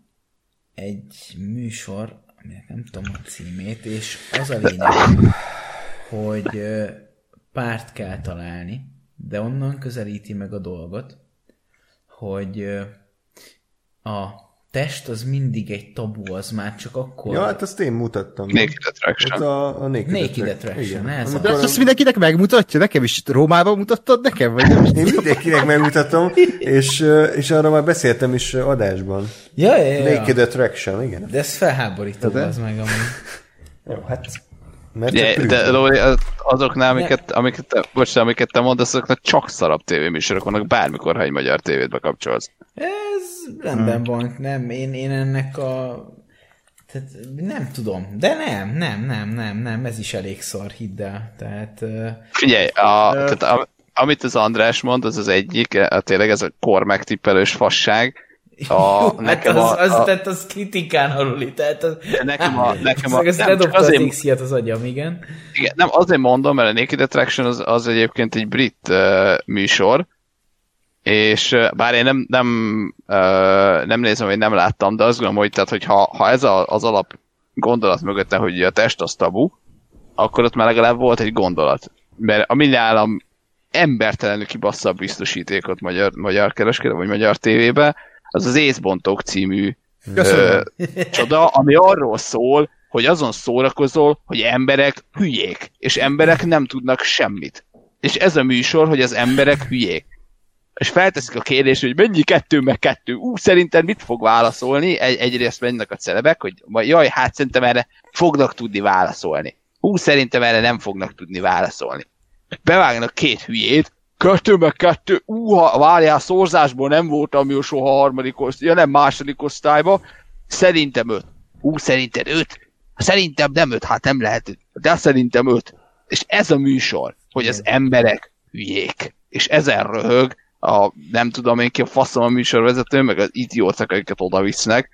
egy műsor, aminek nem tudom a címét, és az a lényeg, hogy párt kell találni, de onnan közelíti meg a dolgot, hogy a test az mindig egy tabu, az már csak akkor... Ja, hát azt én mutattam. Naked Ott Attraction. a, a Naked, Naked Attract- Attraction, Igen. ez De azt mindenkinek megmutatja? Nekem is Rómában mutattad nekem? Vagy nem? Én mindenkinek megmutatom, és, és arra már beszéltem is adásban. Ja, ja, ja. Naked Attraction, igen. De ez felháborító De? az meg amúgy. Jó, hát... Mert De, de. Lóri, az- azoknál, amiket, amiket, te, bocsánat, amiket te mondasz, azoknak csak szarabb tévéműsorok vannak bármikor, ha egy magyar tévét bekapcsolsz. Rendben van, nem, én, én ennek a... Tehát nem tudom, de nem, nem, nem, nem, nem, ez is elég szar, hidd el. Tehát Figyelj, a, tehát a, amit az András mond, az az egyik, a, tényleg ez a kor megtippelős fasság. A, hát nekem az, a, az, a, tehát az kritikán aluli, tehát az, nekem a, nekem a, az nem, ledobta az azért, X-iet az agyam, igen. igen, nem, azért mondom, mert a Naked Attraction az, az egyébként egy brit uh, műsor, és bár én nem, nem, nem nézem, hogy nem láttam, de azt gondolom, hogy, tehát, hogy ha, ha ez a, az alap gondolat mögötte, hogy a test az tabu, akkor ott már legalább volt egy gondolat. Mert a mi nálam embertelenül kibassza a biztosítékot magyar, magyar kereskedő, vagy magyar tévébe, az az Észbontók című ö, csoda, ami arról szól, hogy azon szórakozol, hogy emberek hülyék, és emberek nem tudnak semmit. És ez a műsor, hogy az emberek hülyék. És felteszik a kérdést, hogy mennyi kettő meg kettő. Ú, szerinted mit fog válaszolni? Egy, egyrészt mennek a celebek, hogy jaj, hát szerintem erre fognak tudni válaszolni. Ú, szerintem erre nem fognak tudni válaszolni. Bevágnak két hülyét, kettő meg kettő, uha, várjál, szorzásból nem voltam jó soha harmadik osztály, ja nem második osztályba, szerintem öt. Ú, szerinted öt? Szerintem nem öt, hát nem lehet, de szerintem öt. És ez a műsor, hogy az emberek hülyék. És ezen röhög a, nem tudom én ki a faszom a műsorvezető, meg az idióták, akiket oda visznek,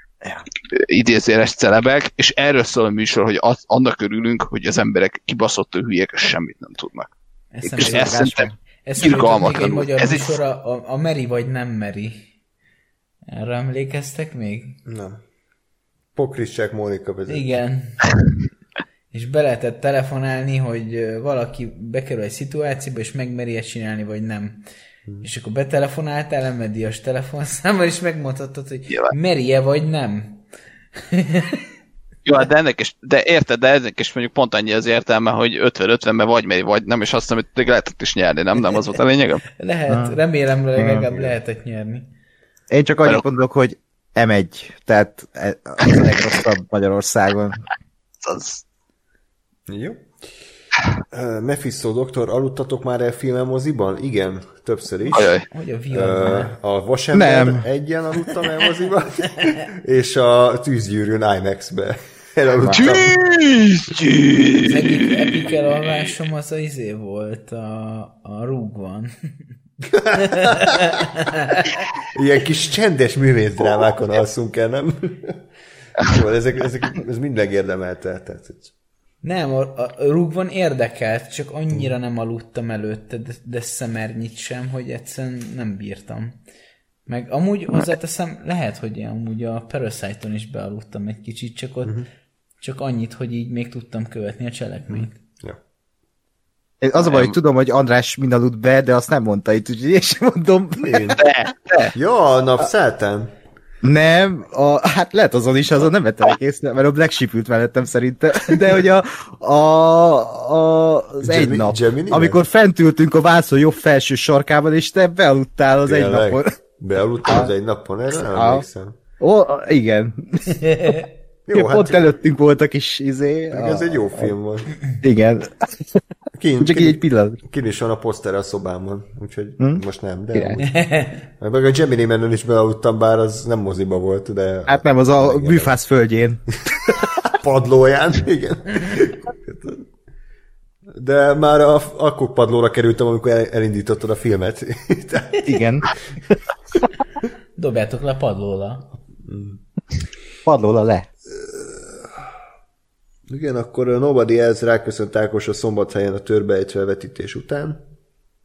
idézéles celebek, és erről szól a műsor, hogy az, annak örülünk, hogy az emberek kibaszott hülyék, és semmit nem tudnak. Eszem és ezt szerintem irgalmatlanul. Ez egy műsor, a, a Meri vagy nem Meri. Erre emlékeztek még? Nem. Pokriszcsák Mónika vezet. Igen. és be lehetett telefonálni, hogy valaki bekerül egy szituációba, és megmeri ezt csinálni, vagy nem. Hmm. És akkor betelefonáltál Emedias telefonszámmal, és megmondhatod, hogy meri-e vagy nem. Jó, hát de ennek is, de érted, de ennek is mondjuk pont annyi az értelme, hogy 50-50, mert vagy meri, vagy nem, és azt hiszem, hogy lehetett is nyerni, nem? Nem az volt a lényegem? Lehet, remélem legalább lehetett nyerni. Én csak annyit gondolok, hogy M1, tehát az a legrosszabb Magyarországon. Az. Jó. Mephisto doktor, aludtatok már el filmen moziban? Igen, többször is. Ajaj. Hogy a uh, a Vasember Nem. egyen aludtam el moziban, és a Tűzgyűrűn IMAX-be. Tűzgyűrű! Az egyik epik elalvásom az a izé volt, a, a rúgvan. Ilyen kis csendes művészdrámákon alszunk el, nem? Szóval ezek, ezek, ez mind megérdemelte. Tehát, nem, a, a rúgban érdekelt, csak annyira nem aludtam előtte, de, de szemernyit sem, hogy egyszerűen nem bírtam. Meg amúgy hozzáteszem, lehet, hogy én amúgy a Parasite-on is bealudtam egy kicsit, csak ott uh-huh. csak annyit, hogy így még tudtam követni a cselekményt. Uh-huh. Ja. Az a baj, hogy tudom, hogy András mind aludt be, de azt nem mondta itt, úgyhogy én sem mondom. Én. De, de. Jó, a nap nem, a, hát lehet azon is, azon nem vettem észre, mert a Black Sheep ült mellettem szerintem, de hogy a, a, a az Gemini, egy nap, Gemini amikor fent ültünk a vászon jobb felső sarkában, és te bealudtál az Tényleg? egy napon. Bealudtál az egy napon, erre nem emlékszem. Ó, igen. Jó, jó hát... Pont előttünk voltak is, izé. A... Ez egy jó film volt. Igen. Kint, Csak kin, így egy pillanat. Kint is van a poszter a szobámon, úgyhogy hmm? most nem, de amúgy. Meg a Gemini Man is bealudtam, bár az nem moziba volt, de... Hát nem, az a bűfász földjén. Padlóján, igen. De már a, akkor padlóra kerültem, amikor el, elindítottad a filmet. igen. Dobjátok le padlóra. Padlóra le. Igen, akkor a Nobody Else ráköszönt Ákos a szombathelyen a törbeejtve vetítés után.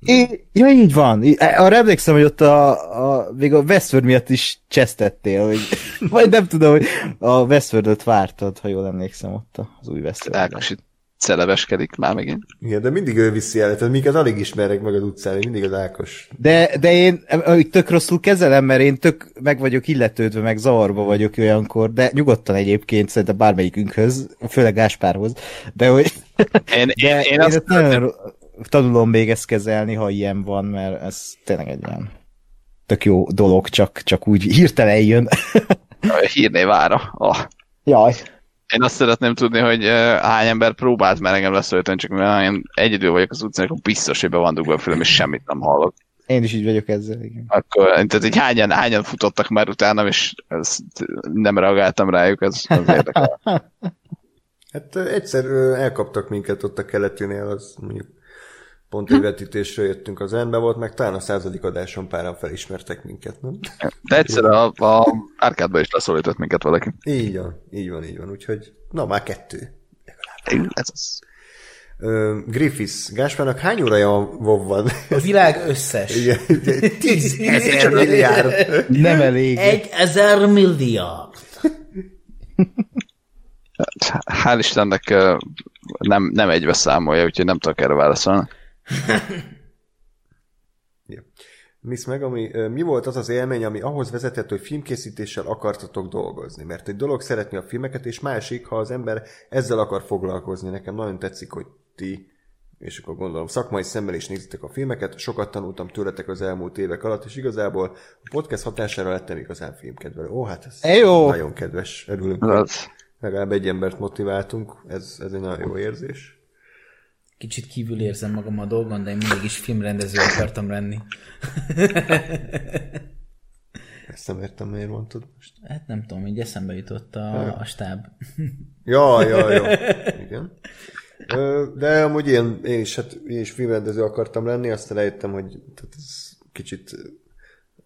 É, ja, így van. Arra emlékszem, hogy ott a, a, még a Westworld miatt is csesztettél, hogy, vagy nem tudom, hogy a Westworld-öt vártad, ha jól emlékszem ott az új Westworld. Ákos itt celebeskedik már megint. Igen, de mindig ő viszi el, tehát minket alig ismerek meg az utcán, mindig az Ákos. De, de én tök rosszul kezelem, mert én tök meg vagyok illetődve, meg zavarba vagyok olyankor, de nyugodtan egyébként szerintem bármelyikünkhöz, főleg Gáspárhoz, de hogy én, de én, én, én azt nagyon tanulom még ezt kezelni, ha ilyen van, mert ez tényleg egy ilyen tök jó dolog, csak, csak úgy hirtelen jön. Hírnévára. Oh. Jaj. Én azt szeretném tudni, hogy uh, hány ember próbált már engem leszólítani, csak mert én egyedül vagyok az utcán, akkor biztos, hogy be van dugva a fülem, és semmit nem hallok. Én is így vagyok ezzel, igen. Akkor, tehát így hányan, hányan futottak már utánam, és ezt nem reagáltam rájuk, ez az érdekel. Hát egyszer elkaptak minket ott a keletinél, az mondjuk pont egy vetítésre jöttünk az ember volt, meg talán a századik adáson páran felismertek minket, nem? De egyszer a, a árkádba is leszólított minket valaki. Így van, így van, így van, úgyhogy na már kettő. Ez az. Uh, Griffiths, Gáspának hány óraja van? A világ összes. Igen, tíz ezer milliárd. Nem elég. Egy ezer milliárd. Hál' Istennek nem, nem egybe számolja, úgyhogy nem tudok erre válaszolni. ja. Miss meg, ami, mi volt az az élmény, ami ahhoz vezetett, hogy filmkészítéssel akartatok dolgozni? Mert egy dolog szeretni a filmeket, és másik, ha az ember ezzel akar foglalkozni. Nekem nagyon tetszik, hogy ti és akkor gondolom szakmai szemmel is nézitek a filmeket, sokat tanultam tőletek az elmúlt évek alatt, és igazából a podcast hatására lettem igazán filmkedvelő. Ó, hát ez Jó. nagyon kedves, örülünk. Legalább egy embert motiváltunk, ez, ez egy nagyon jó érzés. Kicsit kívül érzem magam a dolgon, de én mindig is filmrendező akartam lenni. Ezt nem értem, miért mondtad most. Hát nem tudom, így eszembe jutott a, a stáb. Ja, ja, ja. Igen. De amúgy én, én is, hát én is filmrendező akartam lenni, aztán rájöttem, hogy tehát ez kicsit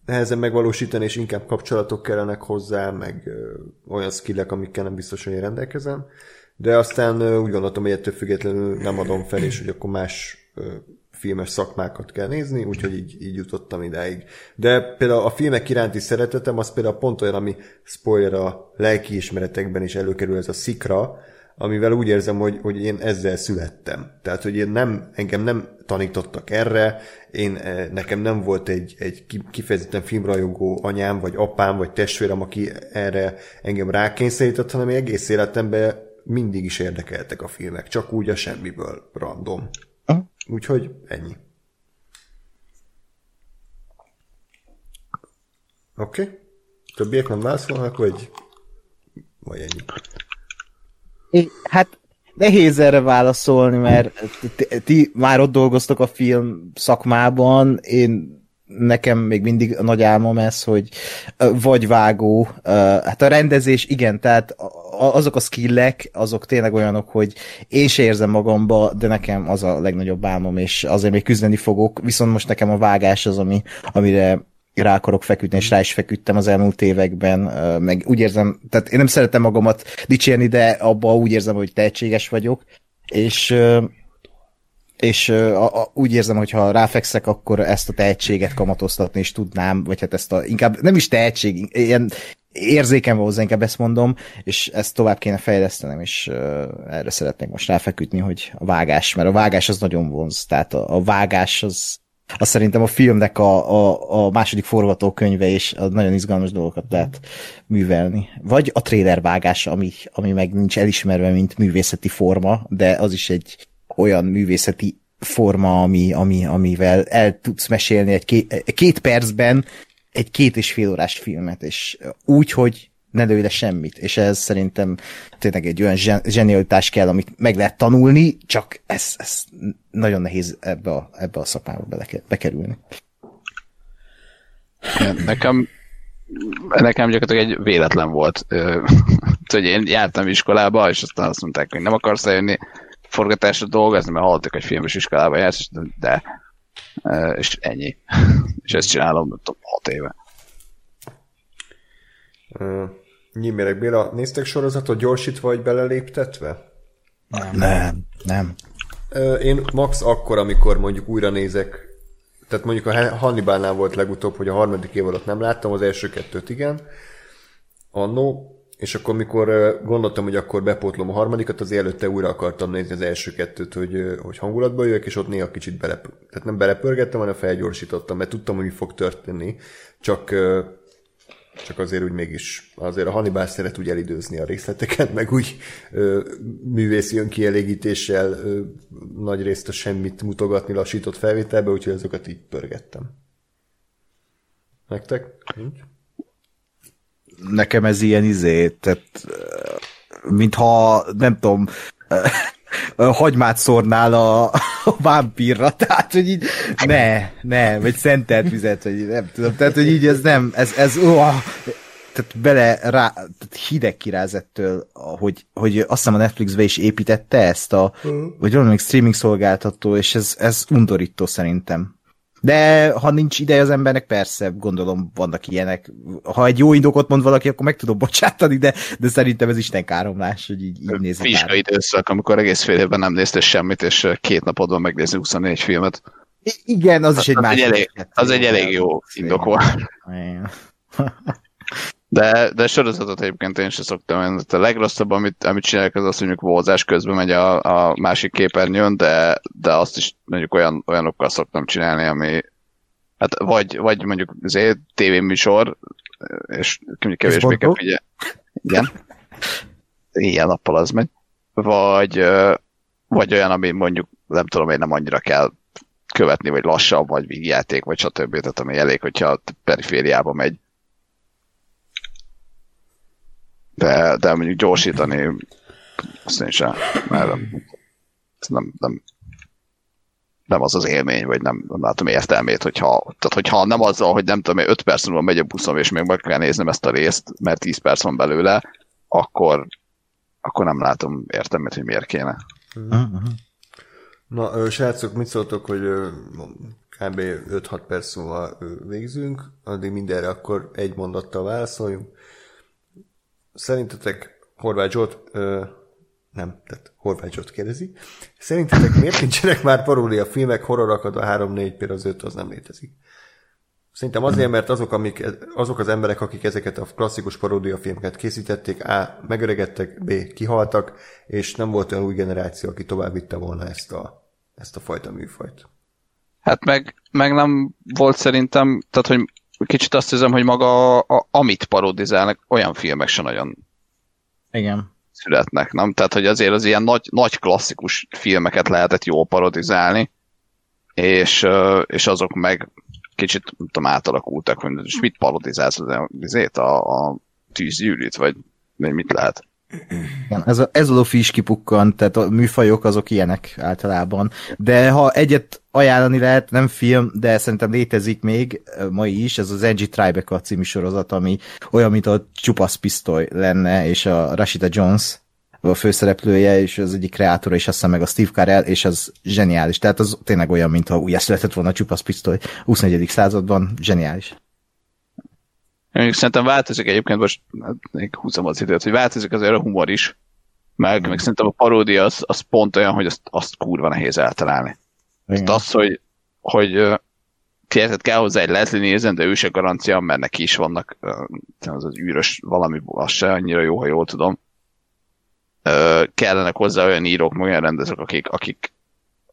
nehezen megvalósítani, és inkább kapcsolatok kellenek hozzá, meg olyan skillek, amikkel nem biztos, hogy én rendelkezem. De aztán úgy gondoltam, hogy ettől függetlenül nem adom fel, és hogy akkor más filmes szakmákat kell nézni, úgyhogy így, így jutottam idáig. De például a filmek iránti szeretetem, az például pont olyan, ami spoiler a lelkiismeretekben is előkerül, ez a szikra, amivel úgy érzem, hogy, hogy én ezzel születtem. Tehát, hogy én nem, engem nem tanítottak erre, én, eh, nekem nem volt egy, egy ki- kifejezetten filmrajongó anyám, vagy apám, vagy testvérem, aki erre engem rákényszerített, hanem én egész életemben mindig is érdekeltek a filmek, csak úgy a semmiből, random. Aha. Úgyhogy ennyi. Oké? Okay. Többiek nem válaszolnak, vagy, vagy ennyi? É, Hát nehéz erre válaszolni, mert ti, ti már ott dolgoztok a film szakmában, én nekem még mindig a nagy álmom ez, hogy vagy vágó, hát a rendezés igen, tehát azok a skillek, azok tényleg olyanok, hogy én se érzem magamba, de nekem az a legnagyobb álmom, és azért még küzdeni fogok, viszont most nekem a vágás az, ami, amire rá akarok feküdni, és rá is feküdtem az elmúlt években, meg úgy érzem, tehát én nem szeretem magamat dicsérni, de abban úgy érzem, hogy tehetséges vagyok, és és a, a, úgy érzem, hogy ha ráfekszek, akkor ezt a tehetséget kamatoztatni is tudnám, vagy hát ezt a, inkább nem is tehetség, ilyen érzéken hozzá, inkább ezt mondom, és ezt tovább kéne fejlesztenem, és erre szeretnék most ráfeküdni, hogy a vágás, mert a vágás az nagyon vonz, tehát a, a vágás az, az szerintem a filmnek a, a, a második forgatókönyve, és a nagyon izgalmas dolgokat lehet művelni. Vagy a trailer vágás, ami, ami meg nincs elismerve, mint művészeti forma, de az is egy olyan művészeti forma, ami, ami, amivel el tudsz mesélni egy két, két percben egy két és fél órás filmet, és úgy, hogy ne lőj le semmit, és ez szerintem tényleg egy olyan zsen- zsenialitás kell, amit meg lehet tanulni, csak ez, ez nagyon nehéz ebbe a, ebbe a szakmába bekerülni. Nekem, nekem gyakorlatilag egy véletlen volt, hogy én jártam iskolába, és aztán azt mondták, hogy nem akarsz eljönni forgatásra dolgozni, mert hallottak, hogy filmes iskolába jársz, de, és ennyi. és ezt csinálom, nem tudom, hat éve. Uh, Nyímérek Béla, néztek sorozatot gyorsítva vagy beleléptetve? Nem, nem. Ö, Én max akkor, amikor mondjuk újra nézek, tehát mondjuk a Hannibalnál volt legutóbb, hogy a harmadik év alatt nem láttam, az első kettőt igen, annó, és akkor mikor gondoltam, hogy akkor bepótlom a harmadikat, az előtte újra akartam nézni az első kettőt, hogy, hogy hangulatba jöjjek, és ott néha kicsit belep... tehát nem belepörgettem, hanem felgyorsítottam, mert tudtam, hogy mi fog történni, csak csak azért úgy mégis, azért a Hannibal szeret úgy elidőzni a részleteket, meg úgy ö, művészi önkielégítéssel nagy részt a semmit mutogatni lassított felvételbe, úgyhogy azokat így pörgettem. Nektek? Nincs? Nekem ez ilyen izé, tehát mintha, nem tudom, hagymát szórnál a, a vámpírra, tehát, hogy így ne, ne, vagy szentelt vizet, vagy nem tudom, tehát, hogy így ez nem, ez, ez, ó, tehát bele rá, tehát hideg kirázettől, hogy, hogy azt hiszem a Netflixbe is építette ezt a, vagy valamelyik streaming szolgáltató, és ez, ez undorító szerintem. De ha nincs ideje az embernek, persze, gondolom vannak ilyenek. Ha egy jó indokot mond valaki, akkor meg tudom bocsátani, de, de szerintem ez Isten káromlás, hogy így, így nézek Vizsgai időszak, amikor egész fél évben nem néztél semmit, és két napodban megnézni 24 filmet. Igen, az is egy Az egy másik. elég- az egy elég jó indok volt. De, de sorozatot egyébként én sem szoktam. A legrosszabb, amit, amit csinálok, az az, hogy mondjuk vózás közben megy a, a másik képernyőn, de, de azt is mondjuk olyan, olyanokkal szoktam csinálni, ami Hát vagy, vagy mondjuk azért tévéműsor, és kevésbé kell ugye. Igen. Ilyen nappal az megy. Vagy, vagy olyan, ami mondjuk nem tudom, én nem annyira kell követni, vagy lassabb, vagy vígjáték, vagy stb. Tehát ami elég, hogyha a perifériába megy. De, de mondjuk gyorsítani azt én sem, mert nem, nem, nem az az élmény, vagy nem, nem látom értelmét, hogyha, tehát hogyha nem azzal, hogy nem tudom, 5 perc múlva megy a buszom, és még meg kell néznem ezt a részt, mert 10 perc van belőle, akkor, akkor nem látom értelmét, hogy miért kéne. Uh-huh. Na, srácok, mit szóltok, hogy kb. 5-6 perc múlva végzünk, addig mindenre akkor egy mondattal válaszoljunk. Szerintetek Horváth Zsolt, ö, nem, tehát Horváth Zsolt kérdezi, szerintetek miért nincsenek már paródia filmek, horrorokat a 3-4, például az 5 az nem létezik? Szerintem azért, mert azok, amik, azok az emberek, akik ezeket a klasszikus paródia filmeket készítették, A. megöregedtek, B. kihaltak, és nem volt olyan új generáció, aki tovább vitte volna ezt a ezt a fajta műfajt. Hát meg, meg nem volt szerintem, tehát hogy kicsit azt hiszem, hogy maga a, amit parodizálnak, olyan filmek se nagyon Igen. születnek, nem? Tehát, hogy azért az ilyen nagy, nagy klasszikus filmeket lehetett jól parodizálni, és, és azok meg kicsit tudom, átalakultak, hogy és mit parodizálsz azért a, a tűzgyűrűt, vagy mit lehet? Igen, ez a, ez a lofi is kipukkant, tehát a műfajok azok ilyenek általában. De ha egyet ajánlani lehet, nem film, de szerintem létezik még mai is, ez az NG Tribeca című sorozat, ami olyan, mint a csupasz pisztoly lenne, és a Rashida Jones a főszereplője, és az egyik kreátora, és azt hiszem meg a Steve Carell, és az zseniális. Tehát az tényleg olyan, mintha újjászületett volna a csupasz pisztoly 24. században, zseniális. Én szerintem változik egyébként, most hát, húzom az időt, hogy változik azért a humor is, meg, mm. meg szerintem a paródia az, az pont olyan, hogy azt, azt kurva nehéz eltalálni. Tehát az, hogy, hogy érted, kell hozzá egy Leslie Nielsen, de ő se garancia, mert neki is vannak az az űrös valami, az se annyira jó, ha jól tudom. Kellenek hozzá olyan írók, olyan rendezők, akik, akik,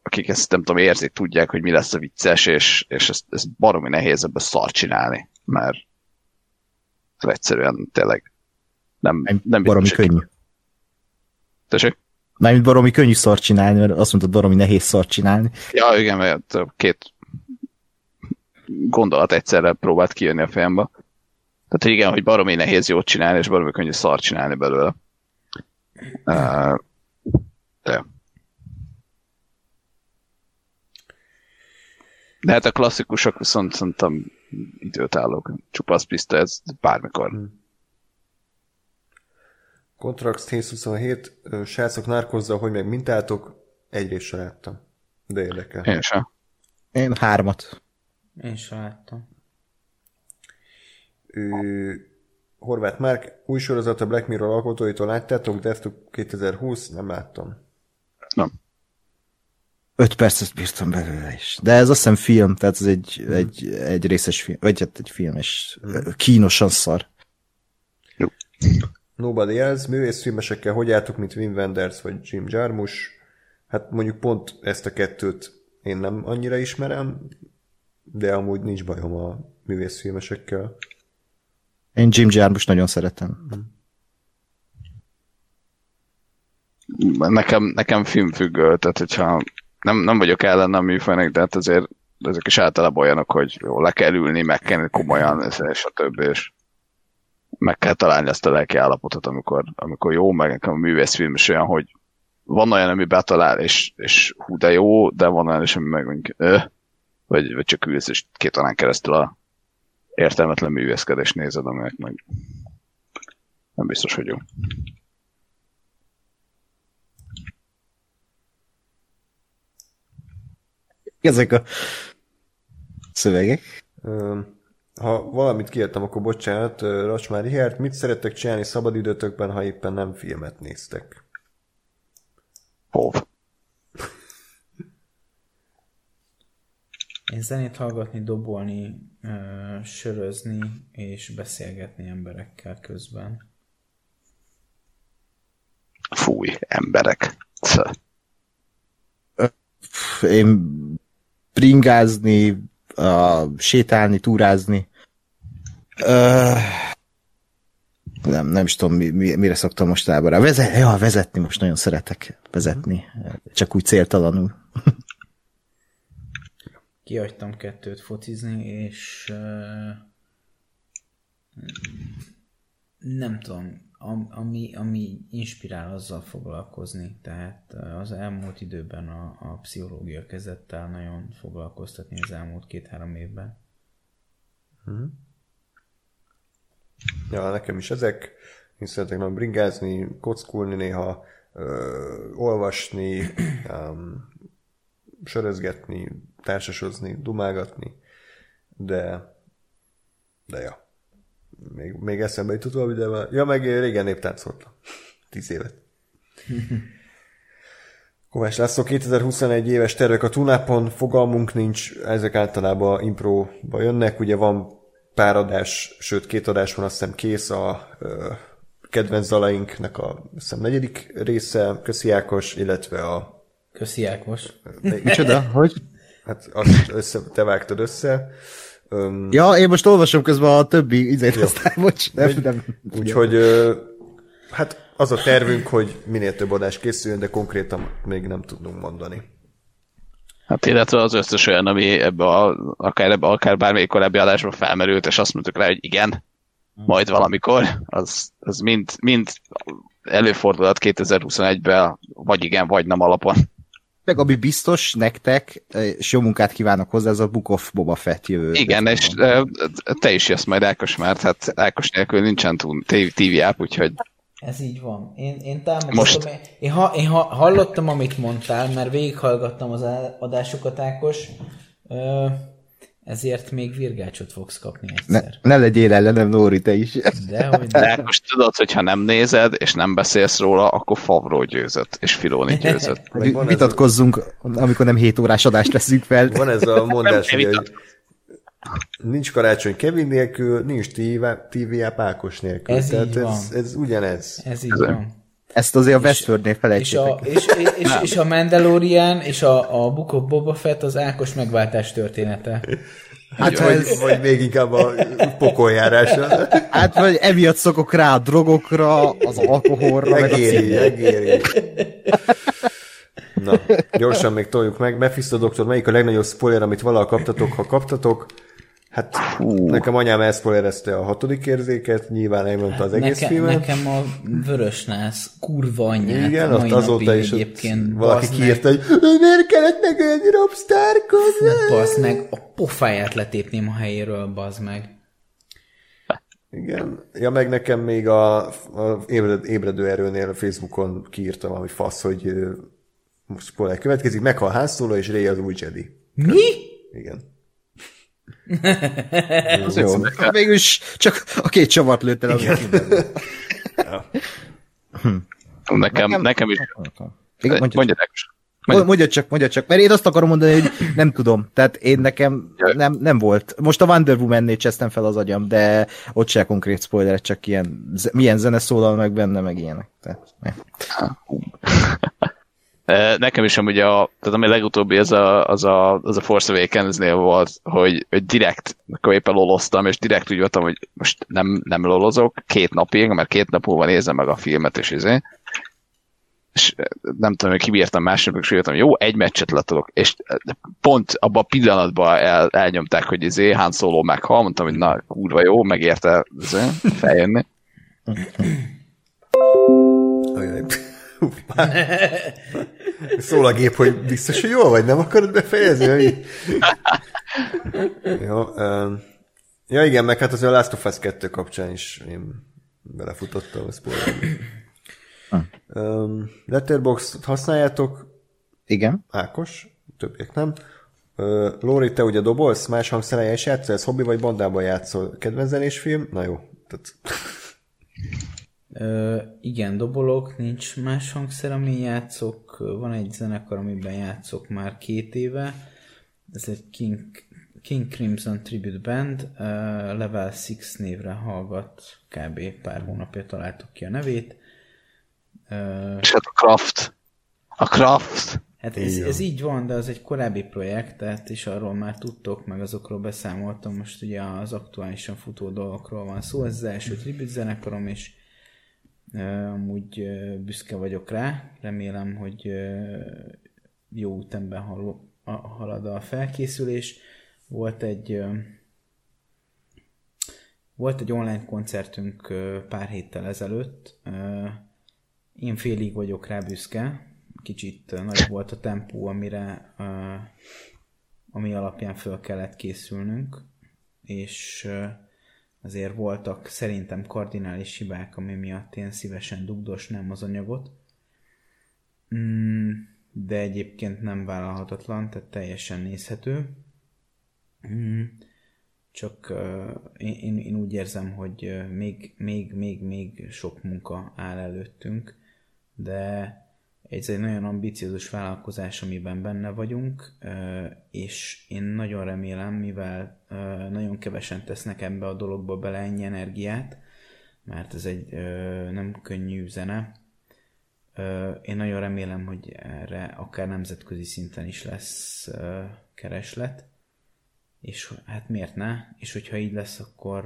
akik ezt nem tudom, érzik, tudják, hogy mi lesz a vicces, és, és ezt, ezt baromi nehéz ebbe szar csinálni, mert egyszerűen tényleg nem, nem, nem baromi könnyű. Tessék? Mármint baromi könnyű szart csinálni, mert azt mondtad, baromi nehéz szart csinálni. Ja, igen, mert két gondolat egyszerre próbált kijönni a fejembe. Tehát hogy igen, hogy baromi nehéz jót csinálni, és baromi könnyű szart csinálni belőle. Uh, de. De hát a klasszikusok viszont szerintem időt állok. Csupasz pista, ez bármikor. Hmm. Contracts 1027, srácok nárkozza, hogy meg mintátok, egyrészt se láttam. De érdekel. Én sem. Én hármat. Én sem láttam. Ő, Horváth Márk, új sorozat a Black Mirror alkotóitól láttátok, Death 2020, nem láttam. Nem. Öt percet bírtam belőle is. De ez azt hiszem film, tehát ez egy, mm. egy, egy részes film, vagy hát egy film, és mm. kínosan szar. Jó. Nobody Else, művészfilmesekkel hogy álltok, mint Wim Wenders vagy Jim Jarmusch? Hát mondjuk pont ezt a kettőt én nem annyira ismerem, de amúgy nincs bajom a művészfilmesekkel. Én Jim Jarmusch nagyon szeretem. Nekem, nekem filmfüggő, tehát hogyha nem, nem vagyok ellen a műfajnak, de hát azért ezek is általában olyanok, hogy jó, le kell ülni, meg kell komolyan, és a többi, és meg kell találni ezt a lelki állapotot, amikor, amikor jó, meg nekem a művészfilm is olyan, hogy van olyan, ami betalál, és, és hú, de jó, de van olyan is, ami meg mondjuk, öh, vagy, vagy csak ülsz, és két órán keresztül a értelmetlen művészkedést nézed, aminek meg nem biztos, hogy jó. Ezek a szövegek. Ha valamit kiértem, akkor bocsánat, Racsmári Hert, mit szerettek csinálni szabadidőtökben, ha éppen nem filmet néztek? Hov. Én zenét hallgatni, dobolni, sörözni és beszélgetni emberekkel közben. Fúj, emberek. Én bringázni, uh, sétálni, túrázni. Uh, nem, nem is tudom, mi, mi, mire szoktam most rá. Vezet, ja, vezetni most nagyon szeretek vezetni, csak úgy céltalanul. Kihagytam kettőt focizni, és uh, nem tudom, ami, ami inspirál azzal foglalkozni. Tehát az elmúlt időben a, a pszichológia kezdett el nagyon foglalkoztatni az elmúlt két-három évben. Hmm. Ja, nekem is ezek. Én szeretek nagyon bringázni, kockulni néha, ö, olvasni, um, sörözgetni, társasozni, dumálgatni, de de ja még, még eszembe jutott valami, de már... Ja, meg régen néptáncoltam. Tíz évet. Kovács László, 2021 éves tervek a Tunapon, fogalmunk nincs, ezek általában impróba jönnek, ugye van pár adás, sőt két adás van, azt hiszem kész a ö, kedvenc dalainknak a hiszem, negyedik része, Köszi Ákos, illetve a... Köszi Ákos. Micsoda? Hogy? Hát azt össze, te vágtad össze. Um, ja, én most olvasom közben a többi izét, aztán bocs, nem, nem. Úgyhogy hát az a tervünk, hogy minél több adás készüljön, de konkrétan még nem tudunk mondani. Hát illetve az összes olyan, ami ebbe a, akár, ebbe, akár bármelyik korábbi adásban felmerült, és azt mondtuk rá, hogy igen, majd valamikor, az, az mind, mind előfordulhat 2021-ben, vagy igen, vagy nem alapon. Meg ami biztos nektek, és jó munkát kívánok hozzá, ez a Book of Boba Fett jövő. Igen, és te is jössz majd Ákos, mert hát Ákos nélkül nincsen túl TV app, úgyhogy... Ez így van. Én, én támogatom. Most... Én, én, ha, én ha, hallottam, amit mondtál, mert végighallgattam az adásokat, Ákos ezért még virgácsot fogsz kapni egyszer. Ne, ne legyél ellenem, Nóri, te is. Dehogy De most tudod, hogy ha nem nézed, és nem beszélsz róla, akkor Favró győzött, és Filoni győzött. Vitatkozzunk, amikor nem 7 órás adást veszünk fel. Van ez a mondás, hogy nincs karácsony Kevin nélkül, nincs TV Pákos nélkül. Ez Tehát így ez, van. ez ugyanez. Ez így van. Ezt azért a Westworldnél felejtsétek. És a, és, és, és, a Mandalorian és a, a Book of Boba Fett az Ákos megváltás története. Hát, vagy, ez... vagy még inkább a pokoljárása. Hát, vagy emiatt szokok rá a drogokra, az alkoholra, megéri, meg a megéri. Na, gyorsan még toljuk meg. Mephisto doktor, melyik a legnagyobb spoiler, amit valaha kaptatok, ha kaptatok? Hát Hú. nekem anyám elszpoilerezte a hatodik érzéket, nyilván elmondta az egész Neke, filmet. Nekem a vörös nász kurva anyját Igen, ott azóta is egyébként valaki kiírta, hogy miért kellett megölni Rob Starkot? Bazd meg, a pofáját letépném a helyéről, bazd meg. Igen. Ja, meg nekem még a, a ébred, ébredő erőnél a Facebookon kiírtam valami fasz, hogy most spoiler következik, meghal Han Solo és Rey az új Jedi. Mi? Igen. Az jó. Végülis csak a két csavart lőtt el. ja. nekem, nekem, nekem is. Igen, mondja, mondja, mondja. mondja csak, mondja csak, mert én azt akarom mondani, hogy nem tudom. Tehát én nekem nem, nem volt. Most a Wonder Woman-nél csesztem fel az agyam, de ott se konkrét spoiler, csak ilyen, milyen zene szólal meg benne, meg ilyenek. Tehát, Nekem is amúgy a, tehát ami legutóbbi az a, az a, az a Force Awakens-nél volt, hogy, hogy direkt, akkor éppen loloztam, és direkt úgy voltam, hogy most nem, nem lolozok két napig, mert két nap múlva nézem meg a filmet, és izé. És nem tudom, hogy kibírtam másnapig, és jöttem, jó, egy meccset letudok, és pont abban a pillanatban el, elnyomták, hogy izé, Han Solo meghal, mondtam, hogy na, kurva jó, megérte izé, feljönni. Szól a gép, hogy biztos, hogy jól vagy, nem akarod befejezni? Hogy... Jó, um, ja igen, meg hát az a Last of Us 2 kapcsán is én belefutottam a spoilerbe. Um, Letterboxd használjátok? Igen. Ákos, többiek nem. Uh, Lóri, te ugye dobolsz, más hangszeren is játszol, ez hobbi vagy bandában játszol? Kedvenc film? Na jó. Tehát... Ö, igen, dobolok, nincs más hangszer, ami játszok. Van egy zenekar, amiben játszok már két éve. Ez egy King, King Crimson Tribute Band. Uh, Level 6 névre hallgat. Kb. pár hónapja találtuk ki a nevét. És hát a Craft. A Craft. Hát ez, ez így van, de az egy korábbi projekt, tehát és arról már tudtok, meg azokról beszámoltam, most ugye az aktuálisan futó dolgokról van szó, ez az első tribut zenekarom, és amúgy büszke vagyok rá, remélem, hogy jó a, halad a felkészülés. Volt egy volt egy online koncertünk pár héttel ezelőtt, én félig vagyok rá büszke, kicsit nagy volt a tempó, amire, ami alapján föl kellett készülnünk, és azért voltak szerintem kardinális hibák, ami miatt én szívesen dugdosnám az anyagot. Mm, de egyébként nem vállalhatatlan, tehát teljesen nézhető. Mm, csak én, én, úgy érzem, hogy még, még, még, még sok munka áll előttünk, de ez egy nagyon ambiciózus vállalkozás, amiben benne vagyunk, és én nagyon remélem, mivel nagyon kevesen tesznek ebbe a dologba bele ennyi energiát, mert ez egy nem könnyű zene, én nagyon remélem, hogy erre akár nemzetközi szinten is lesz kereslet, és hát miért ne? És hogyha így lesz, akkor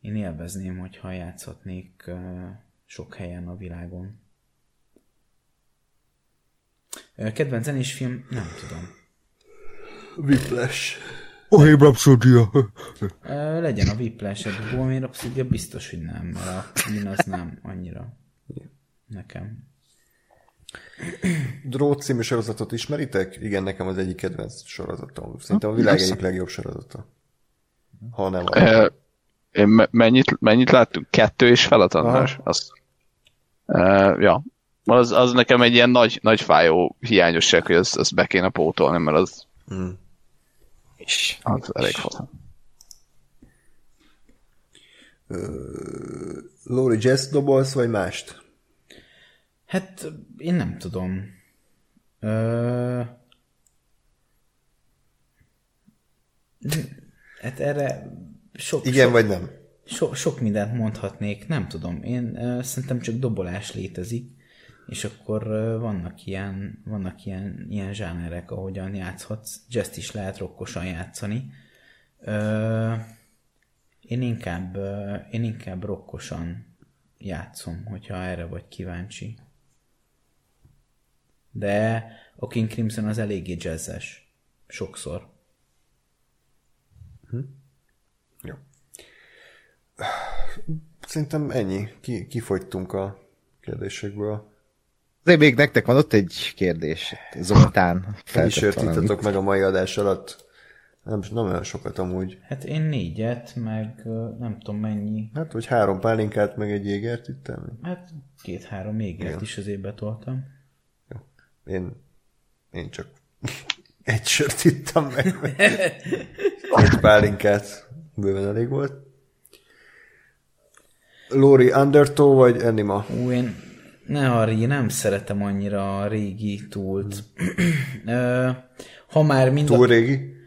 én élvezném, hogyha játszhatnék sok helyen a világon. Kedvenc zenés film? Nem tudom. Whiplash. Bohém Rhapsodia. Legyen a Whiplash, a Bohém Rhapsodia biztos, hogy nem, mert a az nem annyira nekem. Drót című sorozatot ismeritek? Igen, nekem az egyik kedvenc sorozatom. Szerintem a világ egyik legjobb sorozata. Ha nem. E, én mennyit, mennyit láttunk? Kettő és feladás? Azt. E, ja, az, az nekem egy ilyen nagy, nagy fájó hiányosság, hogy azt, azt be kéne pótolni, mert az, és az elég faszom. Lóri, jazz dobolsz, vagy mást? Hát, én nem tudom. Ö... Hát erre sok... Igen, sok, vagy nem? So, sok mindent mondhatnék, nem tudom. Én uh, szerintem csak dobolás létezik és akkor vannak ilyen, vannak ilyen, ilyen zsánerek, ahogyan játszhatsz. Jazz is lehet rokkosan játszani. Én inkább, én inkább rokkosan játszom, hogyha erre vagy kíváncsi. De a King Crimson az eléggé jazzes. Sokszor. Hm. Jó. Szerintem ennyi. Ki, kifogytunk a kérdésekből. De még nektek van ott egy kérdés, Zoltán. Kísértítetek meg a mai adás alatt. Nem, nem olyan sokat amúgy. Hát én négyet, meg nem tudom mennyi. Hát, hogy három pálinkát, meg egy jégert ittem. Hát két-három jégert Igen. is azért betoltam. Jó. Én, én csak egy sört ittam meg. Két pálinkát. Bőven elég volt. Lori Undertow vagy Anima? Ú, én ne Harry, nem szeretem annyira a régi túlt. ha már mind Túl a... régi?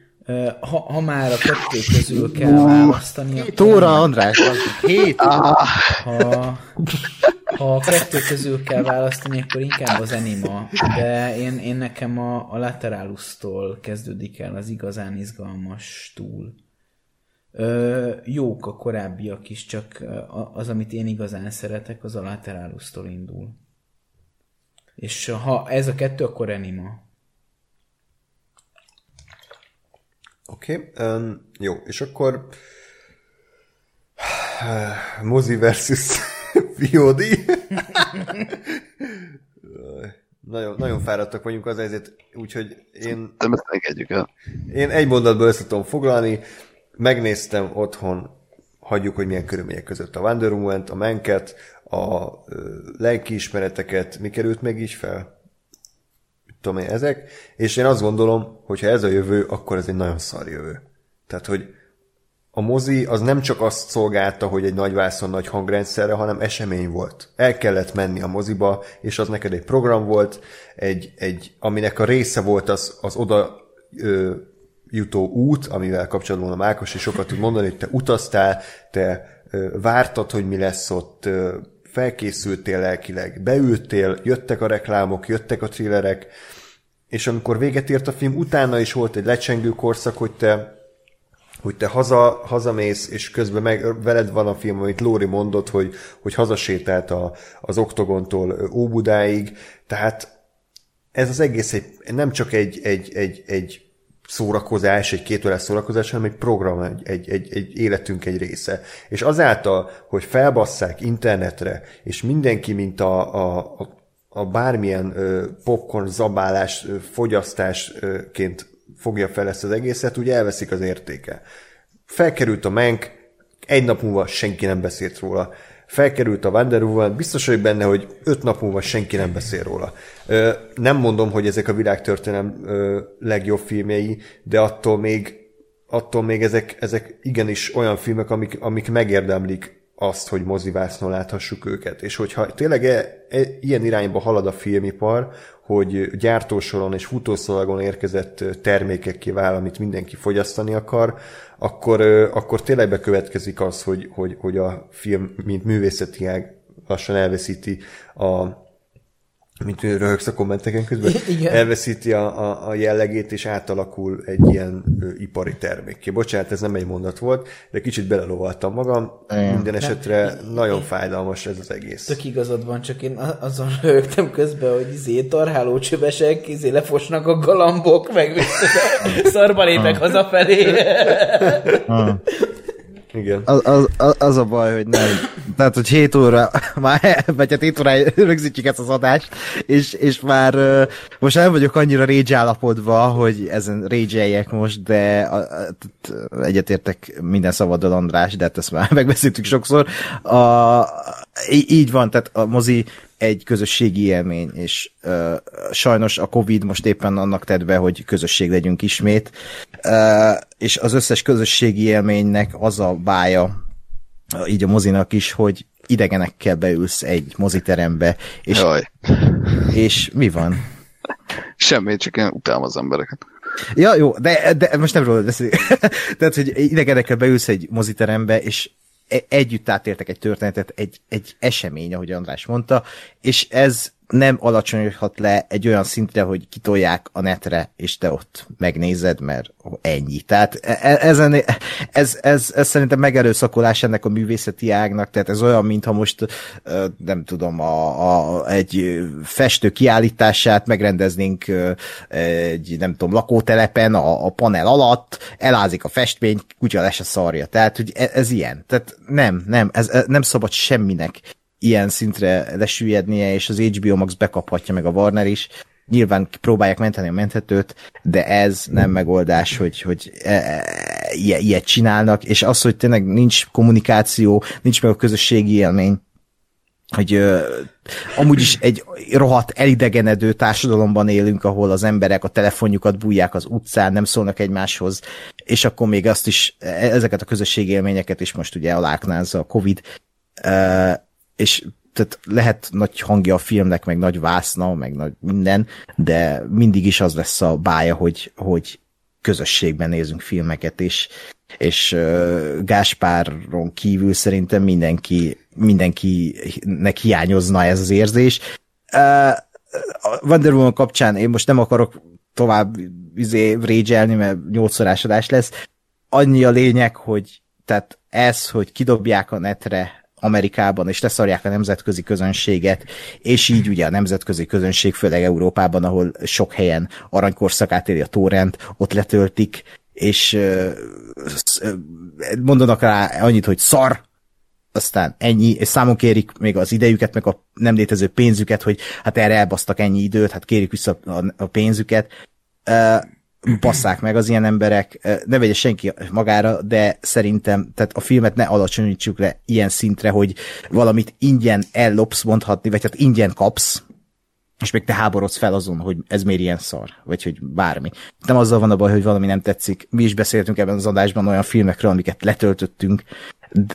Ha, ha már a kettő közül kell választani... Hét óra, András, hét ha, ha a kettő közül kell választani, akkor inkább az Anima, de én, én nekem a, a Lateralus-tól kezdődik el az igazán izgalmas túl. Ö, jók a korábbiak is, csak az, amit én igazán szeretek, az a Lateralus-tól indul. És ha ez a kettő, akkor Anima. Oké, okay, um, jó, és akkor Mozi versus VOD. nagyon, nagyon fáradtak vagyunk az ezért, úgyhogy én... Nem ezt el. Én egy mondatból össze tudom foglalni megnéztem otthon, hagyjuk, hogy milyen körülmények között a Wonder Woman-t, a Menket, a lelkiismereteket, mi került meg is fel? Tudom én, ezek, és én azt gondolom, hogy ha ez a jövő, akkor ez egy nagyon szar jövő. Tehát, hogy a mozi az nem csak azt szolgálta, hogy egy nagy vászon nagy hangrendszerre, hanem esemény volt. El kellett menni a moziba, és az neked egy program volt, egy, egy, aminek a része volt az, az oda ö, jutó út, amivel kapcsolatban a Mákos is sokat tud mondani, hogy te utaztál, te vártad, hogy mi lesz ott, felkészültél lelkileg, beültél, jöttek a reklámok, jöttek a thrillerek, és amikor véget ért a film, utána is volt egy lecsengő korszak, hogy te hogy te haza, hazamész, és közben meg, veled van a film, amit Lóri mondott, hogy, hogy hazasétált a, az Oktogontól Óbudáig, tehát ez az egész egy, nem csak egy, egy, egy, egy szórakozás, egy két órás szórakozás, hanem egy program, egy, egy, egy, egy életünk egy része. És azáltal, hogy felbasszák internetre, és mindenki, mint a, a, a bármilyen popcorn zabálás, fogyasztásként fogja fel ezt az egészet, ugye elveszik az értéke. Felkerült a Menk, egy nap múlva senki nem beszélt róla. Felkerült a Wonder Woman, biztos vagyok benne, hogy öt nap múlva senki nem beszél róla. Nem mondom, hogy ezek a világtörténelem legjobb filmjei, de attól még, attól még ezek, ezek igenis olyan filmek, amik, amik megérdemlik azt, hogy mozivásznon láthassuk őket. És hogyha tényleg e, e, ilyen irányba halad a filmipar, hogy gyártósoron és futószalagon érkezett termékekké vál, amit mindenki fogyasztani akar, akkor, akkor tényleg bekövetkezik az, hogy, hogy, hogy a film, mint művészeti ág lassan elveszíti a, mint röhögsz a kommenteken közben, Igen. elveszíti a, a, a jellegét, és átalakul egy ilyen ö, ipari termékké. Bocsánat, ez nem egy mondat volt, de kicsit belelovaltam magam. Igen. Minden esetre nem. nagyon fájdalmas ez az egész. Tök igazad van, csak én azon röhögtem közben, hogy izé tarháló csövesek, izé lefosnak a galambok, meg szarba lépek hazafelé. Igen. Az, az, az, a baj, hogy nem. Tehát, hogy 7 óra, már, vagy hát 7 óra rögzítjük ezt az adást, és, és már most nem vagyok annyira rage állapodva, hogy ezen rage most, de egyetértek minden szavaddal András, de hát ezt már megbeszéltük sokszor. A, így van, tehát a mozi egy közösségi élmény, és uh, sajnos a Covid most éppen annak tett be, hogy közösség legyünk ismét, uh, és az összes közösségi élménynek az a bája, így a mozinak is, hogy idegenekkel beülsz egy moziterembe, és, Jaj. és mi van? Semmi, csak én utálom az embereket. Ja, jó, de, de most nem róla beszélünk. Tehát, hogy idegenekkel beülsz egy moziterembe, és együtt átértek egy történetet, egy, egy esemény, ahogy András mondta, és ez nem alacsonyodhat le egy olyan szintre, hogy kitolják a netre, és te ott megnézed, mert ennyi. Tehát e, e, ezen, ez, ez, ez szerintem megerőszakolás ennek a művészeti ágnak, tehát ez olyan, mintha most nem tudom, a, a, egy festő kiállítását megrendeznénk egy, nem tudom, lakótelepen, a, a panel alatt, elázik a festmény, kutya lesz a szarja. Tehát, hogy ez, ez ilyen. Tehát nem, nem, ez, ez nem szabad semminek ilyen szintre lesüllyednie, és az HBO Max bekaphatja meg a Warner is. Nyilván próbálják menteni a menthetőt, de ez nem megoldás, hogy, hogy e, e, ilyet csinálnak, és az, hogy tényleg nincs kommunikáció, nincs meg a közösségi élmény, hogy ö, amúgy is egy rohadt elidegenedő társadalomban élünk, ahol az emberek a telefonjukat bújják az utcán, nem szólnak egymáshoz, és akkor még azt is, e, ezeket a közösségi élményeket is most ugye aláknázza a Covid, ö, és tehát lehet nagy hangja a filmnek, meg nagy vászna, meg nagy minden, de mindig is az lesz a bája, hogy, hogy közösségben nézünk filmeket, és, és uh, Gáspáron kívül szerintem mindenki, mindenkinek hiányozna ez az érzés. Uh, Wonder Woman kapcsán én most nem akarok tovább izé, régyelni, mert nyolcszorás adás lesz. Annyi a lényeg, hogy tehát ez, hogy kidobják a netre Amerikában, és leszarják a nemzetközi közönséget, és így ugye a nemzetközi közönség, főleg Európában, ahol sok helyen aranykorszakát éri a torrent, ott letöltik, és mondanak rá annyit, hogy szar, aztán ennyi, és számon kérik még az idejüket, meg a nem létező pénzüket, hogy hát erre elbasztak ennyi időt, hát kérik vissza a, pénzüket basszák meg az ilyen emberek, ne vegye senki magára, de szerintem tehát a filmet ne alacsonyítsuk le ilyen szintre, hogy valamit ingyen ellopsz mondhatni, vagy hát ingyen kapsz, és még te háborodsz fel azon, hogy ez miért ilyen szar, vagy hogy bármi. Nem azzal van a baj, hogy valami nem tetszik. Mi is beszéltünk ebben az adásban olyan filmekről, amiket letöltöttünk,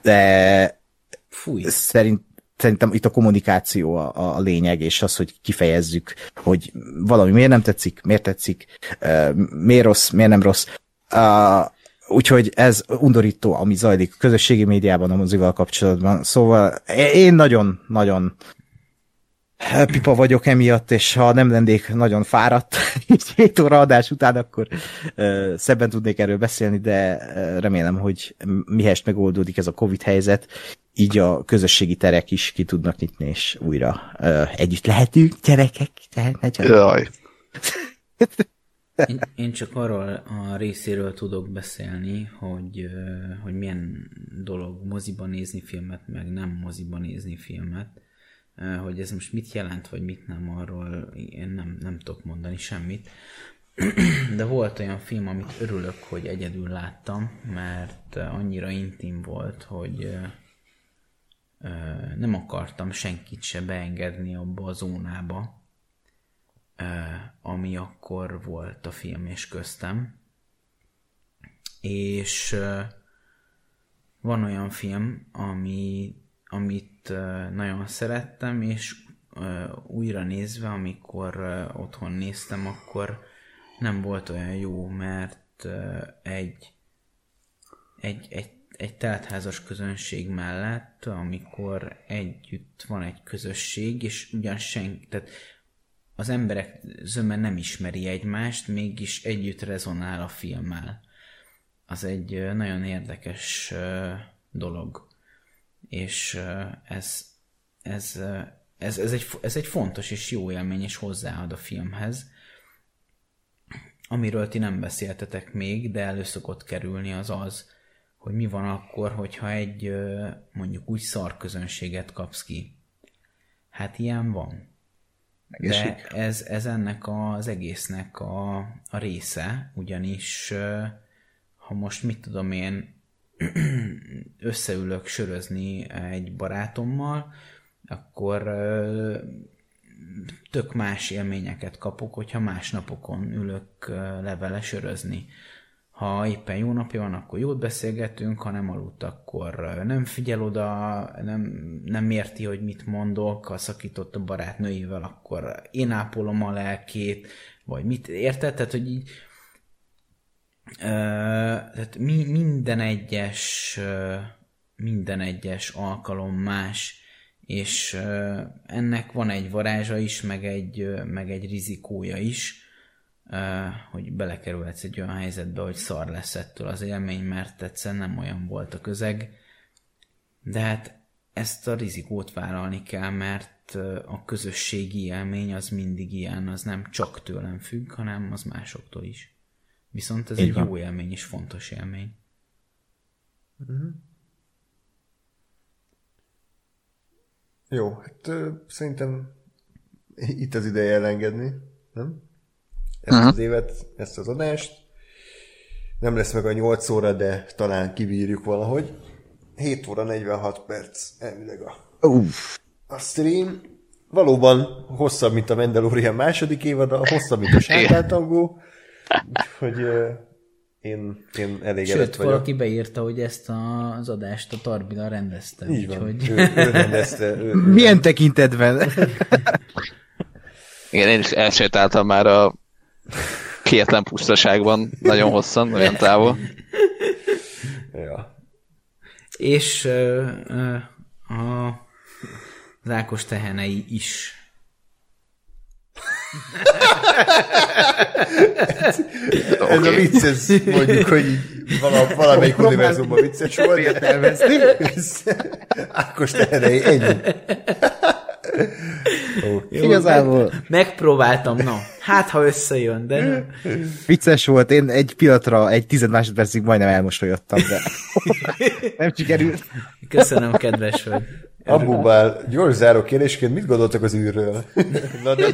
de Fúj. szerint szerintem itt a kommunikáció a, a lényeg, és az, hogy kifejezzük, hogy valami miért nem tetszik, miért tetszik, miért rossz, miért nem rossz. Úgyhogy ez undorító, ami zajlik közösségi médiában a mozival kapcsolatban. Szóval én nagyon-nagyon pipa vagyok emiatt, és ha nem lennék nagyon fáradt, így 7 óra adás után, akkor uh, szebben tudnék erről beszélni, de remélem, hogy mihest megoldódik ez a Covid helyzet, így a közösségi terek is ki tudnak nyitni, és újra uh, együtt lehetünk, gyerekek. Tehát Jaj. Én, én csak arról a részéről tudok beszélni, hogy, hogy milyen dolog moziban nézni filmet, meg nem moziban nézni filmet. Hogy ez most mit jelent, vagy mit nem, arról én nem, nem tudok mondani semmit. De volt olyan film, amit örülök, hogy egyedül láttam, mert annyira intim volt, hogy nem akartam senkit se beengedni abba a zónába, ami akkor volt a film és köztem. És van olyan film, ami, amit nagyon szerettem, és újra nézve, amikor otthon néztem, akkor nem volt olyan jó, mert egy, egy, egy, egy teltházas közönség mellett, amikor együtt van egy közösség, és ugyan senki, tehát az emberek zöme nem ismeri egymást, mégis együtt rezonál a filmmel. Az egy nagyon érdekes dolog. És ez, ez, ez, ez, egy, ez egy fontos és jó élmény, és hozzáad a filmhez. Amiről ti nem beszéltetek még, de elő szokott kerülni az az, hogy mi van akkor, hogyha egy mondjuk úgy szarközönséget kapsz ki. Hát ilyen van de ez, ez ennek az egésznek a, a része, ugyanis ha most mit tudom én összeülök sörözni egy barátommal, akkor tök más élményeket kapok, hogyha más napokon ülök levele sörözni. Ha éppen jó napja van, akkor jót beszélgetünk, ha nem aludt, akkor nem figyel oda, nem, nem érti, hogy mit mondok, ha szakított a barátnőivel, akkor én ápolom a lelkét, vagy mit érted? Tehát, hogy így tehát mi, minden egyes minden egyes alkalom más, és ennek van egy varázsa is, meg egy, meg egy rizikója is, hogy belekerülhetsz egy olyan helyzetbe, hogy szar lesz ettől az élmény, mert egyszerűen nem olyan volt a közeg. De hát ezt a rizikót vállalni kell, mert a közösségi élmény az mindig ilyen, az nem csak tőlem függ, hanem az másoktól is. Viszont ez Így egy van. jó élmény és fontos élmény. Mm-hmm. Jó, hát ö, szerintem itt az ideje elengedni, nem? ezt uh-huh. az évet, ezt az adást. Nem lesz meg a 8 óra, de talán kibírjuk valahogy. 7 óra 46 perc elvileg a, Uff. a stream. Valóban hosszabb, mint a Mandalorian második évada, hosszabb, mint a Sárdátangó. Úgyhogy én, én elégedett Sőt, vagyok. valaki beírta, hogy ezt a, az adást a Tarbila rendezte. Így van, hogy... ő, ő rendezte. Ő, Milyen tekintetben? Igen, én is elsétáltam már a Kétlen pusztaságban, nagyon hosszan, olyan távol. Ja. És uh, uh, a az Ákos tehenei is. Ez, ez okay. a vicc, ez mondjuk, hogy vala, valamelyik univerzumban vicces volt. Ákos tehenei, ennyi. Okay. Igazából... Megpróbáltam, na. Hát, ha összejön, de... Vicces volt, én egy pillanatra, egy tized másodpercig majdnem elmosolyodtam, de nem sikerült. Köszönöm, kedves vagy. Abubál, gyors záró kérdésként, mit gondoltak az űrről? Na, de,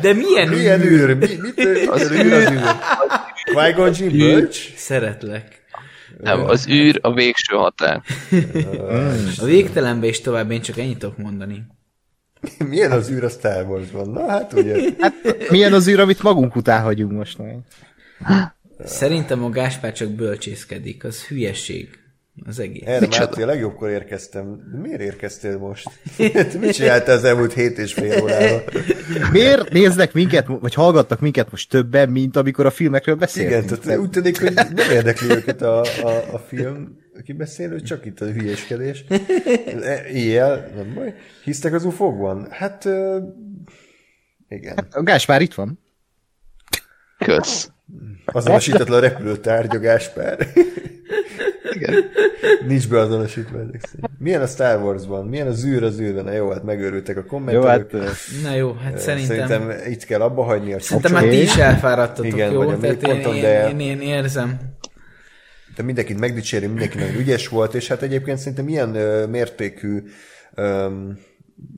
de milyen, milyen űr? űr? Mi, mit az űr? Az űr? Qui-Gon Bölcs? Szeretlek. Nem, az űr a végső határ. a végtelenbe is tovább, én csak ennyit tudok mondani. Milyen az űr a Star Wars-ban? Na hát ugye. Hát, milyen az űr, amit magunk után hagyunk most meg? Szerintem a Gáspár csak bölcsészkedik, az hülyeség. Az egész. Erre már a legjobbkor érkeztem. De miért érkeztél most? Mit csináltál az elmúlt hét és fél órában? Miért néznek minket, vagy hallgatnak minket most többen, mint amikor a filmekről beszélünk? Igen, tehát úgy tűnik, hogy nem érdekli őket a, a, a film kibeszélő, csak itt a hülyeskedés. Éjjel, nem baj. Hisztek az ufokban? Hát, uh, igen. Hát, a Gáspár itt van. Kösz. Azonosítatlan repülőtárgy a Gáspár. Igen. Nincs beazonosítva ezek szerint. Milyen a Star Warsban? Milyen a zűr az űrben? Na jó, hát megőrültek a kommentelők. Jó, hát, Na jó, hát szerintem... Szerintem itt kell abba hagyni a Szerintem már ti is elfáradtatok, Igen, jó? Tehát én, ponton, de... én, én, én, érzem. De mindenkit megdicsérni, mindenki nagyon ügyes volt, és hát egyébként szerintem ilyen ö, mértékű ö,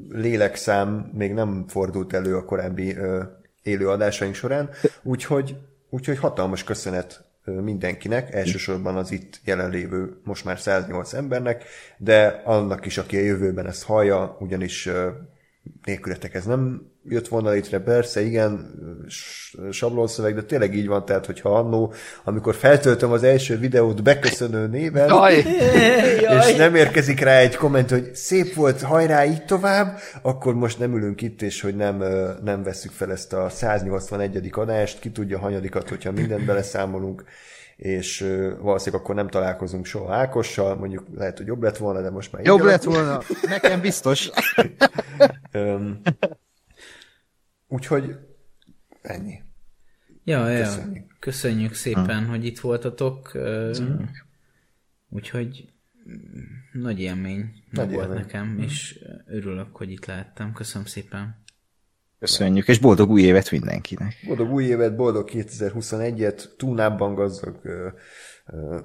lélekszám még nem fordult elő a korábbi ö, élő adásaink során, úgyhogy, úgyhogy hatalmas köszönet mindenkinek, elsősorban az itt jelenlévő most már 108 embernek, de annak is, aki a jövőben ezt hallja, ugyanis nélkületek ez nem jött volna létre, persze, igen, sablonszöveg, de tényleg így van, tehát hogyha annó, amikor feltöltöm az első videót beköszönő néven, Jaj. és nem érkezik rá egy komment, hogy szép volt, hajrá, így tovább, akkor most nem ülünk itt, és hogy nem, nem veszük fel ezt a 181. adást, ki tudja hanyadikat, hogyha mindent beleszámolunk, és valószínűleg akkor nem találkozunk soha Ákossal, mondjuk lehet, hogy jobb lett volna, de most már Jobb lett volna, nekem biztos. Úgyhogy ennyi. Ja, ja. Köszönjük, Köszönjük szépen, ha. hogy itt voltatok. Köszönjük. Úgyhogy nagy élmény nagy volt élmény. nekem, és örülök, hogy itt lehettem. Köszönöm szépen. Köszönjük, és boldog új évet mindenkinek. Boldog új évet, boldog 2021-et, túlnábban gazdag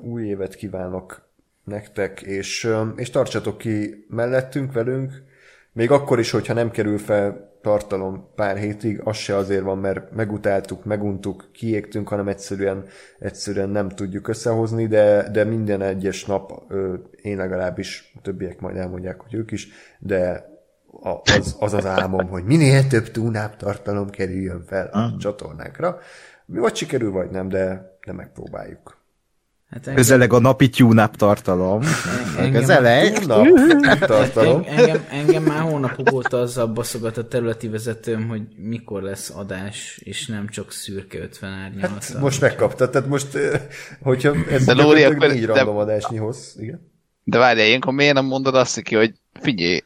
új évet kívánok nektek, és, és tartsatok ki mellettünk, velünk, még akkor is, hogyha nem kerül fel tartalom pár hétig, az se azért van, mert megutáltuk, meguntuk, kiégtünk, hanem egyszerűen, egyszerűen nem tudjuk összehozni, de, de minden egyes nap én legalábbis, többiek majd elmondják, hogy ők is, de az az, az álmom, hogy minél több túnáp tartalom kerüljön fel a csatornákra. Mi vagy sikerül, vagy nem, de, de megpróbáljuk. Hát engem... Közeleg a napi tune tartalom. Engem, Közeleg. tartalom. Engem, engem már hónapok óta azzal baszogat a területi vezetőm, hogy mikor lesz adás, és nem csak szürke 50 árnyalat. Hát most megkaptad, tehát most, hogyha ez de Lóri, akkor négy de... random adásnyi hoz, igen. De várjál, ilyenkor miért nem mondod azt neki, hogy figyelj,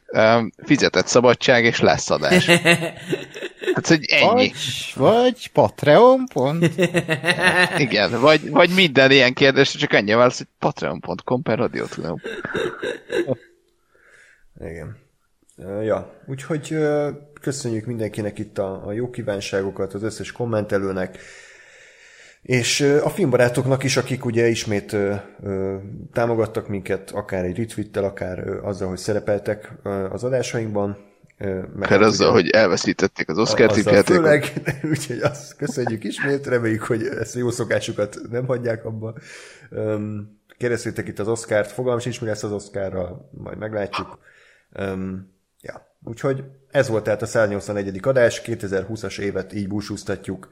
fizetett szabadság, és lesz adás. Hát, hogy ennyi. Vagy, vagy Patreon. Pont. Igen, vagy, vagy minden ilyen kérdés, csak ennyi válasz, hogy patreon.com per radio tudom. Igen. Ja, úgyhogy köszönjük mindenkinek itt a, a jó kívánságokat, az összes kommentelőnek, és a filmbarátoknak is, akik ugye ismét ö, ö, támogattak minket, akár egy retweettel, akár ö, azzal, hogy szerepeltek ö, az adásainkban. Mert azzal, hogy elveszítették az Oscar tippjátékot. Főleg, úgyhogy azt köszönjük ismét, reméljük, hogy ezt a jó szokásukat nem hagyják abba. Keressétek itt az Oscárt, fogalmam sincs, mi lesz az Oscarral, majd meglátjuk. Um, ja, úgyhogy ez volt tehát a 181. adás, 2020-as évet így búsúztatjuk,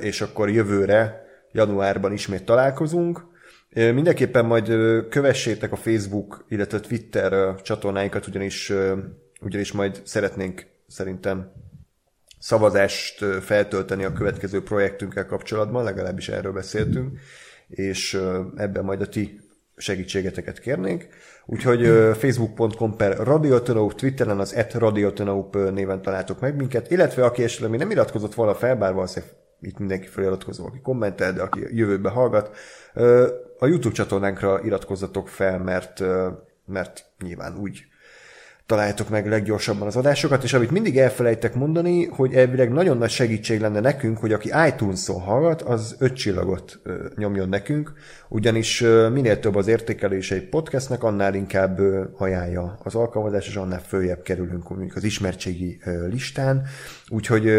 és akkor jövőre, januárban ismét találkozunk. Mindenképpen majd kövessétek a Facebook, illetve Twitter csatornáinkat, ugyanis, ugyanis majd szeretnénk szerintem szavazást feltölteni a következő projektünkkel kapcsolatban, legalábbis erről beszéltünk, és ebben majd a ti segítségeteket kérnénk. Úgyhogy facebook.com per Radiotonaup, Twitteren az at Radiotonaup néven találtok meg minket, illetve aki esetleg még nem iratkozott volna fel, bár valószínűleg itt mindenki feliratkozó, aki kommentel, de aki jövőbe hallgat, a YouTube csatornánkra iratkozzatok fel, mert, mert nyilván úgy találjátok meg leggyorsabban az adásokat, és amit mindig elfelejtek mondani, hogy elvileg nagyon nagy segítség lenne nekünk, hogy aki iTunes-on hallgat, az öt csillagot nyomjon nekünk, ugyanis minél több az értékelése egy podcastnek, annál inkább ajánlja az alkalmazás, és annál följebb kerülünk mondjuk az ismertségi listán, úgyhogy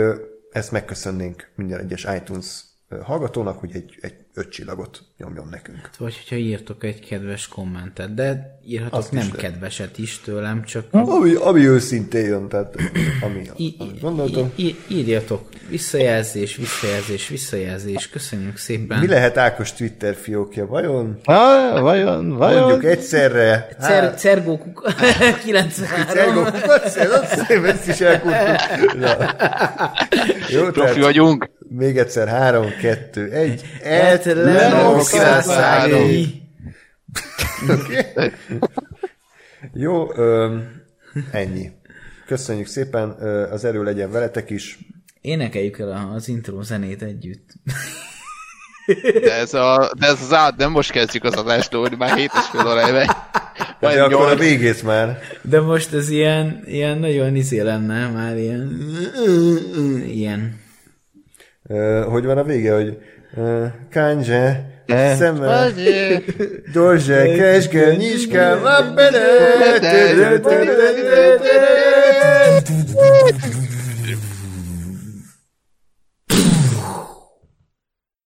ezt megköszönnénk minden egyes iTunes hallgatónak, hogy egy, egy öt csillagot nyomjon nekünk. Vagy hogyha írtok egy kedves kommentet, de írhatok Azt nem is kedveset is tőlem, csak Ami, ami őszintén jön, tehát ami, í- amit gondoltam. í- írjatok visszajelzés, visszajelzés, visszajelzés, köszönjük szépen. Mi lehet Ákos Twitter fiókja, vajon? Ah, vajon, vajon? Mondjuk egyszerre. Cer- Cergó kuka 93. Cergo, ezt is elkúrtuk. Na. Jó, Profi tehát vagyunk. Még egyszer, három, kettő, egy. Et Lennox Oké? Jó, öm, ennyi. Köszönjük szépen, az erő legyen veletek is. Énekeljük el az intro zenét együtt. De ez, a, de ez az át, nem most kezdjük az adást, Dóri, már 7 és fél óra éve. De Majd akkor a végét már. De most ez ilyen, ilyen nagyon izé lenne, már ilyen... Ilyen. Hogy van a vége, hogy Ne. szeme, Dorzse, Keske, Nyiska, bele.